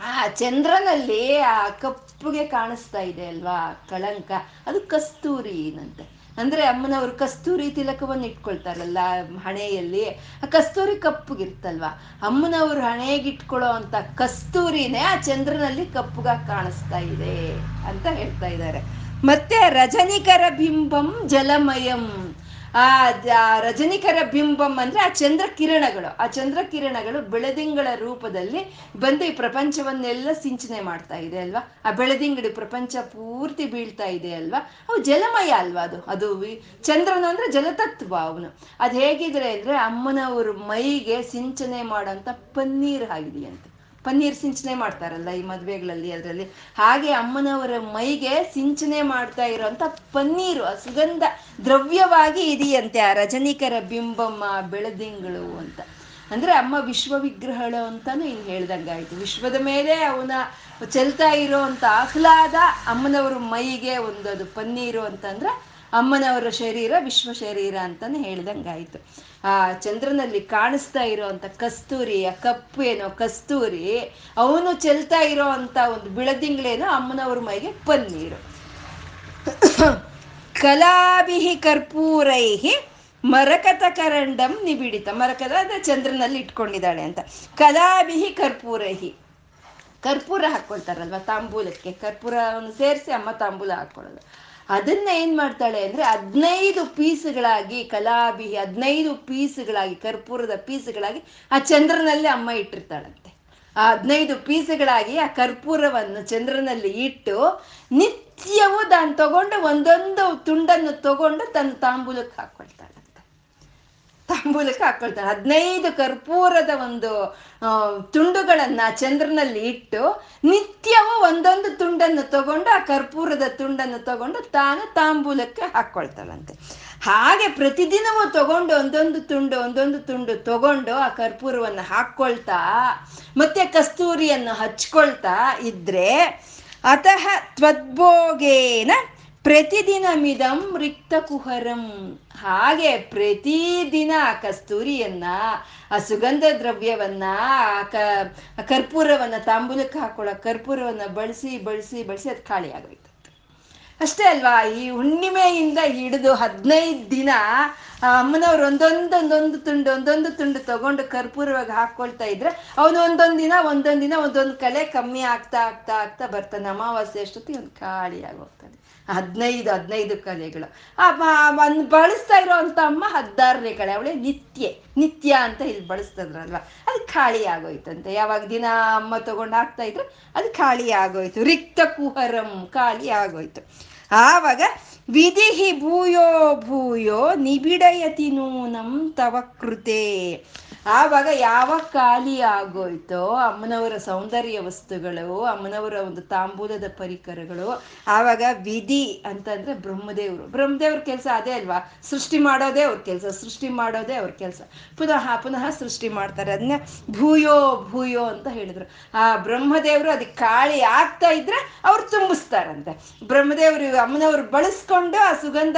ಆ ಚಂದ್ರನಲ್ಲಿ ಆ ಕಪ್ಪುಗೆ ಕಾಣಿಸ್ತಾ ಇದೆ ಅಲ್ವಾ, ಕಳಂಕ? ಅದು ಕಸ್ತೂರಿನಂತೆ ಅಂದ್ರೆ ಅಮ್ಮನವರು ಕಸ್ತೂರಿ ತಿಲಕವನ್ನು ಇಟ್ಕೊಳ್ತಾರಲ್ಲ ಹಣೆಯಲ್ಲಿ, ಆ ಕಸ್ತೂರಿ ಕಪ್ಪುಗಿರ್ತಲ್ವಾ? ಅಮ್ಮನವರು ಹಣೆಗಿಟ್ಕೊಳ್ಳೋ ಅಂತ ಕಸ್ತೂರಿನೇ ಆ ಚಂದ್ರನಲ್ಲಿ ಕಪ್ಪುಗ ಕಾಣಿಸ್ತಾ ಇದೆ ಅಂತ ಹೇಳ್ತಾ ಇದ್ದಾರೆ. ಮತ್ತೆ ರಜನಿಕರ ಬಿಂಬಂ ಜಲಮಯಂ. ಆ ರಜನಿಕರ ಬಿಂಬಂ ಅಂದ್ರೆ ಆ ಚಂದ್ರ ಕಿರಣಗಳು ಆ ಚಂದ್ರ ಕಿರಣಗಳು ಬೆಳದಿಂಗಳ ರೂಪದಲ್ಲಿ ಬಂದು ಈ ಪ್ರಪಂಚವನ್ನೆಲ್ಲ ಸಿಂಚನೆ ಮಾಡ್ತಾ ಇದೆ ಅಲ್ವಾ? ಆ ಬೆಳದಿಂಗಡಿ ಪ್ರಪಂಚ ಪೂರ್ತಿ ಬೀಳ್ತಾ ಇದೆ ಅಲ್ವಾ? ಅವು ಜಲಮಯ ಅಲ್ವಾ ಅದು? ಅದು ಚಂದ್ರನು ಅಂದ್ರೆ ಜಲತತ್ವ ಅವನು. ಅದು ಹೇಗಿದ್ರೆ ಅಂದ್ರೆ ಅಮ್ಮನವರು ಮೈಗೆ ಸಿಂಚನೆ ಮಾಡೋಂಥ ಪನ್ನೀರ್ ಆಗಿದೆಯಂತೆ ಪನ್ನೀರ್ ಸಿಂಚನೆ ಮಾಡ್ತಾರಲ್ಲ ಈ ಮದ್ವೆಗಳಲ್ಲಿ ಅದರಲ್ಲಿ. ಹಾಗೆ ಅಮ್ಮನವರ ಮೈಗೆ ಸಿಂಚನೆ ಮಾಡ್ತಾ ಇರುವಂತ ಪನ್ನೀರು, ಆ ಸುಗಂಧ ದ್ರವ್ಯವಾಗಿ ಇದೆಯಂತೆ ಆ ರಜನಿಕರ ಬಿಂಬಮ್ಮ ಬೆಳದಿಂಗಳು ಅಂತ. ಅಂದ್ರೆ ಅಮ್ಮ ವಿಶ್ವ ವಿಗ್ರಹಗಳು ಅಂತಾನು ಇಲ್ಲಿ ಹೇಳ್ದಂಗಾಯ್ತು. ವಿಶ್ವದ ಮೇಲೆ ಅವನ ಚೆಲ್ತಾ ಇರೋಂತ ಆಹ್ಲಾದ ಅಮ್ಮನವರ ಮೈಗೆ ಒಂದು ಅದು ಪನ್ನೀರು ಅಂತಂದ್ರೆ ಅಮ್ಮನವರ ಶರೀರ ವಿಶ್ವ ಶರೀರ ಅಂತಾನೆ ಹೇಳ್ದಂಗಾಯ್ತು. ಆ ಚಂದ್ರನಲ್ಲಿ ಕಾಣಿಸ್ತಾ ಇರೋವಂಥ ಕಸ್ತೂರಿ, ಆ ಕಪ್ಪು ಏನೋ ಕಸ್ತೂರಿ, ಅವನು ಚೆಲ್ತಾ ಇರೋ ಅಂತ ಒಂದು ಬಿಳದಿಂಗ್ಳೇನೋ ಅಮ್ಮನವ್ರ ಮೈಗೆ ಪನ್ನೀರು. ಕಲಾಭಿಹಿ ಕರ್ಪೂರೈಹಿ ಮರಕತ ಕರಂಡಂ ನಿಬಿಡಿತ. ಮರಕತ ಅಂದ್ರೆ ಚಂದ್ರನಲ್ಲಿ ಇಟ್ಕೊಂಡಿದ್ದಾಳೆ ಅಂತ. ಕಲಾಭಿಹಿ ಕರ್ಪೂರೈಹಿ. ಕರ್ಪೂರ ಹಾಕೊಳ್ತಾರಲ್ವ ತಾಂಬೂಲಕ್ಕೆ? ಕರ್ಪೂರವನ್ನು ಸೇರಿಸಿ ಅಮ್ಮ ತಾಂಬೂಲ ಹಾಕೊಳ್ಳೋದು. ಅದನ್ನ ಏನ್ ಮಾಡ್ತಾಳೆ ಅಂದ್ರೆ ಹದಿನೈದು ಪೀಸ್ಗಳಾಗಿ ಕಲಾಬಿ ಹದಿನೈದು ಪೀಸ್ಗಳಾಗಿ, ಕರ್ಪೂರದ ಪೀಸ್ಗಳಾಗಿ ಆ ಚಂದ್ರನಲ್ಲಿ ಅಮ್ಮ ಇಟ್ಟಿರ್ತಾಳಂತೆ. ಆ ಹದಿನೈದು ಪೀಸ್ಗಳಾಗಿ ಆ ಕರ್ಪೂರವನ್ನು ಚಂದ್ರನಲ್ಲಿ ಇಟ್ಟು ನಿತ್ಯವೂ ತಾನು ತಗೊಂಡು ಒಂದೊಂದು ತುಂಡನ್ನು ತಗೊಂಡು ತನ್ನ ತಾಂಬೂಲಕ್ಕೆ ಹಾಕೊಳ್ತಾಳಂತೆ ತಾಂಬೂಲಕ್ಕೆ ಹಾಕೊಳ್ತಾಳೆ ಹದಿನೈದು ಕರ್ಪೂರದ ಒಂದು ತುಂಡುಗಳನ್ನ ಚಂದ್ರನಲ್ಲಿ ಇಟ್ಟು ನಿತ್ಯವೂ ಒಂದೊಂದು ತುಂಡನ್ನು ತಗೊಂಡು ಆ ಕರ್ಪೂರದ ತುಂಡನ್ನು ತಗೊಂಡು ತಾನು ತಾಂಬೂಲಕ್ಕೆ ಹಾಕ್ಕೊಳ್ತಾಳಂತೆ ಹಾಗೆ ಪ್ರತಿದಿನವೂ ತಗೊಂಡು ಒಂದೊಂದು ತುಂಡು ಒಂದೊಂದು ತುಂಡು ತಗೊಂಡು ಆ ಕರ್ಪೂರವನ್ನು ಹಾಕ್ಕೊಳ್ತಾ ಮತ್ತೆ ಕಸ್ತೂರಿಯನ್ನು ಹಚ್ಕೊಳ್ತಾ ಇದ್ರೆ, ಅತಃ ತ್ವದ್ಭೋಗೇನ ಪ್ರತಿದಿನ ಮಿದಂ ರಿಕ್ತ ಕುಹರಂ ಹಾಗೆ ಪ್ರತಿದಿನ ಆ ಕಸ್ತೂರಿಯನ್ನ, ಆ ಸುಗಂಧ ದ್ರವ್ಯವನ್ನ, ಆ ಕರ್ಪೂರವನ್ನ, ತಾಂಬೂಲಕ್ಕೆ ಹಾಕೊಳ್ಳೋ ಕರ್ಪೂರವನ್ನ ಬಳಸಿ ಬಳಸಿ ಬಳಸಿ ಅದು ಖಾಲಿ ಆಗೋಯ್ತು. ಅಷ್ಟೇ ಅಲ್ವಾ, ಈ ಹುಣ್ಣಿಮೆಯಿಂದ ಹಿಡಿದು ಹದಿನೈದು ದಿನ, ಆ ಅಮ್ಮನವ್ರು ಒಂದೊಂದೊಂದೊಂದು ತುಂಡು, ಒಂದೊಂದು ತುಂಡು ತಗೊಂಡು ಕರ್ಪೂರವಾಗಿ ಹಾಕೊಳ್ತಾ ಇದ್ರೆ ಅವನು ಒಂದೊಂದು ದಿನ ಒಂದೊಂದು ದಿನ ಒಂದೊಂದು ಕಲೆ ಕಮ್ಮಿ ಆಗ್ತಾ ಆಗ್ತಾ ಆಗ್ತಾ ಬರ್ತಾನೆ. ಅಮಾವಾಸ್ಯೆ ಅಷ್ಟೊತ್ತಿಗೆ ಒಂದು ಖಾಲಿ ಹದಿನೈದು ಹದಿನೈದು ಕಲೆಗಳು. ಆ ಒಂದು ಬಳಸ್ತಾ ಇರೋವಂಥ ಅಮ್ಮ ಹದ್ದಾರನೇ ಕಳೆ ಅವಳೆ ನಿತ್ಯ ನಿತ್ಯ ಅಂತ ಇಲ್ಲಿ ಬಳಸ್ತದ್ರಲ್ವ? ಅದು ಖಾಲಿ ಆಗೋಯ್ತಂತೆ. ಯಾವಾಗ ದಿನ ಅಮ್ಮ ತಗೊಂಡು ಹಾಕ್ತಾ ಇದ್ರು ಅದು ಖಾಲಿ ಆಗೋಯ್ತು. ರಿಕ್ತ ಕುಹರಂ ಖಾಲಿ ಆಗೋಯ್ತು. ಆವಾಗ ವಿಧಿಹಿ ಭೂಯೋ ಭೂಯೋ ನಿಬಿಡಯತಿ ನೂನಂ ತವ ಕೃತೆ. ಆವಾಗ ಯಾವ ಖಾಲಿ ಆಗೋಯ್ತೋ ಅಮ್ಮನವರ ಸೌಂದರ್ಯ ವಸ್ತುಗಳು, ಅಮ್ಮನವರ ಒಂದು ತಾಂಬೂಲದ ಪರಿಕರಗಳು, ಆವಾಗ ವಿಧಿ ಅಂತಂದ್ರೆ ಬ್ರಹ್ಮದೇವರು. ಬ್ರಹ್ಮದೇವ್ರ ಕೆಲಸ ಅದೇ ಅಲ್ವಾ? ಸೃಷ್ಟಿ ಮಾಡೋದೇ ಅವ್ರ ಕೆಲಸ, ಸೃಷ್ಟಿ ಮಾಡೋದೇ ಅವ್ರ ಕೆಲಸ. ಪುನಃ ಪುನಃ ಸೃಷ್ಟಿ ಮಾಡ್ತಾರೆ. ಅದನ್ನ ಭೂಯೋ ಭೂಯೋ ಅಂತ ಹೇಳಿದ್ರು. ಆ ಬ್ರಹ್ಮದೇವರು ಅದಕ್ಕೆ ಖಾಲಿ ಆಗ್ತಾ ಇದ್ರೆ ಅವ್ರು ತುಂಬಿಸ್ತಾರಂತೆ. ಬ್ರಹ್ಮದೇವರು, ಅಮ್ಮನವ್ರು ಬಳಸ್ಕೊಂಡು ಆ ಸುಗಂಧ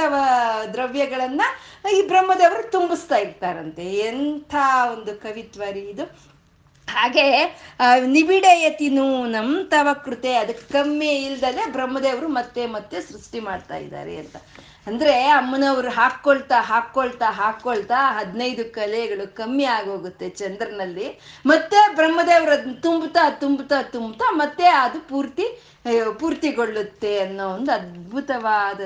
ದ್ರವ್ಯಗಳನ್ನ ಈ ಬ್ರಹ್ಮದೇವರು ತುಂಬಿಸ್ತಾ ಇರ್ತಾರಂತೆ. ಎಂಥ ಒಂದು ಕವಿತ್ವ ರೀ ಇದು. ಹಾಗೆ ನಿಬಿಡಯತಿ ನಮ್ ತವ ಕೃತೆ. ಅದಕ್ಕೆ ಕಮ್ಮಿ ಇಲ್ದಲೆ ಬ್ರಹ್ಮದೇವರು ಮತ್ತೆ ಮತ್ತೆ ಸೃಷ್ಟಿ ಮಾಡ್ತಾ ಅಂತ. ಅಂದ್ರೆ ಅಮ್ಮನವ್ರು ಹಾಕ್ಕೊಳ್ತಾ ಹಾಕ್ಕೊಳ್ತಾ ಹಾಕ್ಕೊಳ್ತಾ ಹದಿನೈದು ಕಲೆಗಳು ಕಮ್ಮಿ ಆಗೋಗುತ್ತೆ ಚಂದ್ರನಲ್ಲಿ. ಮತ್ತೆ ಬ್ರಹ್ಮದೇವ್ರ ತುಂಬುತ್ತಾ ತುಂಬುತ್ತಾ ತುಂಬುತ್ತಾ ಮತ್ತೆ ಅದು ಪೂರ್ತಿ ಪೂರ್ತಿಗೊಳ್ಳುತ್ತೆ ಅನ್ನೋ ಒಂದು ಅದ್ಭುತವಾದ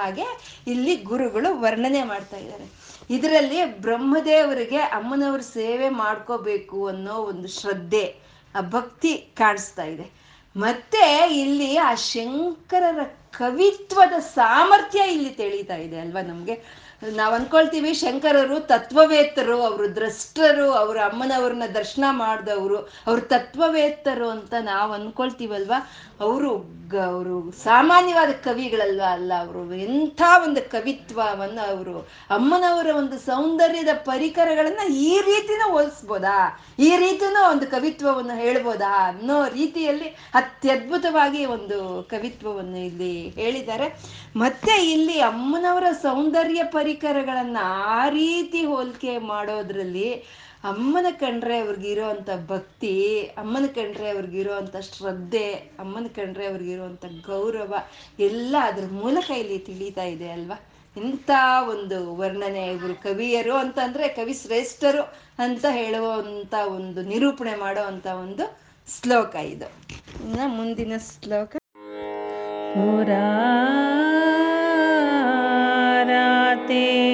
ಹಾಗೆ ಇಲ್ಲಿ ಗುರುಗಳು ವರ್ಣನೆ ಮಾಡ್ತಾ ಇದ್ದಾರೆ. ಇದರಲ್ಲಿ ಬ್ರಹ್ಮದೇವರಿಗೆ ಅಮ್ಮನವ್ರ ಸೇವೆ ಮಾಡ್ಕೋಬೇಕು ಅನ್ನೋ ಒಂದು ಶ್ರದ್ಧೆ, ಆ ಭಕ್ತಿ ಕಾಣಿಸ್ತಾ ಇದೆ. ಮತ್ತೆ ಇಲ್ಲಿ ಆ ಶಂಕರರ ಕವಿತ್ವದ ಸಾಮರ್ಥ್ಯ ಇಲ್ಲಿ ತಿಳಿತಾ ಇದೆ ಅಲ್ವಾ ನಮ್ಗೆ? ನಾವ್ ಅನ್ಕೊಳ್ತೀವಿ ಶಂಕರರು ತತ್ವವೇತ್ತರು, ಅವರು ದ್ರಷ್ಟರು, ಅವ್ರ ಅಮ್ಮನವ್ರನ್ನ ದರ್ಶನ ಮಾಡಿದವರು, ಅವ್ರು ತತ್ವವೇತ್ತರು ಅಂತ ನಾವು ಅನ್ಕೊಳ್ತೀವಲ್ವಾ? ಅವರು ಅವರು ಸಾಮಾನ್ಯವಾದ ಕವಿಗಳಲ್ವಾ ಅಲ್ಲ, ಅವರು ಎಂಥ ಒಂದು ಕವಿತ್ವವನ್ನು ಅವರು ಅಮ್ಮನವರ ಒಂದು ಸೌಂದರ್ಯದ ಪರಿಕರಗಳನ್ನ ಈ ರೀತಿನೂ ಹೋಲಿಸ್ಬೋದಾ ಈ ರೀತಿನೂ ಒಂದು ಕವಿತ್ವವನ್ನು ಹೇಳ್ಬೋದಾ ಅನ್ನೋ ರೀತಿಯಲ್ಲಿ ಅತ್ಯದ್ಭುತವಾಗಿ ಒಂದು ಕವಿತ್ವವನ್ನು ಇಲ್ಲಿ ಹೇಳಿದ್ದಾರೆ. ಮತ್ತೆ ಇಲ್ಲಿ ಅಮ್ಮನವರ ಸೌಂದರ್ಯ ಪರಿಕರಗಳನ್ನ ಆ ರೀತಿ ಹೋಲಿಕೆ ಮಾಡೋದ್ರಲ್ಲಿ ಅಮ್ಮನ ಕಂಡ್ರೆ ಅವ್ರಿಗಿರೋ ಅಂಥ ಭಕ್ತಿ, ಅಮ್ಮನ ಕಂಡ್ರೆ ಅವ್ರಿಗಿರೋ ಅಂಥ ಶ್ರದ್ಧೆ, ಅಮ್ಮನ ಕಂಡ್ರೆ ಅವ್ರಿಗಿರುವಂಥ ಗೌರವ ಎಲ್ಲ ಅದ್ರ ಮೂಲಕ ಇಲ್ಲಿ ತಿಳಿತಾ ಇದೆ ಅಲ್ವಾ? ಇಂಥ ಒಂದು ವರ್ಣನೆ ಇವರು ಕವಿಯರು ಅಂತಂದ್ರೆ ಕವಿ ಶ್ರೇಷ್ಠರು ಅಂತ ಹೇಳುವಂತ ಒಂದು ನಿರೂಪಣೆ ಮಾಡೋ ಅಂತ ಒಂದು ಶ್ಲೋಕ ಇದು. ಇನ್ನ ಮುಂದಿನ ಶ್ಲೋಕ. ಪುರಾ थे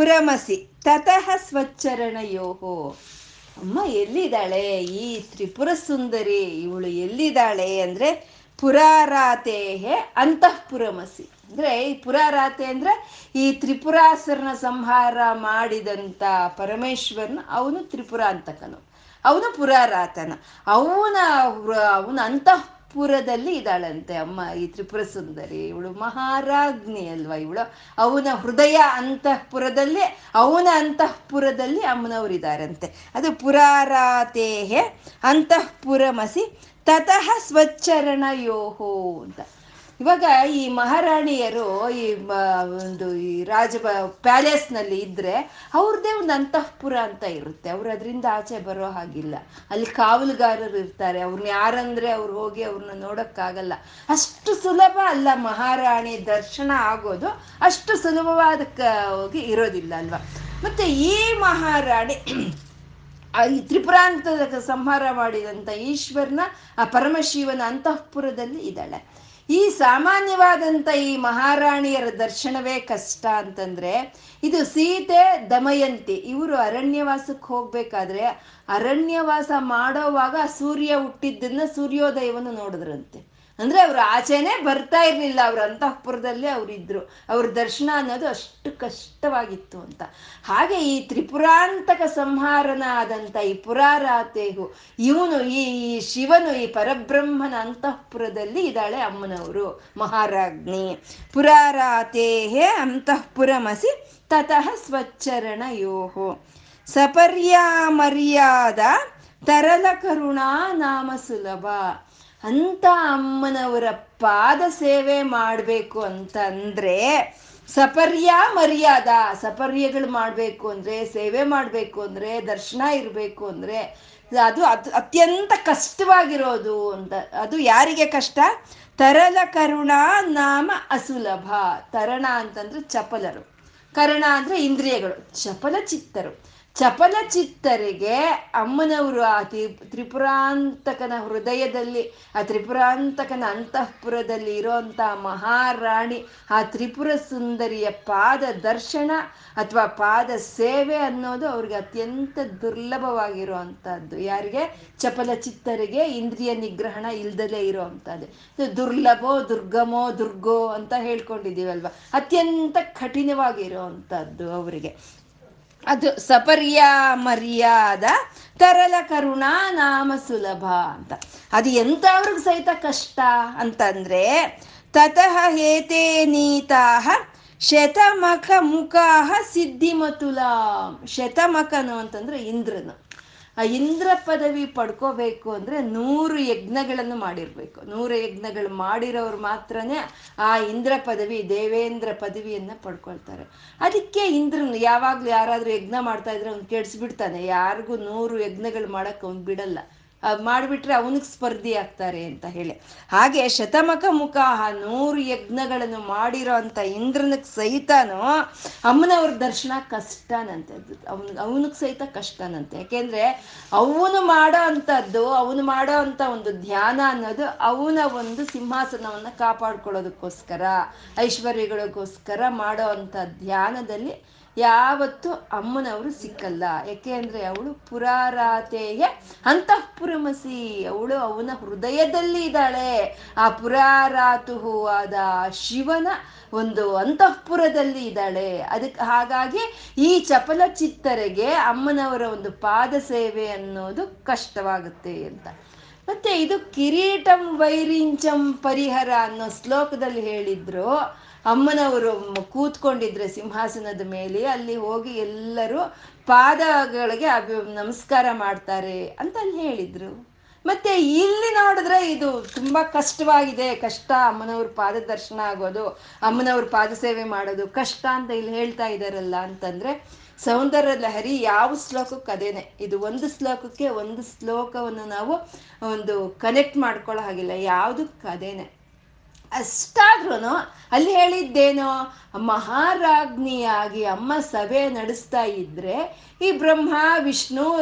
ಪುರಮಸಿ. ತತಃ ಸ್ವಚ್ಚರಣಯೋಹೋ. ಅಮ್ಮ ಎಲ್ಲಿದ್ದಾಳೆ? ಈ ತ್ರಿಪುರ ಸುಂದರಿ ಇವಳು ಎಲ್ಲಿದ್ದಾಳೆ ಅಂದ್ರೆ ಪುರಾರಾತೇಹೆ ಅಂತಃಪುರಮಸಿ. ಅಂದ್ರೆ ಈ ಪುರಾರಾತೆ ಅಂದ್ರೆ ಈ ತ್ರಿಪುರಾಸರನ ಸಂಹಾರ ಮಾಡಿದಂತ ಪರಮೇಶ್ವರನ ಅವನು ತ್ರಿಪುರ ಅಂತಕನು. ಅವನು ಪುರಾರಾತನ. ಅವನ ಅವನ ಅಂತಃಪುರದಲ್ಲಿ ಇದ್ದಾಳಂತೆ ಅಮ್ಮ ಈ ತ್ರಿಪುರ ಸುಂದರಿ. ಇವಳು ಮಹಾರಾಜ್ಞಿ ಅಲ್ವಾ ಇವಳು? ಅವನ ಹೃದಯ ಅಂತಃಪುರದಲ್ಲಿ, ಅವನ ಅಂತಃಪುರದಲ್ಲಿ ಅಮ್ಮನವರಿದ್ದಾರಂತೆ. ಅದು ಪುರಾರಾತೇಹೆ ಅಂತಃಪುರಮಸಿ ತತಃ ಸ್ವಚ್ಚರಣಯೋಹೋ ಅಂತ. ಇವಾಗ ಈ ಮಹಾರಾಣಿಯರು ಈ ಒಂದು ಈ ರಾಜ ಪ್ಯಾಲೇಸ್ನಲ್ಲಿ ಇದ್ರೆ ಅವ್ರದ್ದೇ ಒಂದು ಅಂತಃಪುರ ಅಂತ ಇರುತ್ತೆ. ಅವ್ರು ಅದರಿಂದ ಆಚೆ ಬರೋ ಹಾಗಿಲ್ಲ. ಅಲ್ಲಿ ಕಾವಲುಗಾರರು ಇರ್ತಾರೆ. ಅವ್ರನ್ನ ಯಾರಂದ್ರೆ ಅವ್ರು ಹೋಗಿ ಅವ್ರನ್ನ ನೋಡೋಕ್ಕಾಗಲ್ಲ. ಅಷ್ಟು ಸುಲಭ ಅಲ್ಲ ಮಹಾರಾಣಿ ದರ್ಶನ ಆಗೋದು. ಅಷ್ಟು ಸುಲಭವಾದ ಹೋಗಿ ಇರೋದಿಲ್ಲ ಅಲ್ವಾ? ಮತ್ತೆ ಈ ಮಹಾರಾಣಿ ಈ ತ್ರಿಪುರಾಂತದ ಸಂಹಾರ ಮಾಡಿದಂಥ ಈಶ್ವರನ ಆ ಪರಮಶಿವನ ಅಂತಃಪುರದಲ್ಲಿ ಇದ್ದಾಳೆ. ಈ ಸಾಮಾನ್ಯವಾದಂಥ ಈ ಮಹಾರಾಣಿಯರ ದರ್ಶನವೇ ಕಷ್ಟ ಅಂತಂದ್ರೆ, ಇದು ಸೀತೆ ದಮಯಂತಿ, ಇವರು ಅರಣ್ಯವಾಸಕ್ಕೆ ಹೋಗ್ಬೇಕಾದ್ರೆ ಅರಣ್ಯವಾಸ ಮಾಡೋವಾಗ ಸೂರ್ಯ ಹುಟ್ಟಿದ್ದನ್ನ ಸೂರ್ಯೋದಯವನ್ನು ನೋಡಿದ್ರಂತೆ. ಅಂದ್ರೆ ಅವ್ರು ಆಚೆನೆ ಬರ್ತಾ ಇರ್ಲಿಲ್ಲ, ಅವ್ರ ಅಂತಃಪುರದಲ್ಲೇ ಅವರಿದ್ರು ಅವ್ರ ದರ್ಶನ ಅನ್ನೋದು ಅಷ್ಟು ಕಷ್ಟವಾಗಿತ್ತು ಅಂತ. ಹಾಗೆ ಈ ತ್ರಿಪುರಾಂತಕ ಸಂಹಾರನ ಆದಂತ ಈ ಪುರಾರಾತೇಹು ಇವನು ಈ ಶಿವನು, ಈ ಪರಬ್ರಹ್ಮನ ಅಂತಃಪುರದಲ್ಲಿ ಇದ್ದಾಳೆ ಅಮ್ಮನವರು, ಮಹಾರಾಜ್ಞಿ. ಪುರಾರಾತೇಹೇ ಅಂತಃಪುರಮಸಿ ತತಃ ಸ್ವಚ್ಚರಣಯೋಹೋ ಸಪರ್ಯಾಮರ್ಯಾದ ತರಲ ಕರುಣಾ ನಾಮ ಸುಲಭ. ಅಂತ ಅಮ್ಮನವರ ಪಾದ ಸೇವೆ ಮಾಡಬೇಕು ಅಂತಂದ್ರೆ ಸಪರ್ಯ ಮರ್ಯಾದ, ಸಪರ್ಯಗಳು ಮಾಡಬೇಕು ಅಂದ್ರೆ, ಸೇವೆ ಮಾಡಬೇಕು ಅಂದ್ರೆ, ದರ್ಶನ ಇರಬೇಕು ಅಂದ್ರೆ ಅದು ಅದು ಅತ್ಯಂತ ಕಷ್ಟವಾಗಿರೋದು ಅಂತ. ಅದು ಯಾರಿಗೆ ಕಷ್ಟ? ತರಲ ಕರುಣ ನಾಮ ಅಸುಲಭ. ತರಣ ಅಂತಂದ್ರೆ ಚಪಲರು. ಕರುಣ ಅಂದ್ರೆ ಇಂದ್ರಿಯಗಳು. ಚಪಲ ಚಿತ್ತರು ಚಪಲ ಚಿತ್ತರಿಗೆ ಅಮ್ಮನವರು ಆ ತ್ರಿಪುರಾಂತಕನ ಹೃದಯದಲ್ಲಿ, ಆ ತ್ರಿಪುರಾಂತಕನ ಅಂತಃಪುರದಲ್ಲಿ ಇರೋಂಥ ಮಹಾರಾಣಿ, ಆ ತ್ರಿಪುರ ಸುಂದರಿಯ ಪಾದ ದರ್ಶನ ಅಥವಾ ಪಾದ ಸೇವೆ ಅನ್ನೋದು ಅವ್ರಿಗೆ ಅತ್ಯಂತ ದುರ್ಲಭವಾಗಿರುವಂಥದ್ದು ಯಾರಿಗೆ? ಚಪಲಚಿತ್ತರಿಗೆ ಇಂದ್ರಿಯ ನಿಗ್ರಹಣ ಇಲ್ದಲೇ ಇರೋವಂಥದ್ದು ದುರ್ಲಭೋ, ದುರ್ಗಮೋ, ದುರ್ಗೋ ಅಂತ ಹೇಳ್ಕೊಂಡಿದ್ದೀವಲ್ವ? ಅತ್ಯಂತ ಕಠಿಣವಾಗಿರುವಂಥದ್ದು ಅವರಿಗೆ. ಅದು ಸಪರ್ಯ ಮರ್ಯಾದ, ತರಲ ಕರುಣಾ ನಾಮ ಸುಲಭ ಅಂತ. ಅದು ಎಂಥವ್ರಿಗೆ ಸಹಿತ ಕಷ್ಟ ಅಂತಂದ್ರೆ, ತತಃ ಹೇತೇ ನೀತಾಹ, ಶತಮಖ ಮುಖಾಹ ಸಿದ್ಧಿಮತುಲಾಂ. ಶತಮಖನು ಅಂತಂದ್ರೆ ಇಂದ್ರನು. ಆ ಇಂದ್ರ ಪದವಿ ಪಡ್ಕೋಬೇಕು ಅಂದ್ರೆ ನೂರು ಯಜ್ಞಗಳನ್ನು ಮಾಡಿರ್ಬೇಕು. ನೂರು ಯಜ್ಞಗಳು ಮಾಡಿರೋರು ಮಾತ್ರನೇ ಆ ಇಂದ್ರ ಪದವಿ, ದೇವೇಂದ್ರ ಪದವಿಯನ್ನ ಪಡ್ಕೊಳ್ತಾರೆ. ಅದಕ್ಕೆ ಇಂದ್ರನು ಯಾವಾಗ್ಲೂ ಯಾರಾದ್ರೂ ಯಜ್ಞ ಮಾಡ್ತಾ ಇದ್ರೆ ಅವ್ನು ಕೆಡ್ಸ್ಬಿಡ್ತಾನೆ. ಯಾರಿಗೂ ನೂರು ಯಜ್ಞಗಳು ಮಾಡಕ್ ಅವ್ನು ಬಿಡಲ್ಲ. ಮಾಡಿಬಿಟ್ರೆ ಅವನಿಗೆ ಸ್ಪರ್ಧಿ ಆಗ್ತಾರೆ ಅಂತ ಹೇಳಿ. ಹಾಗೆ ಶತಮಕ ಮುಖ ನೂರು ಯಜ್ಞಗಳನ್ನು ಮಾಡಿರೋ ಅಂತ ಇಂದ್ರನಿಗೆ ಸಹಿತನೂ ಅಮ್ಮನವ್ರ ದರ್ಶನ ಕಷ್ಟನಂತೆ ಅವನ್, ಅವನಿಗೆ ಸಹಿತ ಕಷ್ಟನಂತೆ. ಯಾಕೆಂದ್ರೆ ಅವನು ಮಾಡೋ ಅಂಥದ್ದು, ಅವನು ಮಾಡೋ ಅಂಥ ಒಂದು ಧ್ಯಾನ ಅನ್ನೋದು ಅವನ ಒಂದು ಸಿಂಹಾಸನವನ್ನ ಕಾಪಾಡ್ಕೊಳ್ಳೋದಕ್ಕೋಸ್ಕರ, ಐಶ್ವರ್ಯಗಳಿಗೋಸ್ಕರ ಮಾಡೋ ಅಂಥ ಧ್ಯಾನದಲ್ಲಿ ಯಾವತ್ತು ಅಮ್ಮನವರು ಸಿಕ್ಕಲ್ಲ. ಯಾಕೆ ಅಂದ್ರೆ ಅವಳು ಪುರಾರಾತೆಯ. ಅಂತಃಪುರಮಸಿ. ಅವಳು ಅವನ ಹೃದಯದಲ್ಲಿ ಇದ್ದಾಳೆ. ಆ ಪುರಾರಾತು ಆದ ಶಿವನ ಒಂದು ಅಂತಃಪುರದಲ್ಲಿ ಇದ್ದಾಳೆ. ಅದಕ್ಕೆ ಹಾಗಾಗಿ ಈ ಚಪಲ ಚಿತ್ತರಿಗೆ ಅಮ್ಮನವರ ಒಂದು ಪಾದ ಸೇವೆ ಅನ್ನೋದು ಕಷ್ಟವಾಗುತ್ತೆ ಅಂತ. ಮತ್ತೆ ಇದು ಕಿರೀಟಂ ವೈರಿಂಚಂ ಪರಿಹರ ಅನ್ನೋ ಶ್ಲೋಕದಲ್ಲಿ ಹೇಳಿದ್ರು. ಅಮ್ಮನವರು ಕೂತ್ಕೊಂಡಿದ್ರೆ ಸಿಂಹಾಸನದ ಮೇಲೆ, ಅಲ್ಲಿ ಹೋಗಿ ಎಲ್ಲರೂ ಪಾದಗಳಿಗೆ ಅಭಿ ನಮಸ್ಕಾರ ಮಾಡ್ತಾರೆ ಅಂತ ಅಲ್ಲಿ ಹೇಳಿದ್ರು. ಮತ್ತೆ ಇಲ್ಲಿ ನೋಡಿದ್ರೆ ಇದು ತುಂಬಾ ಕಷ್ಟವಾಗಿದೆ. ಕಷ್ಟ, ಅಮ್ಮನವ್ರ ಪಾದ ದರ್ಶನ ಆಗೋದು, ಅಮ್ಮನವ್ರ ಪಾದ ಸೇವೆ ಮಾಡೋದು ಕಷ್ಟ ಅಂತ ಇಲ್ಲಿ ಹೇಳ್ತಾ ಇದಾರಲ್ಲ ಅಂತಂದ್ರೆ, ಸೌಂದರ್ಯ ಲಹರಿ ಯಾವ ಶ್ಲೋಕಕ್ಕೆ ಅದೇನೆ. ಇದು ಒಂದು ಶ್ಲೋಕಕ್ಕೆ ಒಂದು ಶ್ಲೋಕವನ್ನು ನಾವು ಒಂದು ಕನೆಕ್ಟ್ ಮಾಡ್ಕೊಳ್ಳೋ ಹಾಗಿಲ್ಲ. ಯಾವುದಕ್ಕೆ ಅದೇನೆ. ಅಷ್ಟಾದ್ರೂ ಅಲ್ಲಿ ಹೇಳಿದ್ದೇನೋ, ಮಹಾರಾಜ್ಞಿಯಾಗಿ ಅಮ್ಮ ಸಭೆ ನಡೆಸ್ತಾ ಇದ್ರೆ ಈ ಬ್ರಹ್ಮ, ವಿಷ್ಣು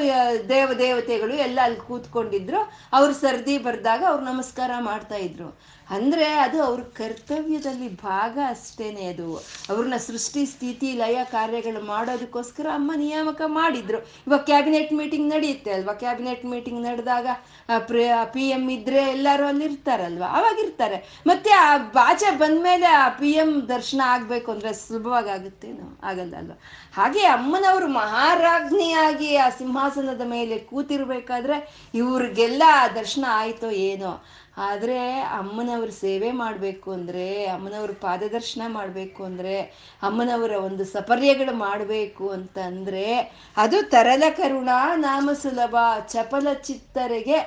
ದೇವ, ದೇವತೆಗಳು ಎಲ್ಲ ಅಲ್ಲಿ ಕೂತ್ಕೊಂಡಿದ್ರು. ಅವ್ರು ಸರ್ದಿ ಬರ್ದಾಗ ಅವ್ರು ನಮಸ್ಕಾರ ಮಾಡ್ತಾ ಇದ್ರು. ಅಂದ್ರೆ ಅದು ಅವ್ರ ಕರ್ತವ್ಯದಲ್ಲಿ ಭಾಗ ಅಷ್ಟೇನೆ ಅದು. ಅವ್ರನ್ನ ಸೃಷ್ಟಿ, ಸ್ಥಿತಿ, ಲಯ ಕಾರ್ಯಗಳು ಮಾಡೋದಕ್ಕೋಸ್ಕರ ಅಮ್ಮ ನಿಯಾಮಕ ಮಾಡಿದ್ರು. ಇವಾಗ ಕ್ಯಾಬಿನೆಟ್ ಮೀಟಿಂಗ್ ನಡೆಯುತ್ತೆ ಅಲ್ವಾ? ಕ್ಯಾಬಿನೆಟ್ ಮೀಟಿಂಗ್ ನಡೆದಾಗ ಪಿ ಎಂ ಇದ್ರೆ ಎಲ್ಲರೂ ಅಲ್ಲಿ ಇರ್ತಾರಲ್ವಾ ಅವಾಗ ಇರ್ತಾರೆ ಮತ್ತೆ ಆ ಬಾಚೆ ಬಂದ್ಮೇಲೆ ಆ ಪಿ ಎಂ ದರ್ಶನ ಆಗ್ಬೇಕು ಅಂದ್ರೆ ಸುಲಭವಾಗಿ ಆಗುತ್ತೇನೋ ಆಗಲ್ಲ ಅಲ್ವಾ? ಹಾಗೆ ಅಮ್ಮನವರು ಮಹಾರಾಜ್ಞಿಯಾಗಿ ಆ ಸಿಂಹಾಸನದ ಮೇಲೆ ಕೂತಿರ್ಬೇಕಾದ್ರೆ ಇವ್ರಿಗೆಲ್ಲ ದರ್ಶನ ಆಯ್ತೋ ಏನೋ? ಆದರೆ ಅಮ್ಮನವ್ರ ಸೇವೆ ಮಾಡಬೇಕು ಅಂದರೆ, ಅಮ್ಮನವ್ರ ಪಾದದರ್ಶನ ಮಾಡಬೇಕು ಅಂದರೆ, ಅಮ್ಮನವರ ಒಂದು ಸಪರ್ಯಗಳು ಮಾಡಬೇಕು ಅಂತ ಅಂದರೆ ಅದು ತರಲ ಕರುಣ ನಾಮ ಸುಲಭ ಚಪಲ ಚಿತ್ತರಿಗೆ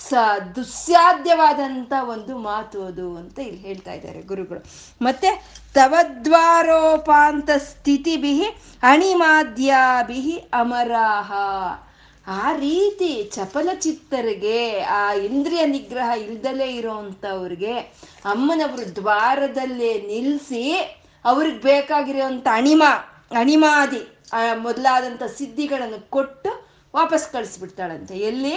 ಸ ದುಸ್ಸಾಧ್ಯವಾದಂಥ ಒಂದು ಮಾತು ಅದು ಅಂತ ಇಲ್ಲಿ ಹೇಳ್ತಾ ಇದ್ದಾರೆ ಗುರುಗಳು. ಮತ್ತೆ ತವದ್ವಾರೋಪಾಂತ ಅಣಿ ಅಣಿಮಾದ್ಯಾಭಿ ಅಮರಾಹ. ಆ ರೀತಿ ಚಪಲ ಚಿತ್ತರಿಗೆ ಆ ಇಂದ್ರಿಯ ನಿಗ್ರಹ ಇಲ್ದಲೇ ಇರೋವಂಥವ್ರಿಗೆ ಅಮ್ಮನವರು ದ್ವಾರದಲ್ಲೇ ನಿಲ್ಲಿಸಿ ಅವ್ರಿಗೆ ಬೇಕಾಗಿರೋಂಥ ಅಣಿಮ, ಅಣಿಮಾದಿ ಮೊದಲಾದಂಥ ಸಿದ್ಧಿಗಳನ್ನು ಕೊಟ್ಟು ವಾಪಸ್ ಕಳಿಸ್ಬಿಡ್ತಾಳಂತೆ. ಎಲ್ಲಿ?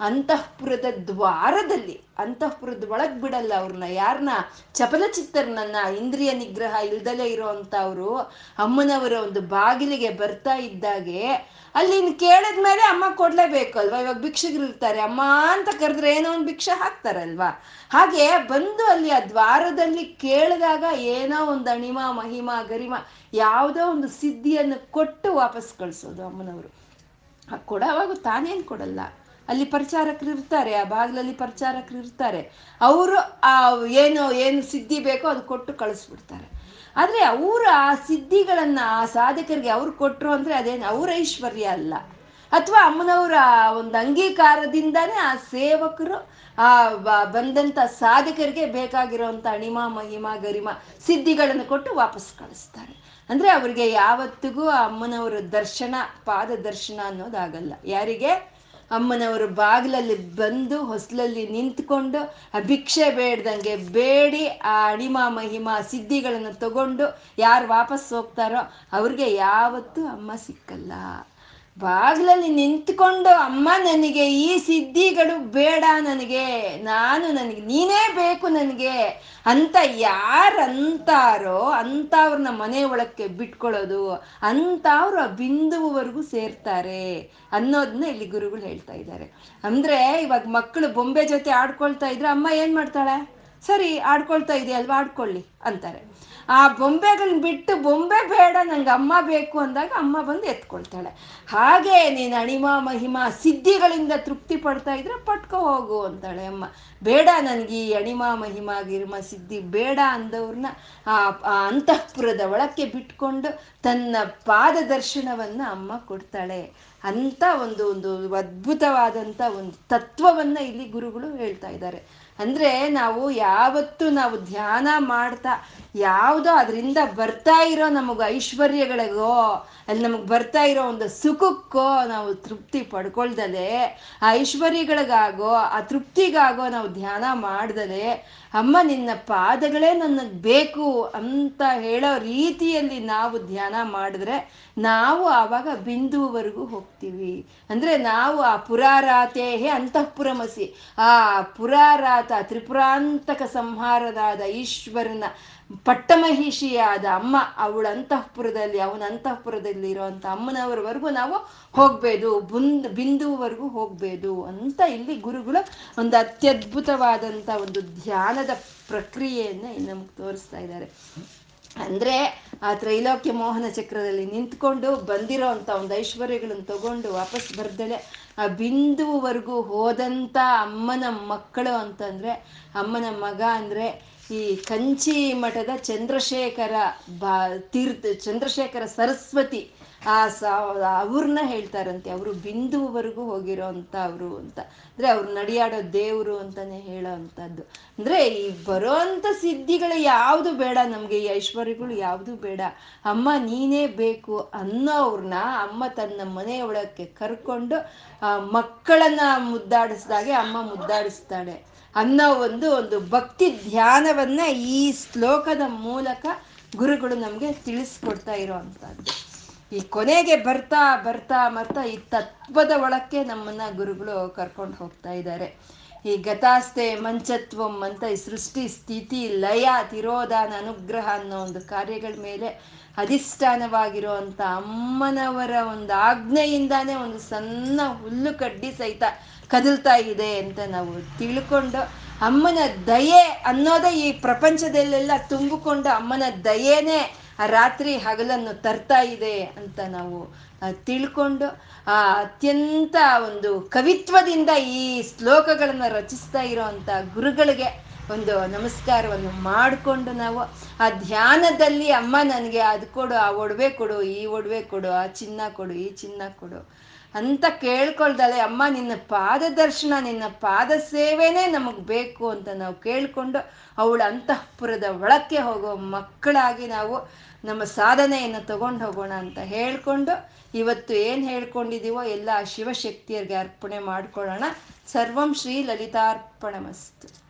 ಅಂತಃಪುರದ ದ್ವಾರದಲ್ಲಿ ಅಂತಃಪುರದ ಒಳಗ್ ಬಿಡಲ್ಲ ಅವ್ರನ್ನ. ಯಾರನ್ನ ಚಪಲಚಿತ್ತರ್ನನ್ನ ಇಂದ್ರಿಯ ನಿಗ್ರಹ ಇಲ್ದಲೇ ಇರೋವಂಥವ್ರು ಅಮ್ಮನವರ ಒಂದು ಬಾಗಿಲಿಗೆ ಬರ್ತಾ ಇದ್ದಾಗೆ, ಅಲ್ಲಿ ಕೇಳಿದ ಕೇಳಿದ್ಮೇಲೆ ಅಮ್ಮ ಕೊಡ್ಲೇಬೇಕು ಅಲ್ವಾ? ಇವಾಗ ಇರ್ತಾರೆ. ಅಮ್ಮ ಅಂತ ಕರೆದ್ರೆ ಏನೋ ಒಂದು ಭಿಕ್ಷೆ ಹಾಕ್ತಾರಲ್ವಾ? ಹಾಗೆ ಬಂದು ಅಲ್ಲಿ ಆ ದ್ವಾರದಲ್ಲಿ ಕೇಳಿದಾಗ ಏನೋ ಒಂದು ಅಣಿಮ, ಮಹಿಮ, ಗರಿಮ, ಯಾವುದೋ ಒಂದು ಸಿದ್ಧಿಯನ್ನು ಕೊಟ್ಟು ವಾಪಸ್ ಕಳಿಸೋದು ಅಮ್ಮನವರು. ಕೊಡೋವಾಗ ತಾನೇನು ಕೊಡಲ್ಲ. ಅಲ್ಲಿ ಪ್ರಚಾರಕರು ಇರ್ತಾರೆ, ಆ ಬಾಗಿಲಲ್ಲಿ ಪ್ರಚಾರಕರು ಇರ್ತಾರೆ. ಅವರು ಆ ಏನು ಏನು ಸಿದ್ಧಿ ಬೇಕೋ ಅದು ಕೊಟ್ಟು ಕಳಿಸ್ಬಿಡ್ತಾರೆ. ಆದರೆ ಅವರು ಆ ಸಿದ್ಧಿಗಳನ್ನು, ಆ ಸಾಧಕರಿಗೆ ಅವ್ರು ಕೊಟ್ಟರು ಅಂದರೆ ಅದೇನು, ಅವ್ರ ಐಶ್ವರ್ಯ ಅಲ್ಲ. ಅಥವಾ ಅಮ್ಮನವರ ಒಂದು ಅಂಗೀಕಾರದಿಂದಾನೇ ಆ ಸೇವಕರು, ಆ ಬಂದಂಥ ಸಾಧಕರಿಗೆ ಬೇಕಾಗಿರೋವಂಥ ಅಣಿಮ, ಮಹಿಮ, ಗರಿಮ ಸಿದ್ಧಿಗಳನ್ನು ಕೊಟ್ಟು ವಾಪಸ್ ಕಳಿಸ್ತಾರೆ. ಅಂದರೆ ಅವರಿಗೆ ಯಾವತ್ತಿಗೂ ಆ ಅಮ್ಮನವರ ದರ್ಶನ ಪಾದ ದರ್ಶನ ಅನ್ನೋದಾಗಲ್ಲ. ಯಾರಿಗೆ? ಅಮ್ಮನವರ ಬಾಗಿಲಲ್ಲಿ ಬಂದು ಹೊಸಲಲ್ಲಿ ನಿಂತ್ಕೊಂಡು ಆ ಭಿಕ್ಷೆ ಬೇಡ್ದಂಗೆ ಬೇಡಿ ಆ ಅಣಿಮ ಮಹಿಮಾ ಸಿದ್ಧಿಗಳನ್ನು ತಗೊಂಡು ಯಾರು ವಾಪಸ್ ಹೋಗ್ತಾರೋ ಅವ್ರಿಗೆ ಯಾವತ್ತೂ ಅಮ್ಮ ಸಿಕ್ಕಲ್ಲ. ಬಾಗಿಲಲ್ಲಿ ನಿಂತ್ಕೊಂಡು ಅಮ್ಮ ನನಗೆ ಈ ಸಿದ್ಧಿಗಳು ಬೇಡ ನನಗೆ, ನಾನು ನನಗೆ, ನೀನೇ ಬೇಕು ನನಗೆ ಅಂತ ಯಾರಂತಾರೋ ಅಂಥವ್ರನ್ನ ಮನೆ ಒಳಕ್ಕೆ ಬಿಟ್ಕೊಳ್ಳೋದು, ಅಂಥವ್ರು ಆ ಬಿಂದುವರೆಗೂ ಸೇರ್ತಾರೆ ಅನ್ನೋದನ್ನ ಇಲ್ಲಿ ಗುರುಗಳು ಹೇಳ್ತಾ ಇದ್ದಾರೆ. ಅಂದ್ರೆ ಇವಾಗ ಮಕ್ಕಳು ಬೊಂಬೆ ಜೊತೆ ಆಡ್ಕೊಳ್ತಾ ಇದ್ರೆ ಅಮ್ಮ ಏನು ಮಾಡ್ತಾಳೆ? ಸರಿ, ಆಡ್ಕೊಳ್ತಾ ಇದೆಯಲ್ವಾ, ಆಡ್ಕೊಳ್ಳಿ ಅಂತಾರೆ. ಆ ಬೊಂಬೆಗಳನ್ನ ಬಿಟ್ಟು ಬೊಂಬೆ ಬೇಡ, ನಂಗೆ ಅಮ್ಮ ಬೇಕು ಅಂದಾಗ ಅಮ್ಮ ಬಂದು ಎತ್ಕೊಳ್ತಾಳೆ. ಹಾಗೆ ನೀನು ಅಣಿಮ, ಮಹಿಮ ಸಿದ್ಧಿಗಳಿಂದ ತೃಪ್ತಿ ಪಡ್ತಾ ಇದ್ರೆ ಪಟ್ಕೊ ಹೋಗು ಅಂತಾಳೆ ಅಮ್ಮ. ಬೇಡ ನನಗೆ ಈ ಅಣಿಮ, ಮಹಿಮ, ಗಿರ್ಮ ಸಿದ್ಧಿ ಬೇಡ ಅಂದವ್ರನ್ನ ಆ ಅಂತಃಪುರದ ಒಳಕ್ಕೆ ಬಿಟ್ಕೊಂಡು ತನ್ನ ಪಾದ ದರ್ಶನವನ್ನ ಅಮ್ಮ ಕೊಡ್ತಾಳೆ. ಅಂತ ಒಂದು ಒಂದು ಅದ್ಭುತವಾದಂಥ ಒಂದು ತತ್ವವನ್ನ ಇಲ್ಲಿ ಗುರುಗಳು ಹೇಳ್ತಾ ಇದ್ದಾರೆ. ಅಂದ್ರೆ ನಾವು ಯಾವತ್ತು ನಾವು ಧ್ಯಾನ ಮಾಡ್ತಾ ಯಾವುದೋ ಅದರಿಂದ ಬರ್ತಾ ಇರೋ ನಮಗೆ ಐಶ್ವರ್ಯಗಳಿಗೋ, ಅಲ್ಲಿ ನಮಗೆ ಬರ್ತಾ ಇರೋ ಒಂದು ಸುಖಕ್ಕೋ ನಾವು ತೃಪ್ತಿ ಪಡ್ಕೊಳ್ದಲೆ, ಆ ಐಶ್ವರ್ಯಗಳಿಗಾಗೋ, ಆ ತೃಪ್ತಿಗಾಗೋ ನಾವು ಧ್ಯಾನ ಮಾಡ್ದಲೆ, ಅಮ್ಮ ನಿನ್ನ ಪಾದಗಳೇ ನನಗೆ ಬೇಕು ಅಂತ ಹೇಳೋ ರೀತಿಯಲ್ಲಿ ನಾವು ಧ್ಯಾನ ಮಾಡಿದ್ರೆ ನಾವು ಆವಾಗ ಬಿಂದುವರೆಗೂ ಹೋಗ್ತೀವಿ. ಅಂದ್ರೆ ನಾವು ಆ ಪುರಾರಾತೇಹೇ ಅಂತಃಪುರಮಸಿ, ಆ ಪುರಾರಾತ ತ್ರಿಪುರಾಂತಕ ಸಂಹಾರದಾದ ಈಶ್ವರನ ಪಟ್ಟಮಹಿಷಿಯಾದ ಅಮ್ಮ ಅವಳ ಅಂತಃಪುರದಲ್ಲಿ, ಅವನ ಅಂತಃಪುರದಲ್ಲಿ ಇರುವಂತ ಅಮ್ಮನವರವರೆಗೂ ನಾವು ಹೋಗ್ಬೇದು, ಬುಂದ್, ಬಿಂದುವರೆಗೂ ಹೋಗ್ಬೋದು ಅಂತ ಇಲ್ಲಿ ಗುರುಗಳು ಒಂದು ಅತ್ಯದ್ಭುತವಾದಂಥ ಒಂದು ಧ್ಯಾನದ ಪ್ರಕ್ರಿಯೆಯನ್ನ ನಮ್ಗೆ ತೋರಿಸ್ತಾ ಇದ್ದಾರೆ. ಅಂದ್ರೆ ಆ ತ್ರೈಲೋಕ್ಯ ಮೋಹನ ಚಕ್ರದಲ್ಲಿ ನಿಂತ್ಕೊಂಡು ಬಂದಿರೋ ಅಂತ ಒಂದು ಐಶ್ವರ್ಯಗಳನ್ನು ತಗೊಂಡು ವಾಪಸ್ ಬರ್ದಲೆ ಆ ಬಿಂದುವರೆಗೂ ಹೋದಂಥ ಅಮ್ಮನ ಮಕ್ಕಳು ಅಂತಂದ್ರೆ, ಅಮ್ಮನ ಮಗ ಅಂದ್ರೆ ಈ ಕಂಚಿ ಮಠದ ಚಂದ್ರಶೇಖರ ಬಾ, ತೀರ್ಥ, ಚಂದ್ರಶೇಖರ ಸರಸ್ವತಿ, ಆ ಸ, ಅವ್ರನ್ನ ಹೇಳ್ತಾರಂತೆ. ಅವರು ಬಿಂದುವರೆಗೂ ಹೋಗಿರೋ ಅಂತ ಅವರು ಅಂತ. ಅಂದ್ರೆ ಅವ್ರು ನಡೆಯಾಡೋ ದೇವರು ಅಂತಾನೆ ಹೇಳೋ ಅಂದ್ರೆ ಈ ಬರೋಂಥ ಸಿದ್ಧಿಗಳು ಯಾವುದು ಬೇಡ ನಮಗೆ, ಈ ಐಶ್ವರ್ಯಗಳು ಯಾವುದು ಬೇಡ. ಅಮ್ಮ ನೀನೇ ಬೇಕು ಅನ್ನೋವ್ರನ್ನ ಅಮ್ಮ ತನ್ನ ಮನೆಯೊಳಕ್ಕೆ ಕರ್ಕೊಂಡು, ಆ ಮಕ್ಕಳನ್ನ ಮುದ್ದಾಡಿಸ್ದಾಗೆ ಅಮ್ಮ ಮುದ್ದಾಡಿಸ್ತಾಳೆ. ಅನ್ನೋ ಒಂದು ಒಂದು ಭಕ್ತಿ ಧ್ಯಾನವನ್ನ ಈ ಶ್ಲೋಕದ ಮೂಲಕ ಗುರುಗಳು ನಮಗೆ ತಿಳಿಸ್ಕೊಡ್ತಾ ಇರೋವಂಥದ್ದು. ಈ ಕೊನೆಗೆ ಬರ್ತಾ ಬರ್ತಾ ಬರ್ತಾ ಈ ತತ್ವದ ಒಳಕ್ಕೆ ನಮ್ಮನ್ನ ಗುರುಗಳು ಕರ್ಕೊಂಡು ಹೋಗ್ತಾ ಇದ್ದಾರೆ. ಈ ಗತಾಸ್ತೆ ಮಂಚತ್ವಂ ಅಂತ ಈ ಸೃಷ್ಟಿ, ಸ್ಥಿತಿ, ಲಯ, ತಿರೋಧಾನ, ಅನುಗ್ರಹ ಅನ್ನೋ ಒಂದು ಕಾರ್ಯಗಳ ಮೇಲೆ ಅಧಿಷ್ಠಾನವಾಗಿರುವಂಥ ಅಮ್ಮನವರ ಒಂದು ಆಜ್ಞೆಯಿಂದಾನೇ ಒಂದು ಸಣ್ಣ ಹುಲ್ಲು ಕಡ್ಡಿ ಸಹಿತ ಕದಲ್ತಾ ಇದೆ ಅಂತ ನಾವು ತಿಳ್ಕೊಂಡು ಅಮ್ಮನ ದಯೆ ಅನ್ನೋದೇ ಈ ಪ್ರಪಂಚದಲ್ಲೆಲ್ಲ ತುಂಬಿಕೊಂಡು ಅಮ್ಮನ ದಯೆನೇ ಆ ರಾತ್ರಿ ಹಗಲನ್ನು ತರ್ತಾ ಇದೆ ಅಂತ ನಾವು ತಿಳ್ಕೊಂಡು, ಆ, ಅತ್ಯಂತ ಒಂದು ಕವಿತ್ವದಿಂದ ಈ ಶ್ಲೋಕಗಳನ್ನು ರಚಿಸ್ತಾ ಇರೋವಂಥ ಗುರುಗಳಿಗೆ ಒಂದು ನಮಸ್ಕಾರವನ್ನು ಮಾಡಿಕೊಂಡು ನಾವು, ಆ ಧ್ಯಾನದಲ್ಲಿ ಅಮ್ಮ ನನಗೆ ಅದು ಕೊಡು, ಆ ಒಡವೆ ಕೊಡು, ಈ ಒಡವೆ ಕೊಡು, ಆ ಚಿನ್ನ ಕೊಡು, ಈ ಚಿನ್ನ ಕೊಡು ಅಂತ ಕೇಳ್ಕೊಳ್ದಳೆ, ಅಮ್ಮ, ನಿನ್ನ ಪಾದ ದರ್ಶನ ನಿನ್ನ ಪಾದ ಸೇವೆನೇ ನಮಗೆ ಬೇಕು ಅಂತ ನಾವು ಕೇಳ್ಕೊಂಡು ಅವಳ ಅಂತಃಪುರದ ಒಳಕ್ಕೆ ಹೋಗೋ ಮಕ್ಕಳಾಗಿ ನಾವು ನಮ್ಮ ಸಾಧನೆಯನ್ನು ತಗೊಂಡು ಹೋಗೋಣ ಅಂತ ಹೇಳ್ಕೊಂಡು ಇವತ್ತು ಏನು ಹೇಳ್ಕೊಂಡಿದೀವೋ ಎಲ್ಲ ಶಿವಶಕ್ತಿಯರಿಗೆ ಅರ್ಪಣೆ ಮಾಡ್ಕೊಳ್ಳೋಣ. ಸರ್ವಂ ಶ್ರೀ ಲಲಿತಾರ್ಪಣಮಸ್ತು.